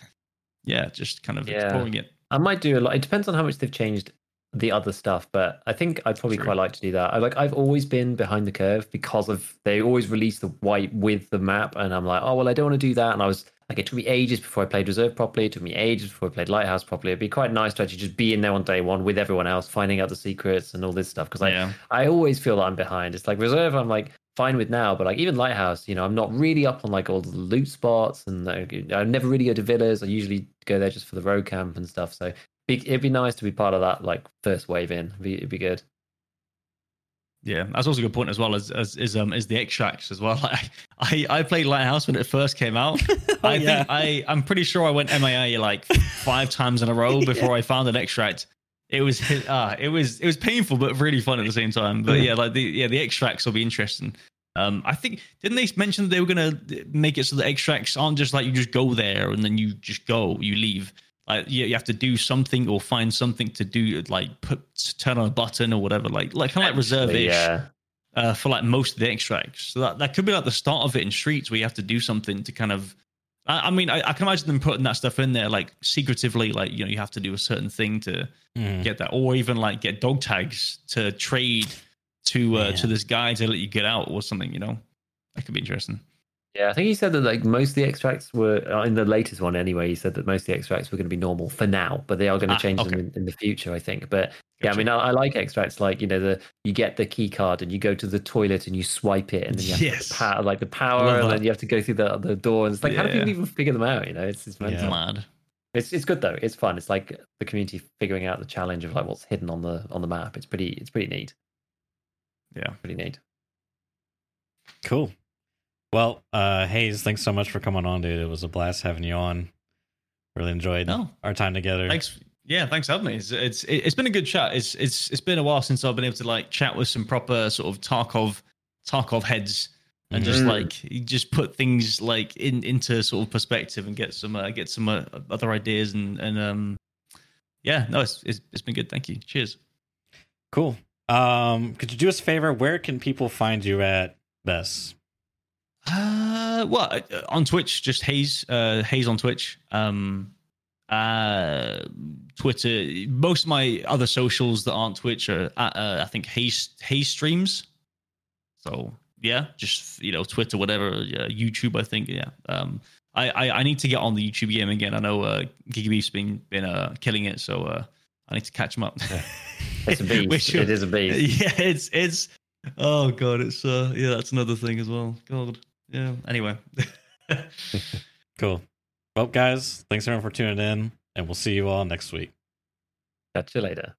yeah, just kind of Yeah. exploring it. I might do a lot. It depends on how much they've changed the other stuff, but I think I'd probably True. quite like to do that. I like I've always been behind the curve because of they always release the wipe with the map, and I'm like, oh well, I don't want to do that. And I was like, it took me ages before I played Reserve properly. It took me ages before I played Lighthouse properly. It'd be quite nice to actually just be in there on day one with everyone else, finding out the secrets and all this stuff. Because like yeah, I always feel that I'm behind. It's like Reserve, I'm like fine with now, but like even Lighthouse, you know, I'm not really up on like all the loot spots, and uh, I never really go to villas. I usually go there just for the road camp and stuff. So be, it'd be nice to be part of that like first wave in. It'd be, it'd be good. Yeah. That's also a good point as well as as is um is the extracts as well. I I, I played Lighthouse when it first came out. Oh, I yeah. think I I'm pretty sure I went MIA like five times in a row before I found an extract. It was uh, it was it was painful but really fun at the same time. But yeah, like the yeah the extracts will be interesting. Um, I think didn't they mention that they were gonna make it so the extracts aren't just like you just go there and then you just go you leave. Like you, you have to do something or find something to do like put turn on a button or whatever. Like like kind of like reserve Yeah, uh, for like most of the extracts. So that, that could be like the start of it in streets where you have to do something to kind of. I, I mean, I, I can imagine them putting that stuff in there like secretively, like you know, you have to do a certain thing to Mhm. get that, or even like get dog tags to trade to uh, Man. to this guy to let you get out or something. You know, that could be interesting. Yeah. I think he said that like most of the extracts were uh, in the latest one anyway. He said that most of the extracts were going to be normal for now, but they are going to Ah, change okay. them in, in the future. I think, but Yeah, I mean, I, I like extracts like you know the you get the key card and you go to the toilet and you swipe it and then you have Yes. the power, like the Love power, and that. then you have to go through the the door and it's like how do people even figure them out? You know, it's it's, mental. Yeah. mad. it's it's good though. It's fun. It's like the community figuring out the challenge of like what's hidden on the on the map. It's pretty it's pretty neat. Yeah. Pretty neat. Cool. Well, uh, Hayes, thanks so much for coming on, dude. It was a blast having you on. Really enjoyed No. our time together. Thanks. Yeah, thanks for having me. It's, it's it's been a good chat. It's it's it's been a while since I've been able to like chat with some proper sort of Tarkov Tarkov heads and just Mhm. like you just put things like in into sort of perspective and get some uh, get some uh, other ideas and and um yeah no it's, it's it's been good. Thank you. Cheers. Cool. Um, could you do us a favor? Where can people find you at best? Uh, well, uh, on Twitch, just Hayes, uh, Hayes on Twitch. Um, uh, Twitter. Most of my other socials that aren't Twitch are, at, uh, I think Hayes Hayes streams. So yeah, just you know, Twitter, whatever, yeah, YouTube. I think yeah. Um, I, I I need to get on the YouTube game again. I know uh, Giga Beef's been been uh killing it, so uh, I need to catch him up. It's a beast. Which- it is a beast. yeah, it's it's oh god, it's uh yeah, that's another thing as well. God. Yeah. Anyway. Cool. Well, guys, thanks everyone for tuning in, and we'll see you all next week. Catch you later.